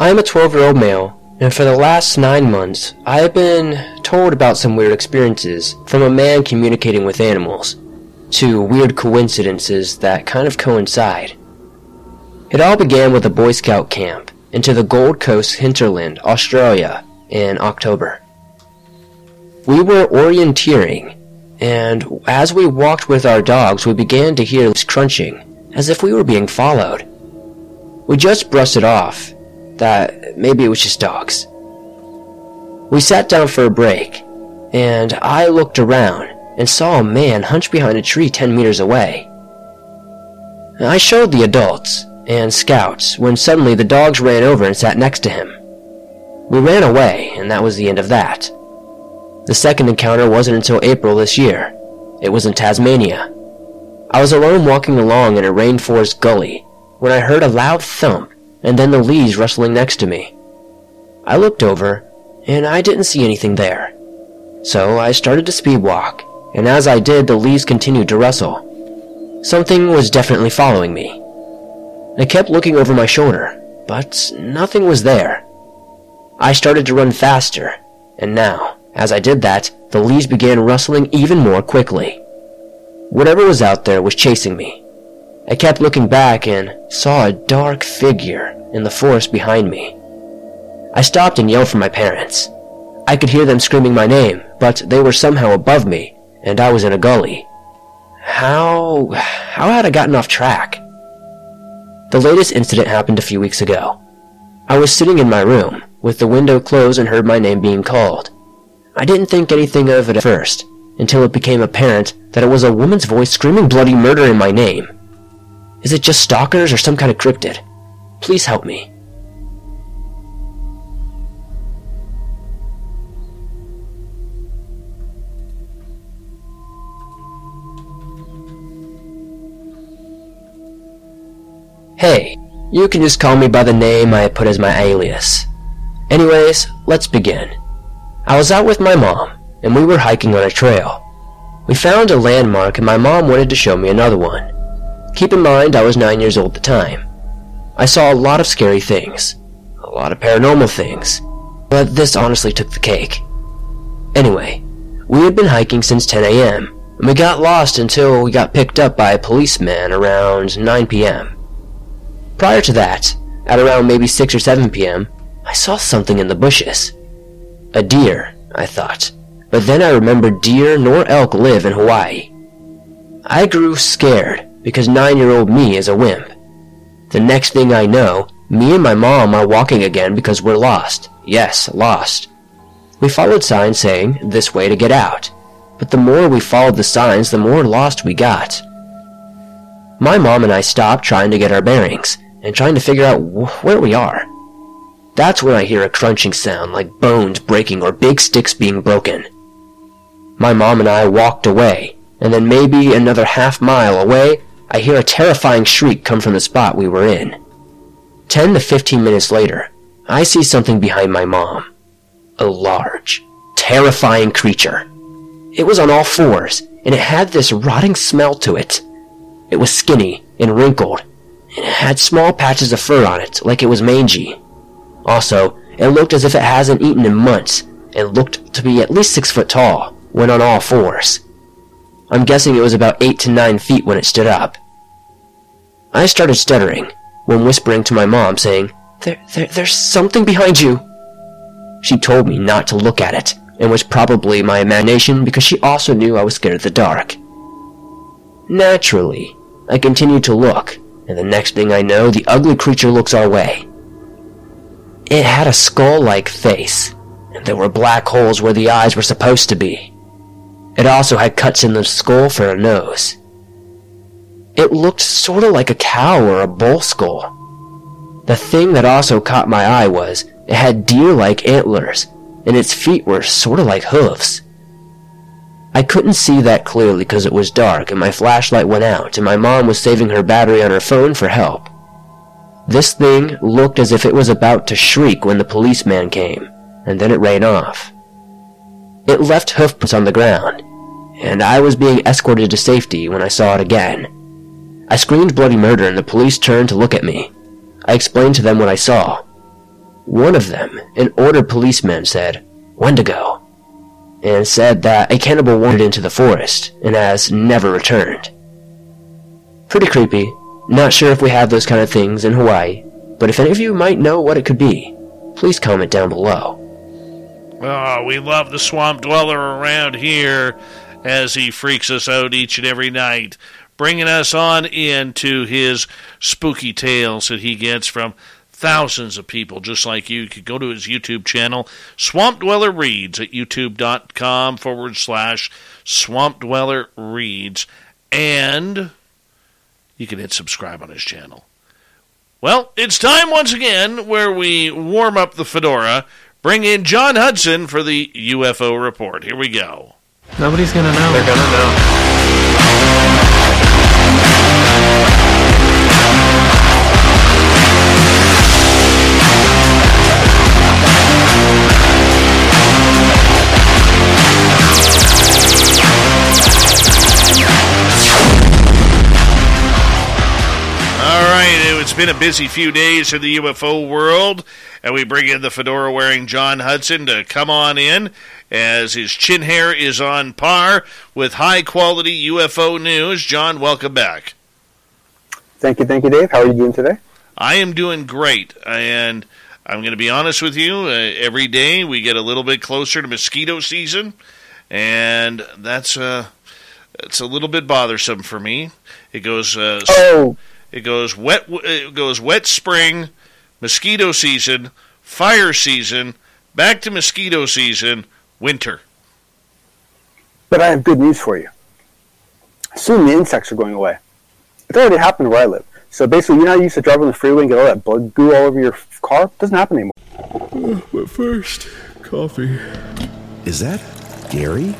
I am a 12 year old male, and for the last nine months, I have been told about some weird experiences from a man communicating with animals to weird coincidences that kind of coincide. It all began with a Boy Scout camp into the Gold Coast hinterland, Australia, in October. We were orienteering, and as we walked with our dogs, we began to hear this crunching, as if we were being followed. We just brushed it off, that maybe it was just dogs. We sat down for a break, and I looked around and saw a man hunched behind a tree 10 meters away. I showed the adults and scouts when suddenly the dogs ran over and sat next to him. We ran away, and that was the end of that. The second encounter wasn't until April this year. It was in Tasmania. I was alone walking along in a rainforest gully when I heard a loud thump and then the leaves rustling next to me. I looked over, and I didn't see anything there. So I started to speed walk, and as I did, the leaves continued to rustle. Something was definitely following me. I kept looking over my shoulder, but nothing was there. I started to run faster, and now, as I did that, the leaves began rustling even more quickly. Whatever was out there was chasing me. I kept looking back and saw a dark figure in the forest behind me. I stopped and yelled for my parents. I could hear them screaming my name, but they were somehow above me, and I was in a gully. How... how had I gotten off track? The latest incident happened a few weeks ago. I was sitting in my room, with the window closed and heard my name being called. I didn't think anything of it at first, until it became apparent that it was a woman's voice screaming bloody murder in my name. Is it just stalkers or some kind of cryptid? Please help me. Hey, you can just call me by the name I put as my alias. Anyways, let's begin. I was out with my mom, and we were hiking on a trail. We found a landmark and my mom wanted to show me another one. Keep in mind I was 9 years old at the time. I saw a lot of scary things, a lot of paranormal things, but this honestly took the cake. Anyway, we had been hiking since 10 a.m., and we got lost until we got picked up by a policeman around 9 p.m. Prior to that, at around maybe 6 or 7 p.m., I saw something in the bushes. A deer, I thought, but then I remembered deer nor elk live in Hawaii. I grew scared because nine-year-old me is a wimp. The next thing I know, me and my mom are walking again because we're lost. Yes, lost. We followed signs saying, this way to get out. But the more we followed the signs, the more lost we got. My mom and I stopped trying to get our bearings, and trying to figure out wh- where we are. That's when I hear a crunching sound like bones breaking or big sticks being broken. My mom and I walked away, and then maybe another half mile away, I hear a terrifying shriek come from the spot we were in. Ten to fifteen minutes later, I see something behind my mom. A large, terrifying creature. It was on all fours, and it had this rotting smell to it. It was skinny and wrinkled, and it had small patches of fur on it, like it was mangy. Also, it looked as if it hasn't eaten in months, and looked to be at least six foot tall, when on all fours. I'm guessing it was about eight to nine feet when it stood up. I started stuttering, when whispering to my mom, saying, there, there, There's something behind you. She told me not to look at it, and was probably my imagination because she also knew I was scared of the dark. Naturally, I continued to look, and the next thing I know, the ugly creature looks our way. It had a skull-like face, and there were black holes where the eyes were supposed to be. It also had cuts in the skull for a nose. It looked sort of like a cow or a bull skull. The thing that also caught my eye was it had deer-like antlers, and its feet were sort of like hooves. I couldn't see that clearly because it was dark and my flashlight went out and my mom was saving her battery on her phone for help. This thing looked as if it was about to shriek when the policeman came, and then it ran off. It left hoofprints on the ground, and I was being escorted to safety when I saw it again. I screamed bloody murder and the police turned to look at me. I explained to them what I saw. One of them, an order policeman, said, Wendigo, and said that a cannibal wandered into the forest and has never returned. Pretty creepy. Not sure if we have those kind of things in Hawaii, but if any of you might know what it could be, please comment down below. Oh, we love the swamp dweller around here as he freaks us out each and every night, bringing us on into his spooky tales that he gets from thousands of people just like you. You could go to his YouTube channel, Swamp Dweller Reads, at youtube.com forward slash Swamp Dweller Reads, and you can hit subscribe on his channel. Well, it's time once again where we warm up the fedora, bring in John Hudson for the UFO report. Here we go. Nobody's gonna know. They're gonna know. All right, it's been a busy few days in the UFO world, and we bring in the fedora wearing John Hudson to come on in as his chin hair is on par with high quality UFO news. John, welcome back. Thank you, thank you, Dave. How are you doing today? I am doing great, and I'm going to be honest with you. Uh, every day we get a little bit closer to mosquito season, and that's uh, it's a little bit bothersome for me. It goes uh, oh. it goes wet it goes wet spring, mosquito season, fire season, back to mosquito season, winter. But I have good news for you. Soon the insects are going away. It's already happened where I live. So basically, you know how you used to drive on the freeway and get all that bug goo all over your car? It doesn't happen anymore. Uh, but first, coffee. Is that Gary?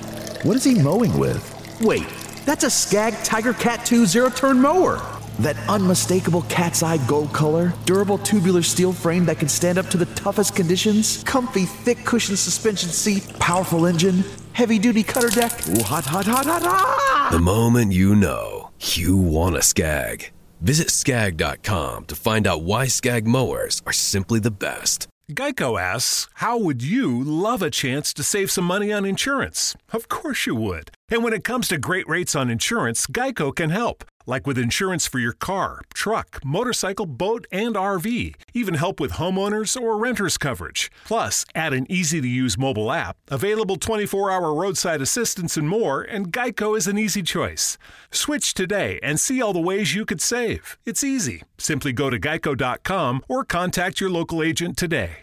What is he mowing with? Wait, that's a Skag Tiger Cat 2 zero turn mower. That unmistakable cat's eye gold color, durable tubular steel frame that can stand up to the toughest conditions, comfy thick cushion suspension seat, powerful engine, heavy duty cutter deck. Ooh, hot, hot, hot, hot, hot! The moment you know, you want a Skag. Visit skag.com to find out why Skag mowers are simply the best. Geico asks, How would you love a chance to save some money on insurance? Of course you would. And when it comes to great rates on insurance, Geico can help. Like with insurance for your car, truck, motorcycle, boat, and RV. Even help with homeowners or renters coverage. Plus, add an easy to use mobile app, available 24 hour roadside assistance, and more, and Geico is an easy choice. Switch today and see all the ways you could save. It's easy. Simply go to geico.com or contact your local agent today.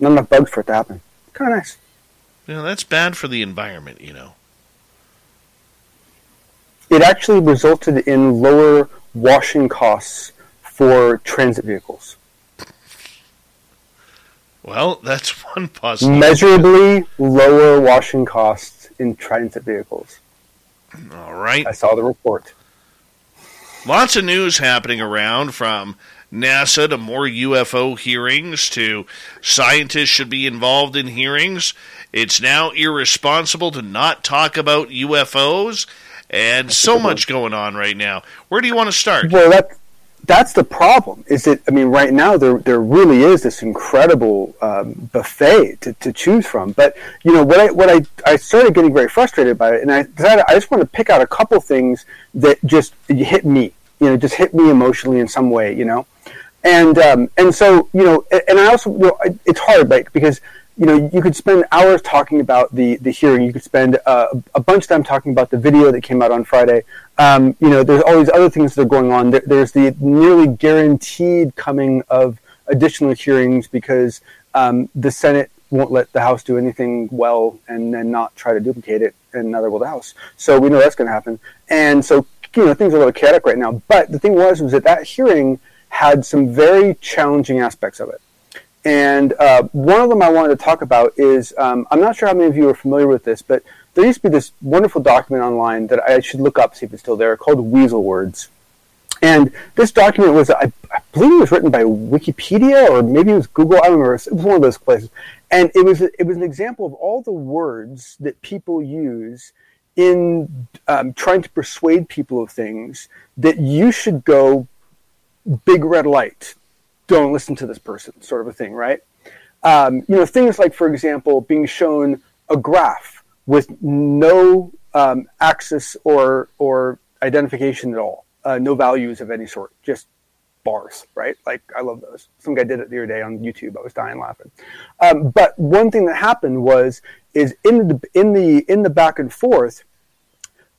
Not enough bugs for it to happen. Kind of nice. Yeah, that's bad for the environment, you know it actually resulted in lower washing costs for transit vehicles. Well, that's one positive. Measurably lower washing costs in transit vehicles. All right. I saw the report. Lots of news happening around from NASA to more UFO hearings to scientists should be involved in hearings. It's now irresponsible to not talk about UFOs and so much going on right now. Where do you want to start? Well, that that's the problem. Is that I mean, right now there there really is this incredible um, buffet to, to choose from. But you know what I what I I started getting very frustrated by it, and I decided I just want to pick out a couple things that just hit me. You know, just hit me emotionally in some way. You know, and um, and so you know, and I also you know, it's hard, like because you know, you could spend hours talking about the, the hearing. You could spend uh, a bunch of time talking about the video that came out on Friday. Um, you know, there's all these other things that are going on. There, there's the nearly guaranteed coming of additional hearings because um, the Senate won't let the House do anything well and then not try to duplicate it, and neither will the House. So we know that's going to happen. And so, you know, things are a little chaotic right now. But the thing was, was that that hearing had some very challenging aspects of it. And uh, one of them I wanted to talk about is um, I'm not sure how many of you are familiar with this, but there used to be this wonderful document online that I should look up, see if it's still there, called Weasel Words. And this document was, I, I believe it was written by Wikipedia or maybe it was Google. I don't remember. It was one of those places. And it was, it was an example of all the words that people use in um, trying to persuade people of things that you should go big red light don't listen to this person, sort of a thing, right? Um, you know, things like, for example, being shown a graph with no um, axis or or identification at all, uh, no values of any sort, just bars, right? Like I love those. Some guy did it the other day on YouTube. I was dying laughing. Um, but one thing that happened was is in the in the in the back and forth,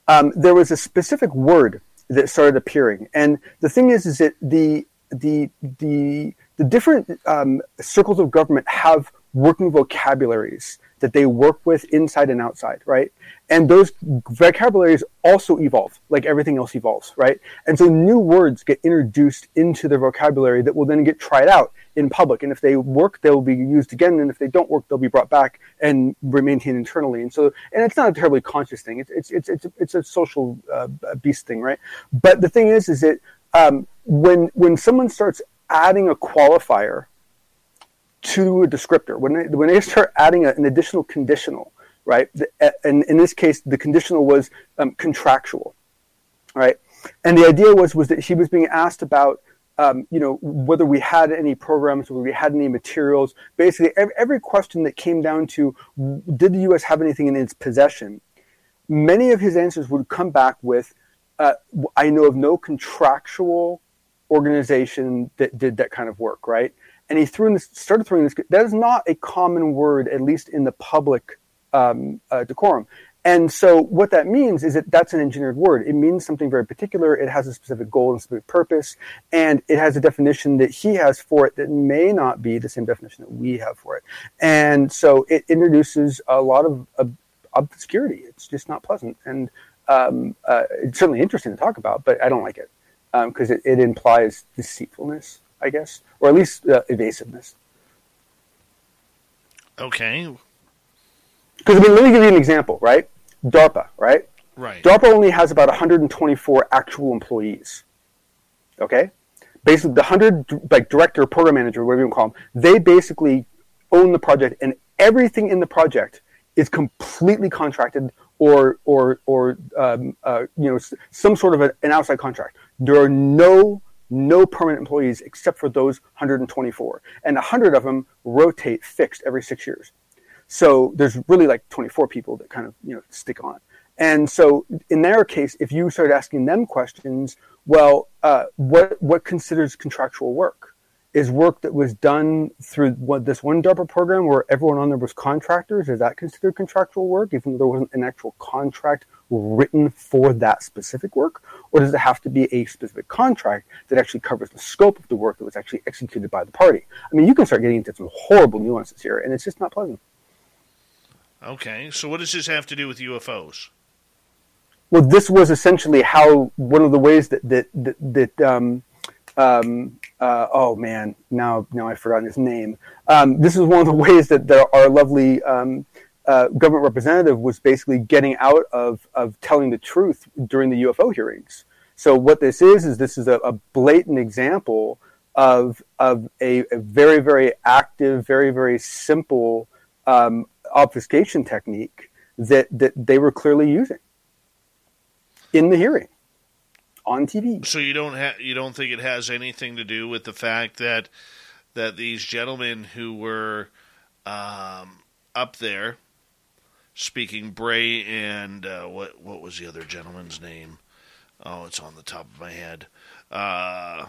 um, there was a specific word that started appearing, and the thing is, is that the the the the different um, circles of government have working vocabularies that they work with inside and outside, right? And those vocabularies also evolve, like everything else evolves, right? And so new words get introduced into their vocabulary that will then get tried out in public. And if they work, they'll be used again. And if they don't work, they'll be brought back and maintained internally. And so, and it's not a terribly conscious thing. It's it's it's it's, it's a social uh, beast thing, right? But the thing is, is that um, when when someone starts adding a qualifier to a descriptor, when they, when they start adding a, an additional conditional, right? And in this case, the conditional was um, contractual, right? And the idea was was that he was being asked about, um, you know, whether we had any programs, whether we had any materials. Basically, every, every question that came down to, did the U.S. have anything in its possession? Many of his answers would come back with, uh, I know of no contractual organization that did that kind of work, right? and he threw in this, started throwing this. That is not a common word, at least in the public um, uh, decorum. And so what that means is that that's an engineered word. It means something very particular. It has a specific goal and specific purpose, and it has a definition that he has for it that may not be the same definition that we have for it. And so it introduces a lot of, obscurity. It's just not pleasant, and um, uh, it's certainly interesting to talk about, but I don't like it because um, it, it, implies deceitfulness, I guess, or at least uh, evasiveness. Okay. Because I mean, let me give you an example, right? DARPA, right? Right. DARPA only has about 124 actual employees. Okay, basically the hundred like director, program manager, whatever you want to call them, they basically own the project, and everything in the project is completely contracted or or or um, uh, you know some sort of a, an outside contract. There are no no permanent employees except for those 124, and 100 of them rotate fixed every six years. So there's really like 24 people that kind of you know stick on. And so in their case, if you start asking them questions, well, uh, what what considers contractual work? Is work that was done through what, this one DARPA program where everyone on there was contractors? Is that considered contractual work, even though there wasn't an actual contract written for that specific work? Or does it have to be a specific contract that actually covers the scope of the work that was actually executed by the party? I mean, you can start getting into some horrible nuances here, and it's just not pleasant. Okay, so what does this have to do with UFOs? Well, this was essentially how one of the ways that that that, that um, um, uh, oh man, now now I've forgotten his name. Um, this is one of the ways that our lovely um, uh, government representative was basically getting out of of telling the truth during the UFO hearings. So what this is is this is a, a blatant example of of a, a, very very active, very very simple um, obfuscation technique that, that they were clearly using in the hearing on TV. So you don't ha- you don't think it has anything to do with the fact that that these gentlemen who were um, up there speaking Bray and uh, what what was the other gentleman's name? Oh, it's on the top of my head. Uh,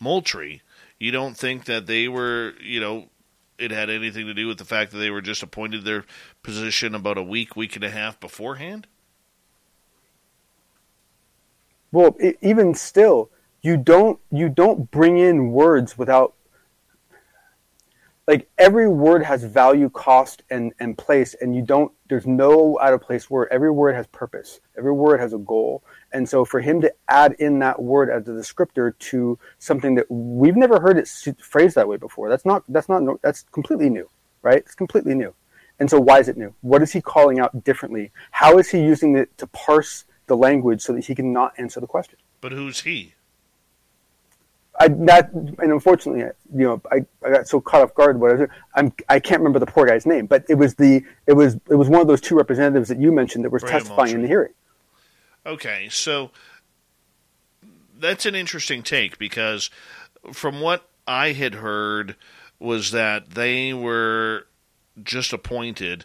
Moultrie. You don't think that they were, you know, it had anything to do with the fact that they were just appointed their position about a week, week and a half beforehand? Well, it, even still, you don't you don't bring in words without like every word has value, cost, and and place, and you don't. There's no out of place word. Every word has purpose. Every word has a goal, and so for him to add in that word as a descriptor to something that we've never heard it phrased that way before, that's not that's not that's completely new, right? It's completely new. And so why is it new? What is he calling out differently? How is he using it to parse the language so that he can not answer the question? But who's he? I that and unfortunately, you know, I, I got so caught off guard. Whatever, I'm I can't remember the poor guy's name, but it was the it was it was one of those two representatives that you mentioned that was testifying in the hearing. Okay, so that's an interesting take because from what I had heard was that they were just appointed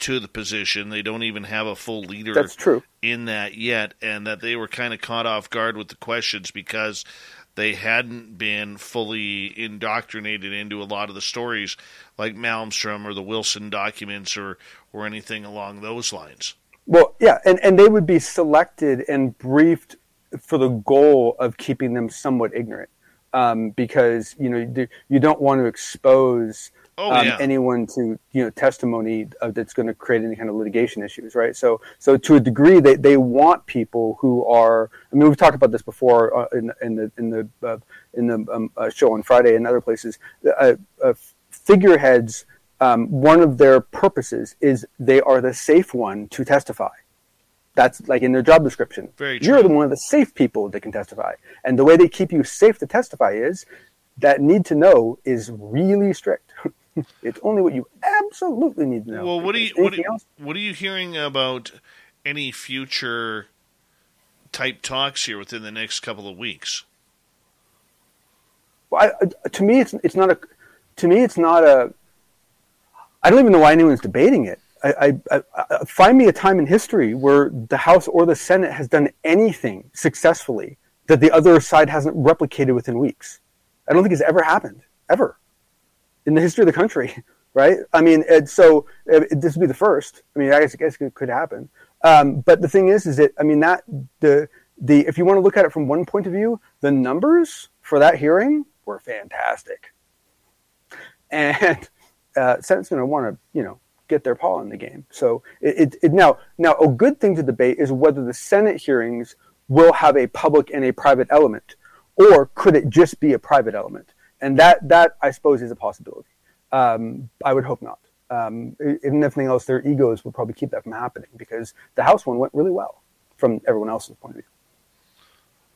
to the position. They don't even have a full leader That's true. in that yet, and that they were kind of caught off guard with the questions because they hadn't been fully indoctrinated into a lot of the stories like Malmstrom or the Wilson documents or, or anything along those lines. Well, yeah, and, and they would be selected and briefed for the goal of keeping them somewhat ignorant, um, because you know you don't want to expose oh, um, yeah. anyone to you know testimony that's going to create any kind of litigation issues, right? So so to a degree, they, they want people who are. I mean, we've talked about this before uh, in in the in the uh, in the um, uh, show on Friday and other places. Uh, uh, figureheads um, one of their purposes is they are the safe one to testify. That's like in their job description. You're the one of the safe people that can testify. And the way they keep you safe to testify is that need to know is really strict. it's only what you absolutely need to know. Well, what are you what, are, what are you hearing about any future type talks here within the next couple of weeks? Well, I, to me, it's it's not a. To me, it's not a I don't even know why anyone's debating it. I, I, I, find me a time in history where the House or the Senate has done anything successfully that the other side hasn't replicated within weeks. I don't think it's ever happened. ever in the history of the country, right? I mean, so it, this would be the first. I mean, I guess, I guess it could happen. Um, but the thing is, is that I mean that the the if you want to look at it from one point of view, the numbers for that hearing were fantastic, and uh, Senate's going to want to you know get their paw in the game. So it, it, it, now now a good thing to debate is whether the Senate hearings will have a public and a private element, or could it just be a private element? And that that I suppose is a possibility. Um, I would hope not. Um, if nothing else, their egos would probably keep that from happening because the House one went really well from everyone else's point of view.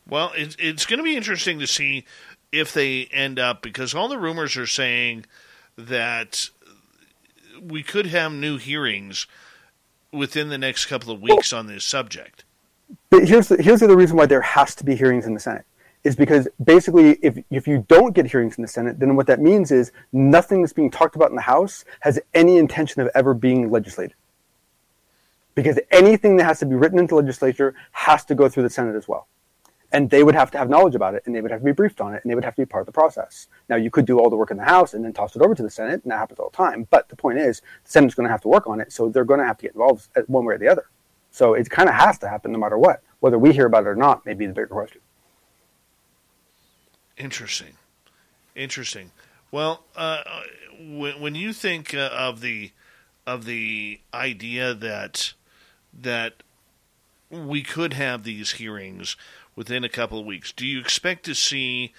Well, it's it's going to be interesting to see if they end up because all the rumors are saying that we could have new hearings within the next couple of weeks on this subject. But here's the, here's the reason why there has to be hearings in the Senate is because basically if if you don't get hearings in the Senate, then what that means is nothing that's being talked about in the House has any intention of ever being legislated. Because anything that has to be written into legislature has to go through the Senate as well and they would have to have knowledge about it and they would have to be briefed on it and they would have to be part of the process. Now, you could do all the work in the House and then toss it over to the Senate, and that happens all the time. But the point is, the Senate's going to have to work on it, so they're going to have to get involved one way or the other. So it kind of has to happen no matter what. Whether we hear about it or not may be the bigger question. Interesting. Interesting. Well, uh, when, when you think uh, of the of the idea that that we could have these hearings within a couple of weeks. Do you expect to see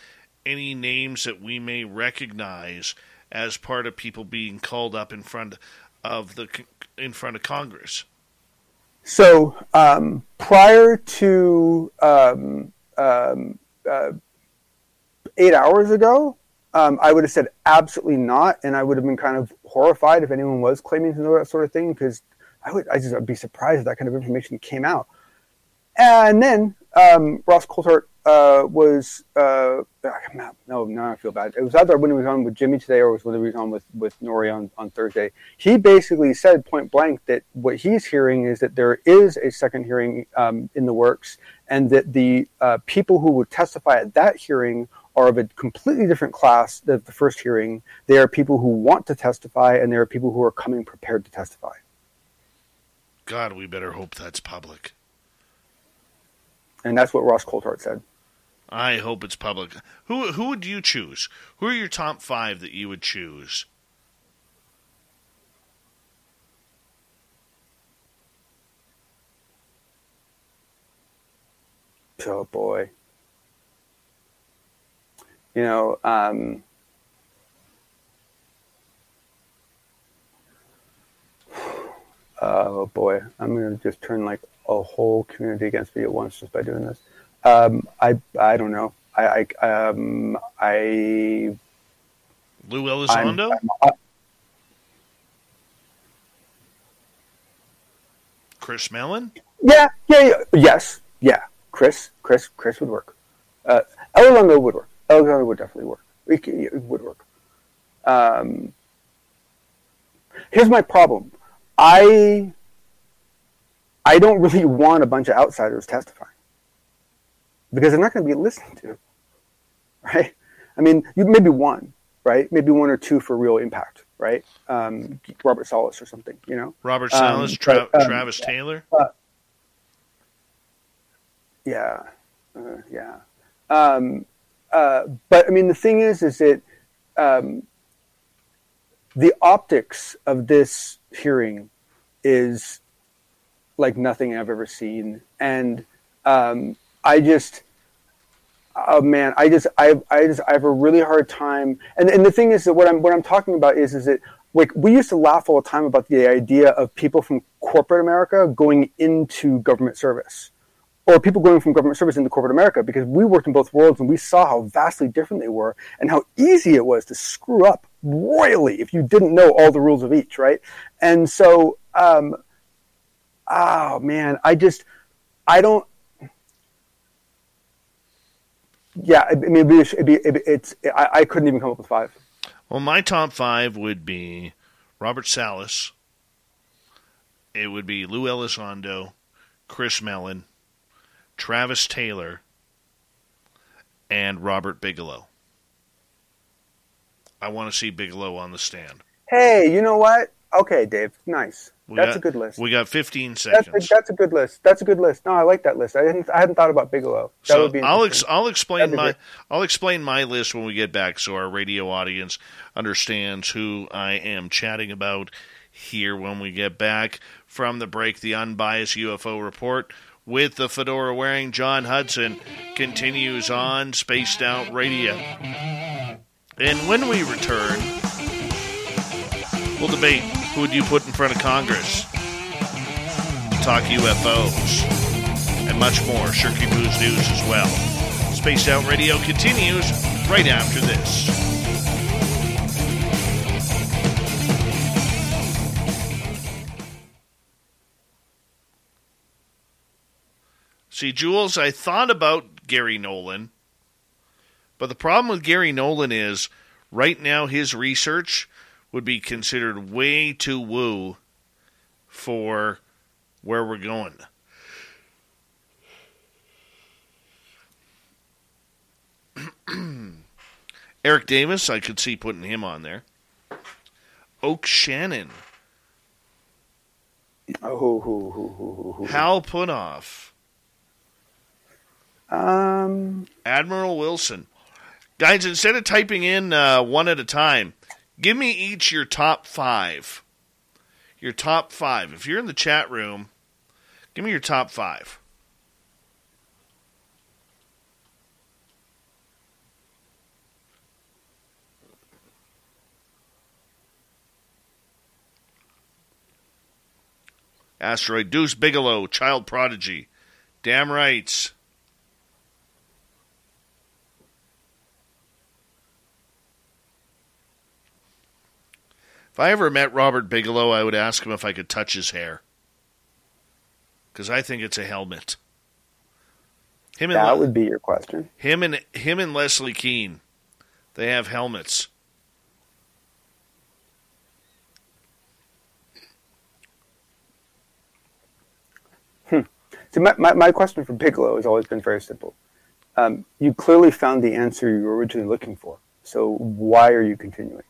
any names that we may recognize as part of people being called up in front of the in front of Congress? So um, prior to um, um, uh, eight hours ago, um, I would have said absolutely not, and I would have been kind of horrified if anyone was claiming to know that sort of thing because I would I just would be surprised if that kind of information came out. And then um, Ross Coulthart uh, was uh, no, no, I feel bad. It was either when he was on with Jimmy today, or it was when he was on with with Nori on, on Thursday. He basically said point blank that what he's hearing is that there is a second hearing um, in the works, and that the uh, people who would testify at that hearing are of a completely different class than the first hearing. They are people who want to testify, and there are people who are coming prepared to testify. God, we better hope that's public. And that's what Ross Coulthart said. I hope it's public. Who who would you choose? Who are your top five that you would choose? Oh boy. You know, um, oh boy, I'm going to just turn like a whole community against me at once just by doing this. Um, I I don't know. I I um, I Lou Elizondo. I'm, I'm, Chris Mellon. Yeah, yeah, yeah, yes, yeah. Chris, Chris, Chris would work. Uh, Elizondo would work. Elizondo would definitely work. It, it would work. Um, here's my problem. I I don't really want a bunch of outsiders testifying because they're not going to be listened to, right? I mean, you maybe one, right? Maybe one or two for real impact, right? Um, Robert Salas or something, you know. Robert Salas, um, Tra- um, Travis Taylor. Uh, yeah, uh, yeah. Uh, but I mean, the thing is, is that um, the optics of this hearing is like nothing I've ever seen. And um, I just, oh man, I just, I, I just, I have a really hard time. And and the thing is that what I'm what I'm talking about is is that like we used to laugh all the time about the idea of people from corporate America going into government service. Or people going from government service into corporate America because we worked in both worlds and we saw how vastly different they were and how easy it was to screw up royally if you didn't know all the rules of each, right? And so um, oh man, I just, I don't. Yeah, I mean, it'd be, it'd be, it's. I, I couldn't even come up with five. Well, my top five would be Robert Salas. It would be Lou Elizondo, Chris Mellon, Travis Taylor, and Robert Bigelow. I want to see Bigelow on the stand. Hey, you know what? Okay, Dave. Nice. We that's got, a good list. We got 15 That's seconds. a, that's a good list. That's a good list. No, I like that list. I hadn't I hadn't thought about Bigelow. That so I'll ex- I'll explain my. I'll explain my list when we get back, so our radio audience understands who I am chatting about here when we get back from the break. The unbiased UFO report with the fedora wearing John Hudson continues on Spaced Out Radio, and when we return, we'll debate who would you put in front of Congress. Talk UFOs and much more. Shirky Poo's News as well. Spaced Out Radio continues right after this. See, Jules, I thought about Gary Nolan, but the problem with Gary Nolan is right now his research would be considered way too woo for where we're going. Eric Davis, I could see putting him on there. Oak Shannon, Oh. Hal Puthoff, Um, Admiral Wilson. Guys, instead of typing in uh, one at a time, give me each your top five. Your top five. If you're in the chat room, give me your top five. Asteroid Deuce Bigelow, Child Prodigy. Damn rights. If I ever met Robert Bigelow, I would ask him if I could touch his hair. Because I think it's a helmet. Him and that Le- would be your question. him and him and Leslie Kean, they have helmets. So my, my, my question for Bigelow has always been very simple. Um, you clearly found the answer you were originally looking for. So why are you continuing?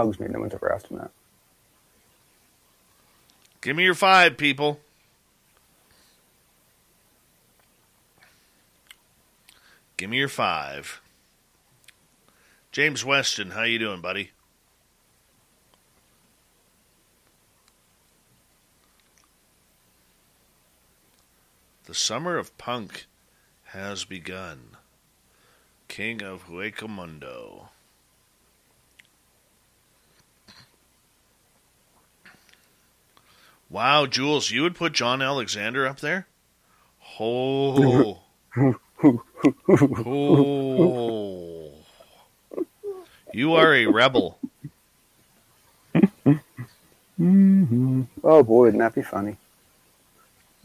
Bugs me. No one's ever asked him that. Give me your five, people. Give me your five. James Weston, how you doing, buddy? The summer of punk has begun. King of Huecamundo. Wow, Jules, you would put John Alexander up there? Oh. oh. You are a rebel. Mm-hmm. Oh boy, wouldn't that be funny?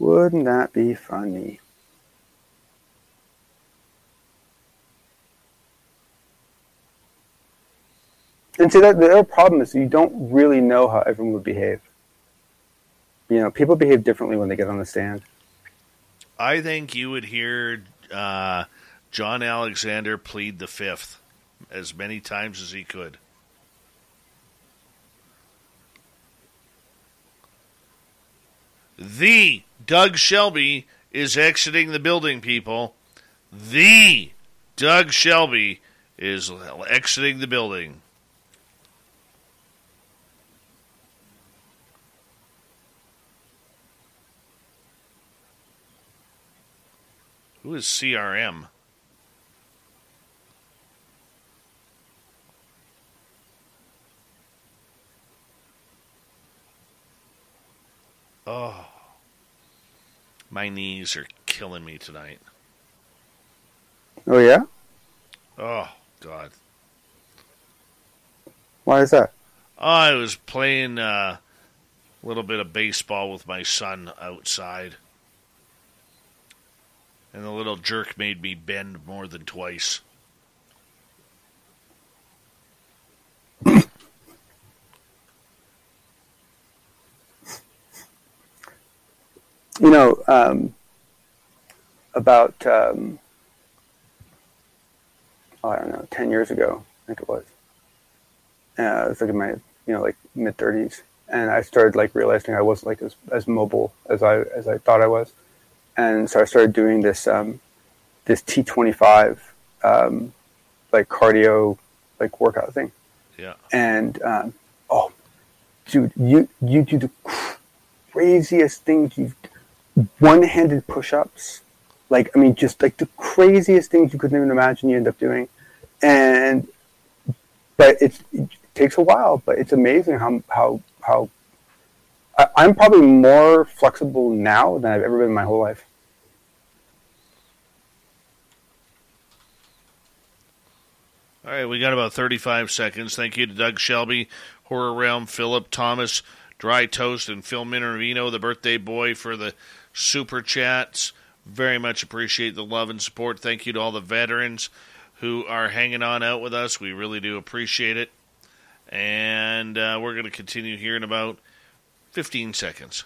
Wouldn't that be funny? And see that the other problem is you don't really know how everyone would behave. You know, people behave differently when they get on the stand. I think you would hear uh, John Alexander plead the fifth as many times as he could. The Doug Shelby is exiting the building, people. The Doug Shelby is exiting the building. Who is CRM? Oh. My knees are killing me tonight. Oh yeah? Oh, God. Why is that? I was playing uh, a little bit of baseball with my son outside. And the little jerk made me bend more than twice. You know, um, about um, oh, I don't know, ten years ago, I think it was. Uh, I was like in my you know like mid thirties, and I started like realizing I wasn't like as, as mobile as I as I thought I was, and so I started doing this um, this T twenty five um, like cardio like workout thing. Yeah. And um, oh, dude, you you do the craziest things. You've one handed push ups, like I mean, just like the craziest things you couldn't even imagine. You end up doing, and but it's, it takes a while. But it's amazing how how how I, I'm probably more flexible now than I've ever been in my whole life. All right, we got about 35 seconds. Thank you to Doug Shelby, Horror Realm, Philip Thomas, Dry Toast, and Phil Minervino, the birthday boy, for the super chats. Very much appreciate the love and support. Thank you to all the veterans who are hanging on out with us. We really do appreciate it. And uh, we're going to continue here in about 15 seconds.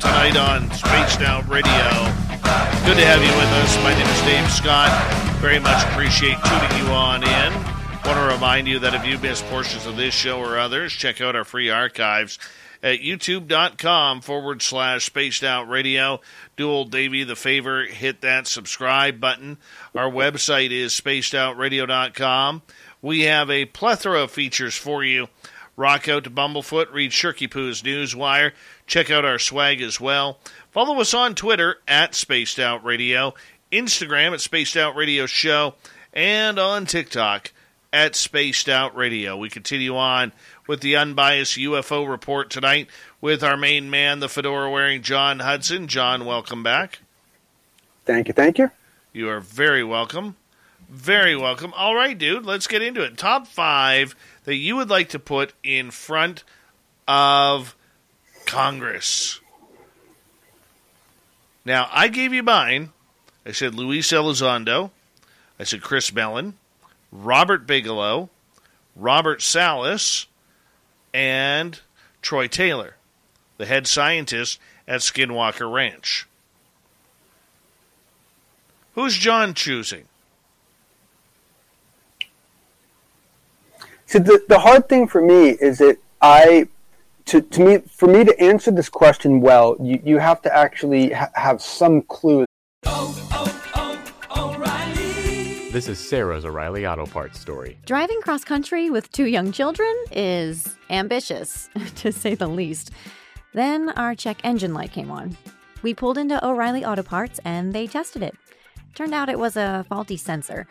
Tonight on Spaced Out Radio. Good to have you with us. My name is Dave Scott. Very much appreciate tuning you on in. Want to remind you that if you missed portions of this show or others, check out our free archives at youtube.com forward slash spaced out radio. Do old Davey the favor, hit that subscribe button. Our website is spacedoutradio.com. We have a plethora of features for you. Rock out to Bumblefoot, read Shirky Poo's Newswire. Check out our swag as well. Follow us on Twitter at Spaced Out Radio, Instagram at Spaced Out Radio Show, and on TikTok at Spaced Out Radio. We continue on with the unbiased UFO report tonight with our main man, the fedora wearing John Hudson. John, welcome back. Thank you, thank you. You are very welcome. Very welcome. All right, dude, let's get into it. Top five that you would like to put in front of Congress. Now, I gave you mine. I said Luis Elizondo. I said Chris Mellon, Robert Bigelow, Robert Salas, and Troy Taylor, the head scientist at Skinwalker Ranch. Who's John choosing? So the, the hard thing for me is that I, to, to me, for me to answer this question well, you, you have to actually ha- have some clue. This is Sarah's O'Reilly Auto Parts story. Driving cross country with two young children is ambitious, to say the least. Then our check engine light came on. We pulled into O'Reilly Auto Parts and they tested it. Turned out it was a faulty sensor.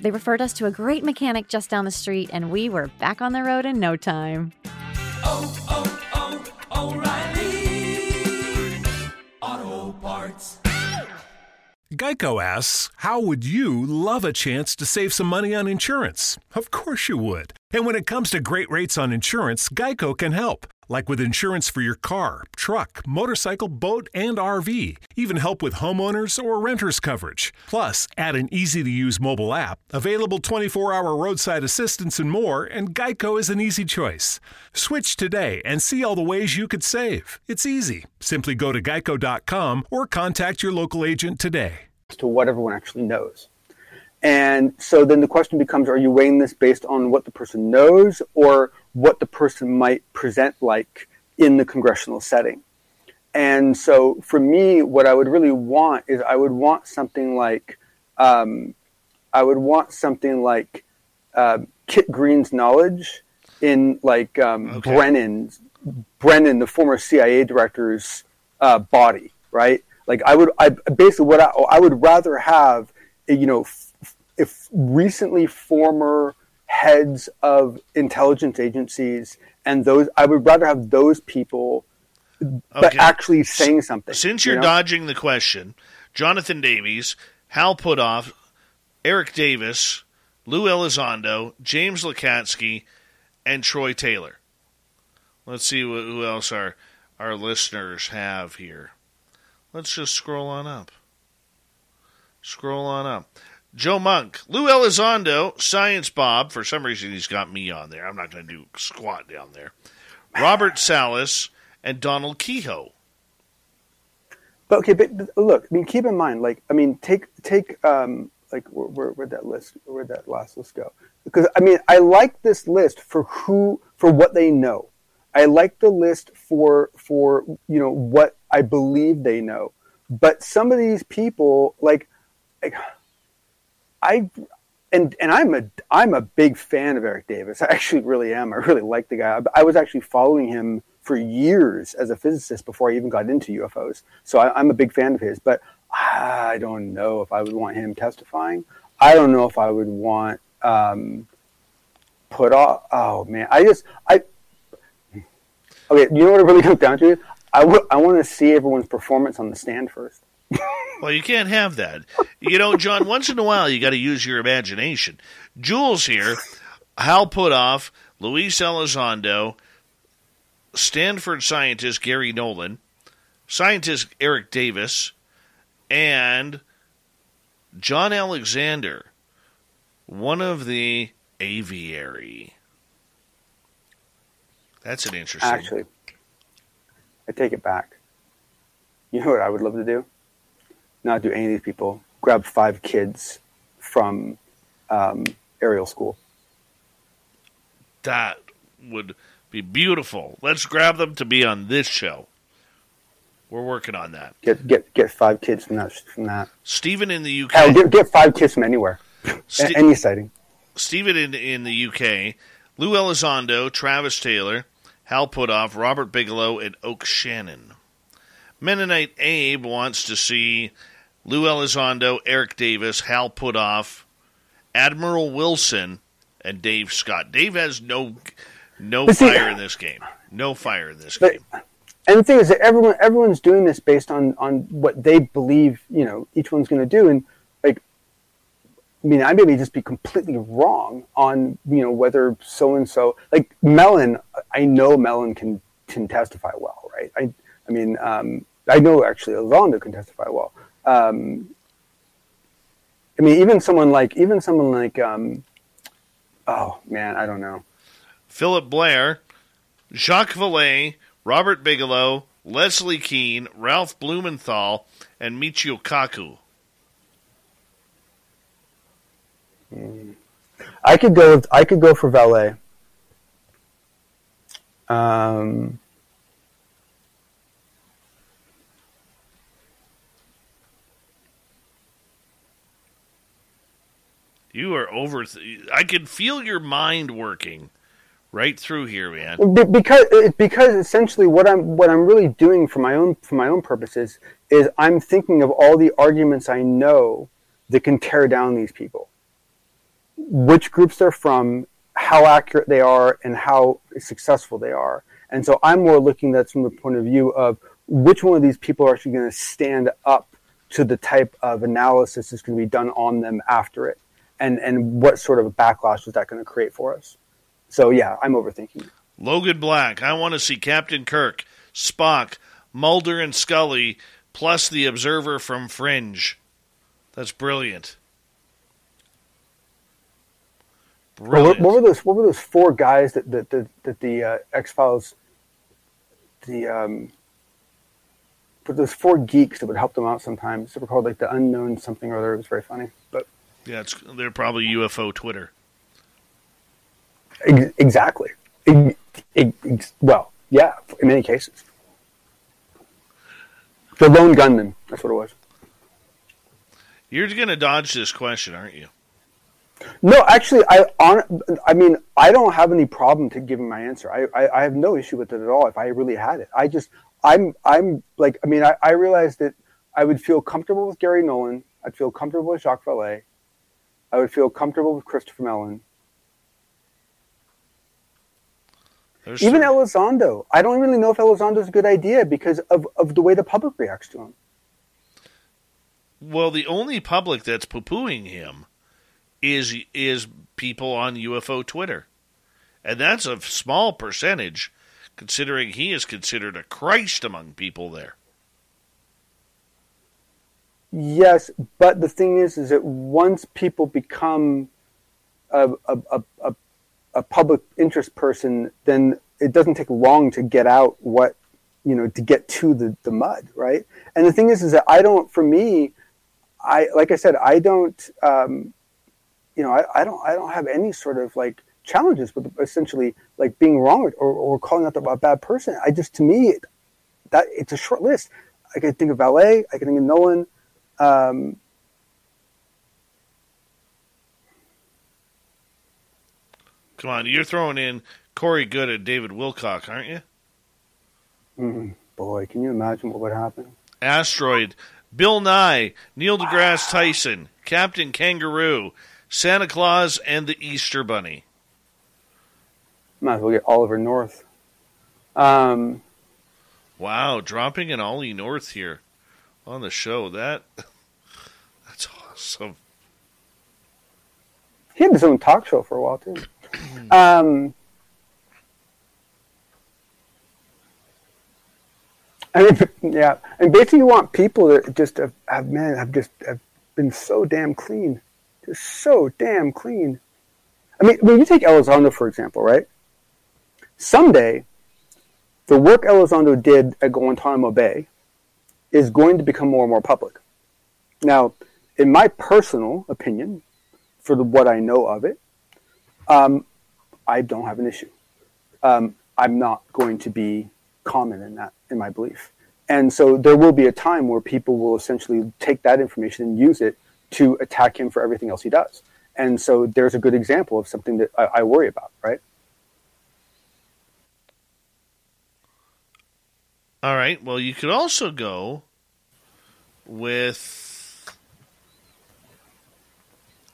They referred us to a great mechanic just down the street, and we were back on the road in no time. Auto Parts. Geico asks, How would you love a chance to save some money on insurance? Of course you would. And when it comes to great rates on insurance, Geico can help. Like with insurance for your car, truck, motorcycle, boat, and RV. Even help with homeowners or renters coverage. Plus, add an easy to use mobile app, available 24 hour roadside assistance, and more, and Geico is an easy choice. Switch today and see all the ways you could save. It's easy. Simply go to geico.com or contact your local agent today. to what everyone actually knows. And so then the question becomes are you weighing this based on what the person knows or what the person might present like in the congressional setting? And so for me, what I would really want is I would want something like, um, I would want something like uh, Kit Green's knowledge in like um, Brennan's, Brennan, the former CIA director's uh, body, right? Like I would, I basically what I, I would rather have, you know, f- if recently former heads of intelligence agencies and those, I would rather have those people, but Okay. actually saying something. Since you you're know? dodging the question, Jonathan Davies, Hal Puthoff, Eric Davis, Lou Elizondo, James Lacatski, and Troy Taylor. Let's see who else our our listeners have here. Let's just scroll on up. Scroll on up. Joe Monk, Lou Elizondo, Science Bob. For some reason, he's got me on there. I'm not going to do squat down there. Robert Salas and Donald Keyhoe. But okay, but but look, I mean, keep in mind, like, I mean, take take um, like where, where where'd that list, where'd that last list go? Because I mean, I like this list for who for what they know. I like the list for for you know what I believe they know. But some of these people, like, like I and and I'm a I'm a big fan of Eric Davis. I actually really am. I really like the guy. I, I was actually following him for years as a physicist before I even got into UFOs. So I, I'm a big fan of his. But I don't know if I would want him testifying. I don't know if I would want um, Puthoff. Oh man, I just I. Okay, you know what it really comes down to? I, w- I want to see everyone's performance on the stand first. Well, you can't have that. You know, John, once in a while you got to use your imagination. Jules here, Hal Puthoff, Luis Elizondo, Stanford scientist Gary Nolan, scientist Eric Davis, and John Alexander, one of the aviary. That's an interesting. Actually, I take it back. You know what I would love to do? Not do any of these people. Grab five kids from um, Ariel School. That would be beautiful. Let's grab them to be on this show. We're working on that. Get get get five kids from that from that. Stephen in the UK. Hell, get get five kids from anywhere. Ste- Any sighting. Stephen in, in the UK, Lou Elizondo, Travis Taylor, Hal Puthoff, Robert Bigelow, and Oak Shannon. Mennonite Abe wants to see Lou Elizondo, Eric Davis, Hal Puthoff, Admiral Wilson, and Dave Scott. Dave has no no see- fire in this game. No fire in this But game. and the thing is that everyone everyone's doing this based on on what they believe you know each one's going to do and like I mean I may just be completely wrong on you know whether so and so like Mellon. I know Mellon can can testify well right I I mean um, I know actually Elizondo can testify well um, I mean even someone like even someone like um, oh man I don't know Philip Blair, Jacques Vallée, Robert Bigelow, Leslie Kean, Ralph Blumenthal, and Michio Kaku. I could go. With, I could go for Vallée. Um, You are over. I can feel your mind working right through here, man. because because essentially what I'm what I'm really doing for my own for my own purposes is I'm thinking of all the arguments I know that can tear down these people, which groups they're from, how accurate they are, and how successful they are. And so I'm more looking at that from the point of view of which one of these people are actually going to stand up to the type of analysis that's going to be done on them after it, and and what sort of a backlash was that going to create for us. So yeah, I'm overthinking. it. Logan Black. I want to see Captain Kirk, Spock, Mulder, and Scully, plus the Observer from Fringe. That's brilliant. Brilliant. what, what were those? What were those four guys that that that, that the uh, X Files, the um, but those four geeks that would help them out sometimes. They were called like the unknown something or other. It was very funny. But Yeah, it's, they're probably UFO Twitter. ex- exactly, Ex- ex- well, yeah, in many cases, the lone gunman. That's what it was. You're going to dodge this question, aren't you? No, actually, I on, I mean, I don't have any problem to giving my answer. I, I, I have no issue with it at all. If I really had it, I just I'm I'm like I mean I, I realized that I would feel comfortable with Gary Nolan. I'd feel comfortable with Jacques Vallée. I would feel comfortable with Christopher Mellon. There's Even some- Elizondo. I don't really know if Elizondo's a good idea because of, of the way the public reacts to him. Well, the only public that's poo pooing him is is people on UFO Twitter, and that's a small percentage, considering he is considered a Christ among people there. Yes, but the thing is, is that once people become a, a, a, a, public interest person, then it doesn't take long to get out what, you know, to get to the, the mud, right? And the thing is, is that I don't, for me, I, like I said, I don't, um, you know, I, I don't, I don't have any sort of like challenges with essentially like being wrong or, or calling out a bad person. I just, to me, that it's a short list. I can think of Vallée, I can think of Nolan, um, Come on, you're throwing in Corey Goode and David Wilcock, aren't you? Mm, boy, can you imagine what would happen? Asteroid, Bill Nye, Neil deGrasse Tyson, Captain Kangaroo, Santa Claus, and the Easter Bunny. Might as well get Oliver North. Um, wow, dropping an Ollie North here on the show. That that's awesome. He had his own talk show for a while too. um, I mean, yeah, and basically, you want people that just have, have man have just have been so damn clean, just so damn clean. I mean, when you take Elizondo for example, right? Someday, the work Elizondo did at Guantanamo Bay is going to become more and more public. Now, in my personal opinion, for the, what I know of it, um, I don't have an issue. Um, I'm not going to be common in that, in my belief. And so there will be a time where people will essentially take that information and use it to attack him for everything else he does. And so there's a good example of something that I, I worry about, right? All right. Well, you could also go with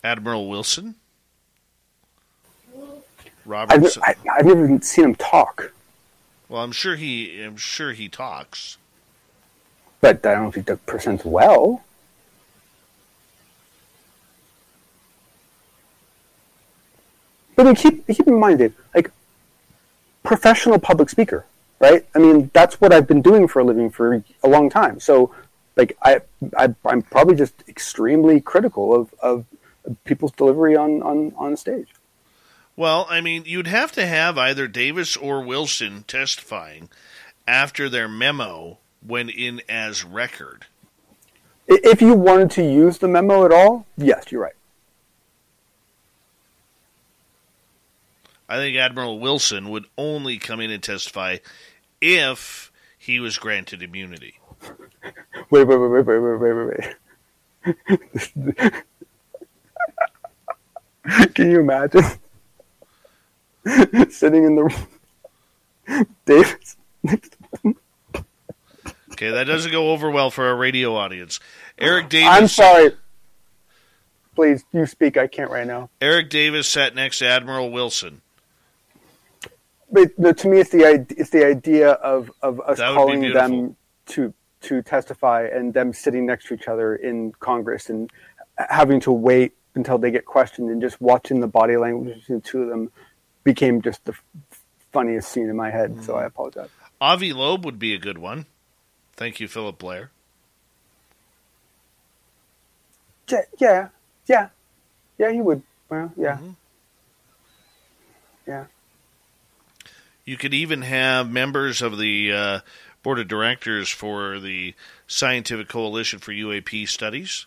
Admiral Wilson. I've, I, I've never seen him talk. Well, I'm sure he. I'm sure he talks. But I don't know if he presents well. But keep keep in mind, Dave, like professional public speaker right? I mean, that's what I've been doing for a living for a long time. So, like, I, I am probably just extremely critical of, of people's delivery on, on, on stage. Well, I mean, you'd have to have either Davis or Wilson testifying after their memo went in as record. If you wanted to use the memo at all, yes, you're right. I think Admiral Wilson would only come in and testify if he was granted immunity. Wait, wait, wait, wait, wait, wait, wait, wait. Can you imagine sitting in the room, Davis? okay, that doesn't go over well for a radio audience. Eric Davis. I'm sorry. Please, you speak. I can't right now. Eric Davis sat next to Admiral Wilson but the, to me, it's the it's the idea of of us calling them to to testify and them sitting next to each other in Congress and having to wait until they get questioned and just watching the body language between the two of them became just the funniest scene in my head. Mm. So I apologize. Avi Loeb would be a good one. Thank you, Philip Blair. Yeah, yeah, yeah. He would. Well, yeah, mm-hmm. yeah. You could even have members of the uh, board of directors for the Scientific Coalition for UAP Studies.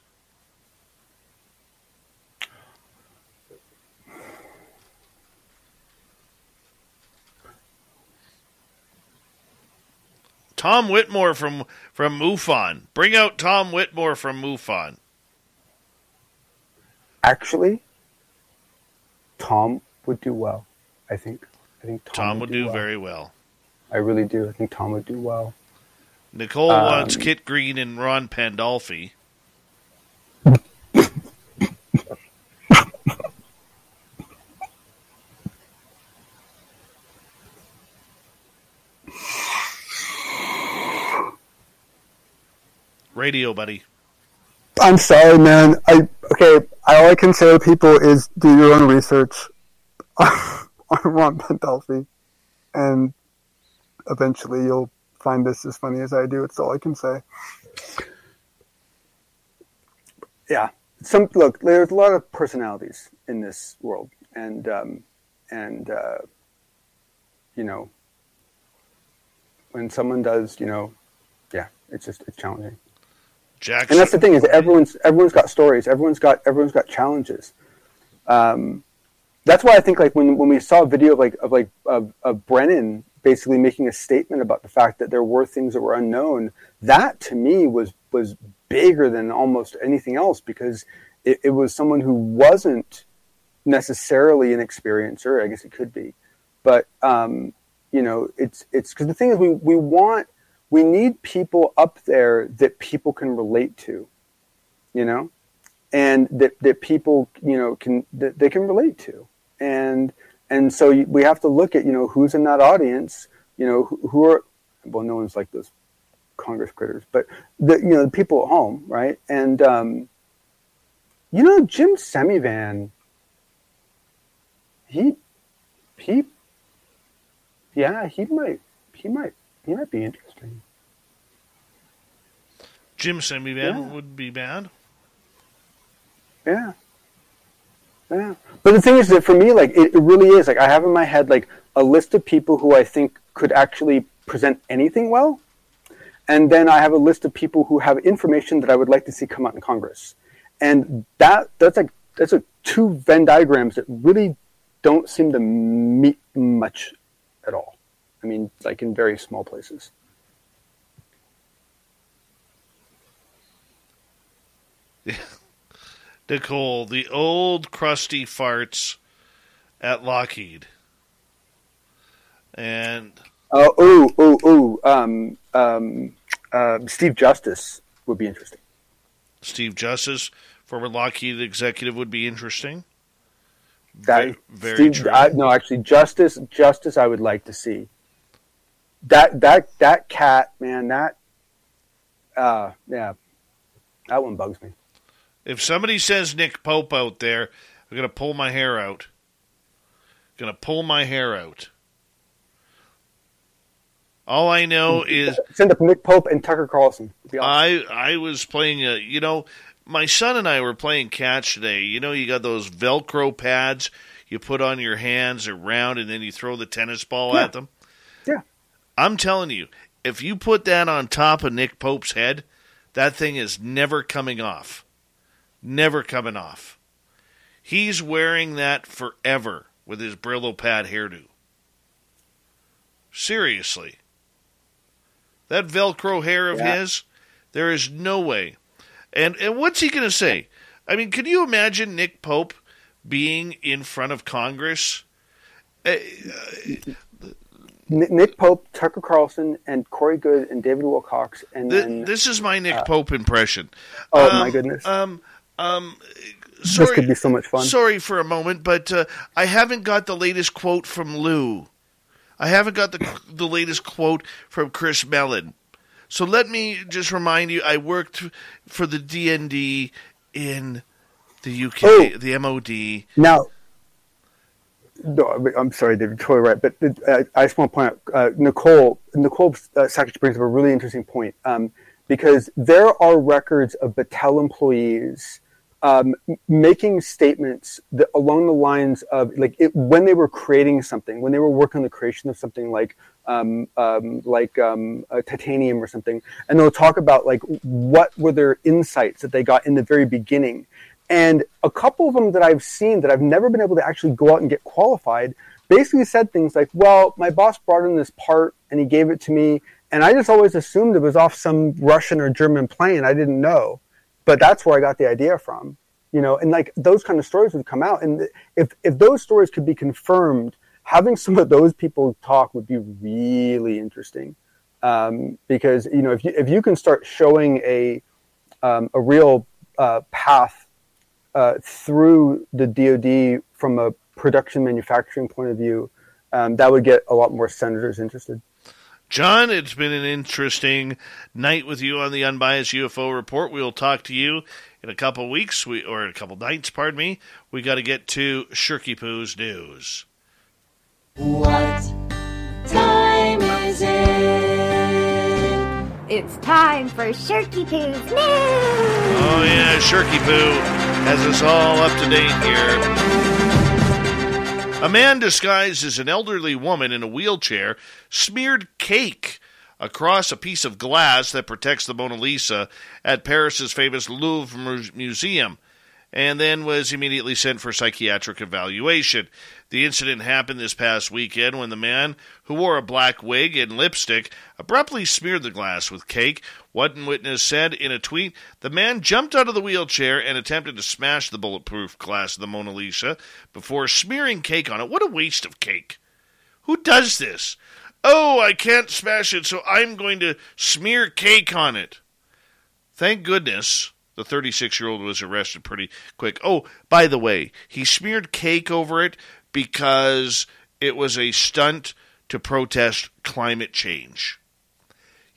Tom Whitmore from from MUFON. Bring out Tom Whitmore from MUFON. Actually, Tom would do well, I think. I think Tom, Tom would, do, do well. very well. I really do. I think Tom would do well. Nicole um, wants Kit Green and Ron Pandolfi. Radio, buddy. I'm sorry, man. I okay. All I can say to people is do your own research Ron Pandolfi, and eventually you'll find this as funny as I do. It's all I can say. Yeah, some look. There's a lot of personalities in this world, and um, and uh, you know, when someone does, you know, yeah, it's just it's challenging. Jackson. And that's the thing is everyone's everyone's got stories. Everyone's got everyone's got challenges. Um, that's why I think like when when we saw a video of like of like of, of Brennan basically making a statement about the fact that there were things that were unknown, that to me was was bigger than almost anything else because it, it was someone who wasn't necessarily an experiencer. I guess it could be, but um, you know, it's it's because the thing is we we want we need people up there that people can relate to, you know, and that that people you know can that they can relate to, and and so we have to look at you know who's in that audience, you know who, who are well no one's like those Congress critters, but the you know the people at home, right? And um, you know Jim Semivan, he he yeah he might he might he might be interesting. Jim Semivan Yeah. would be bad. Yeah. Yeah. But the thing is that for me, like, it, it really is. Like, I have in my head, like, a list of people who I think could actually present anything well. And then I have a list of people who have information that I would like to see come out in Congress. And that that's like that's like two Venn diagrams that really don't seem to meet much at all. I mean, like in very small places. Nicole, the old crusty farts at Lockheed. And Oh, oh, oh, oh. Um, um, uh, Steve Justice would be interesting. Steve Justice, former Lockheed executive, would be interesting. That very Steve, true. I, no, actually, Justice, Justice, I would like to see. That that that cat, man, that, uh, yeah, that one bugs me. If somebody says Nick Pope out there, I'm going to pull my hair out. I'm going to pull my hair out. All I know is Send up Nick Pope and Tucker Carlson. I I was playing a you know my son and I were playing catch today. You know you got those Velcro pads you put on your hands around and then you throw the tennis ball Yeah. at them. Yeah. I'm telling you, if you put that on top of Nick Pope's head, that thing is never coming off. Never coming off. He's wearing that forever with his Brillo pad hairdo. Seriously. That Velcro hair of Yeah. his, there is no way. And and what's he going to say? I mean, can you imagine Nick Pope being in front of Congress? Uh, Nick Pope, Tucker Carlson, and Corey Goode and David Wilcock, and Th- then this is my Nick uh, Pope impression. Oh, Um, my goodness. Um, um, this sorry, could be so much fun. sorry for a moment, but uh, I haven't got the latest quote from Lou. I haven't got the the latest quote from Chris Mellon. So let me just remind you, I worked for the DND in the UK, Oh. the MOD. Now, no, I'm sorry, David, totally right. But uh, I just want to point out, uh, Nicole, Nicole uh, Sackage brings up a really interesting point um, because there are records of Battelle employees um, making statements that, along the lines of like it, when they were creating something, when they were working on the creation of something like um, um, like um, uh, titanium or something, and they'll talk about like what were their insights that they got in the very beginning. And a couple of them that I've seen that I've never been able to actually go out and get qualified basically said things like, well, my boss brought in this part and he gave it to me. And I just always assumed it was off some Russian or German plane. I didn't know. But that's where I got the idea from. You know, and like those kind of stories would come out. And if, if those stories could be confirmed, having some of those people talk would be really interesting. Um, because, you know, if you, if you can start showing a, um, a real uh, path uh, through the DoD from a production manufacturing point of view, um, that would get a lot more senators interested. John, it's been an interesting night with you on the Unbiased UFO Report. We will talk to you in a couple weeks, we or a couple nights, pardon me, we got to get to Shirky Poo's news. What time is it? It's time for Shirky Poo's news. Oh yeah, Shirky Poo has us all up to date here. A man disguised as an elderly woman in a wheelchair smeared cake across a piece of glass that protects the Mona Lisa at Paris's famous Louvre Museum and then was immediately sent for psychiatric evaluation. The incident happened this past weekend when the man, who wore a black wig and lipstick, abruptly smeared the glass with cake. One witness said in a tweet, the man jumped out of the wheelchair and attempted to smash the bulletproof glass of the Mona Lisa before smearing cake on it. What a waste of cake! Who does this? Oh, I can't smash it, so I'm going to smear cake on it. Thank goodness the 36 year old was arrested pretty quick. Oh, by the way, he smeared cake over it because it was a stunt to protest climate change.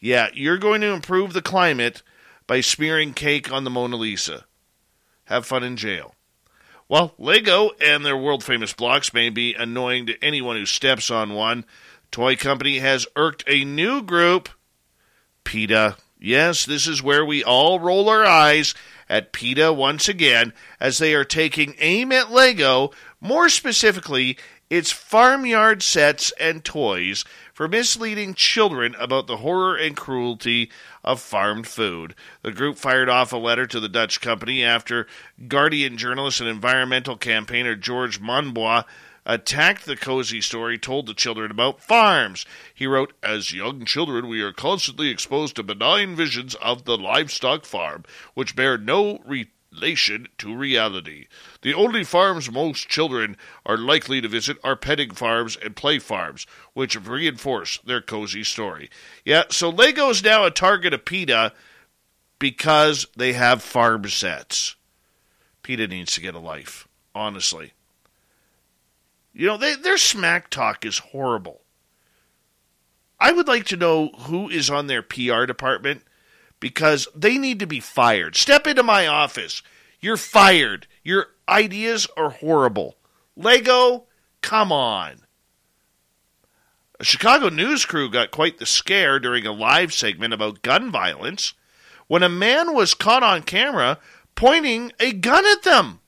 Yeah, you're going to improve the climate by smearing cake on the Mona Lisa. Have fun in jail. Well, Lego and their world famous blocks may be annoying to anyone who steps on one. Toy Company has irked a new group, PETA. Yes, this is where we all roll our eyes at PETA once again as they are taking aim at Lego, more specifically, its farmyard sets and toys for misleading children about the horror and cruelty of farmed food. The group fired off a letter to the Dutch company after Guardian journalist and environmental campaigner George Monbiot attacked the cozy story told the children about farms. He wrote, As young children, we are constantly exposed to benign visions of the livestock farm, which bear no relation to reality. The only farms most children are likely to visit are petting farms and play farms, which reinforce their cozy story. Yeah, so Lego is now a target of PETA because they have farm sets. PETA needs to get a life, honestly. You know, they, their smack talk is horrible. I would like to know who is on their PR department because they need to be fired. Step into my office. You're fired. Your ideas are horrible. Lego, come on. A Chicago news crew got quite the scare during a live segment about gun violence when a man was caught on camera pointing a gun at them.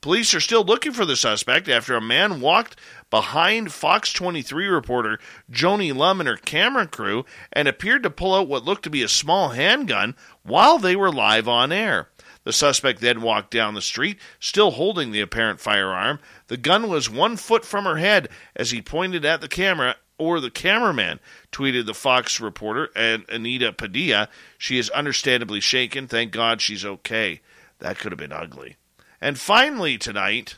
Police are still looking for the suspect after a man walked behind Fox 23 reporter Joni Lum and her camera crew and appeared to pull out what looked to be a small handgun while they were live on air. The suspect then walked down the street, still holding the apparent firearm. The gun was one foot from her head as he pointed at the camera or the cameraman, tweeted the Fox reporter and Anita Padilla. She is understandably shaken. Thank God she's okay. That could have been ugly. And finally, tonight,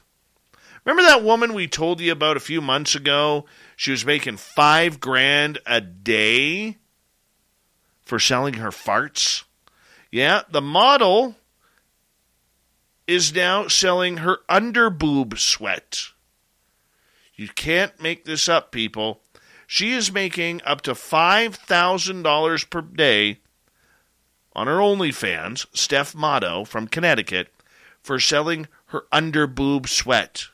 remember that woman we told you about a few months ago? She was making five grand a day for selling her farts. Yeah, the model is now selling her underboob sweat. You can't make this up, people. She is making up to $5,000 per day on her OnlyFans, Steph Matto from Connecticut, for selling her underboob sweat.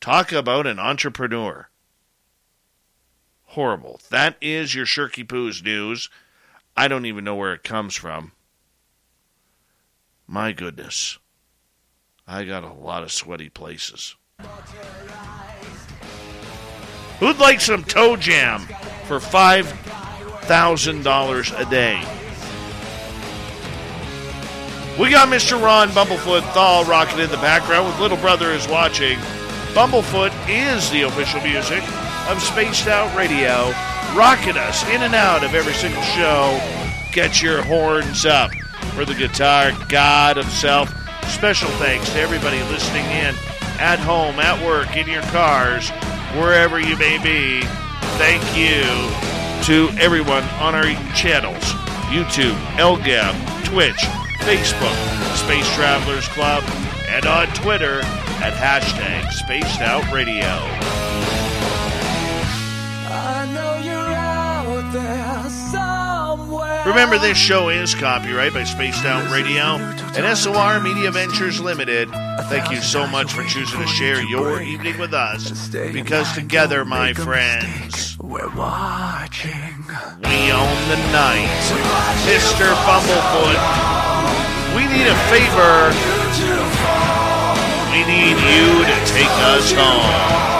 Talk about an entrepreneur. Horrible. That is your Shirky Poo's news. I don't even know where it comes from. My goodness. I got a lot of sweaty places. Who'd like some toe jam for $5,000 a day? We got Mr. Ron Bumblefoot Thal rocking in the background with Little Brother is watching. Bumblefoot is the official music of Spaced Out Radio, rocking us in and out of every single show. Get your horns up for the guitar god himself. Special thanks to everybody listening in at home, at work, in your cars, wherever you may be. Thank you to everyone on our channels YouTube, LGAB, Twitch, Facebook, Space Travelers Club, and on Twitter at hashtag Spaced Out Radio. I know you're out Remember, this show is copyright by Spaced Out Radio and SOR Media Ventures Limited. Thank you so much for choosing to share your evening with us because together, my friends, We're watching. we own the night. Mr. Bumblefoot, we need a favor. We need you to take us home.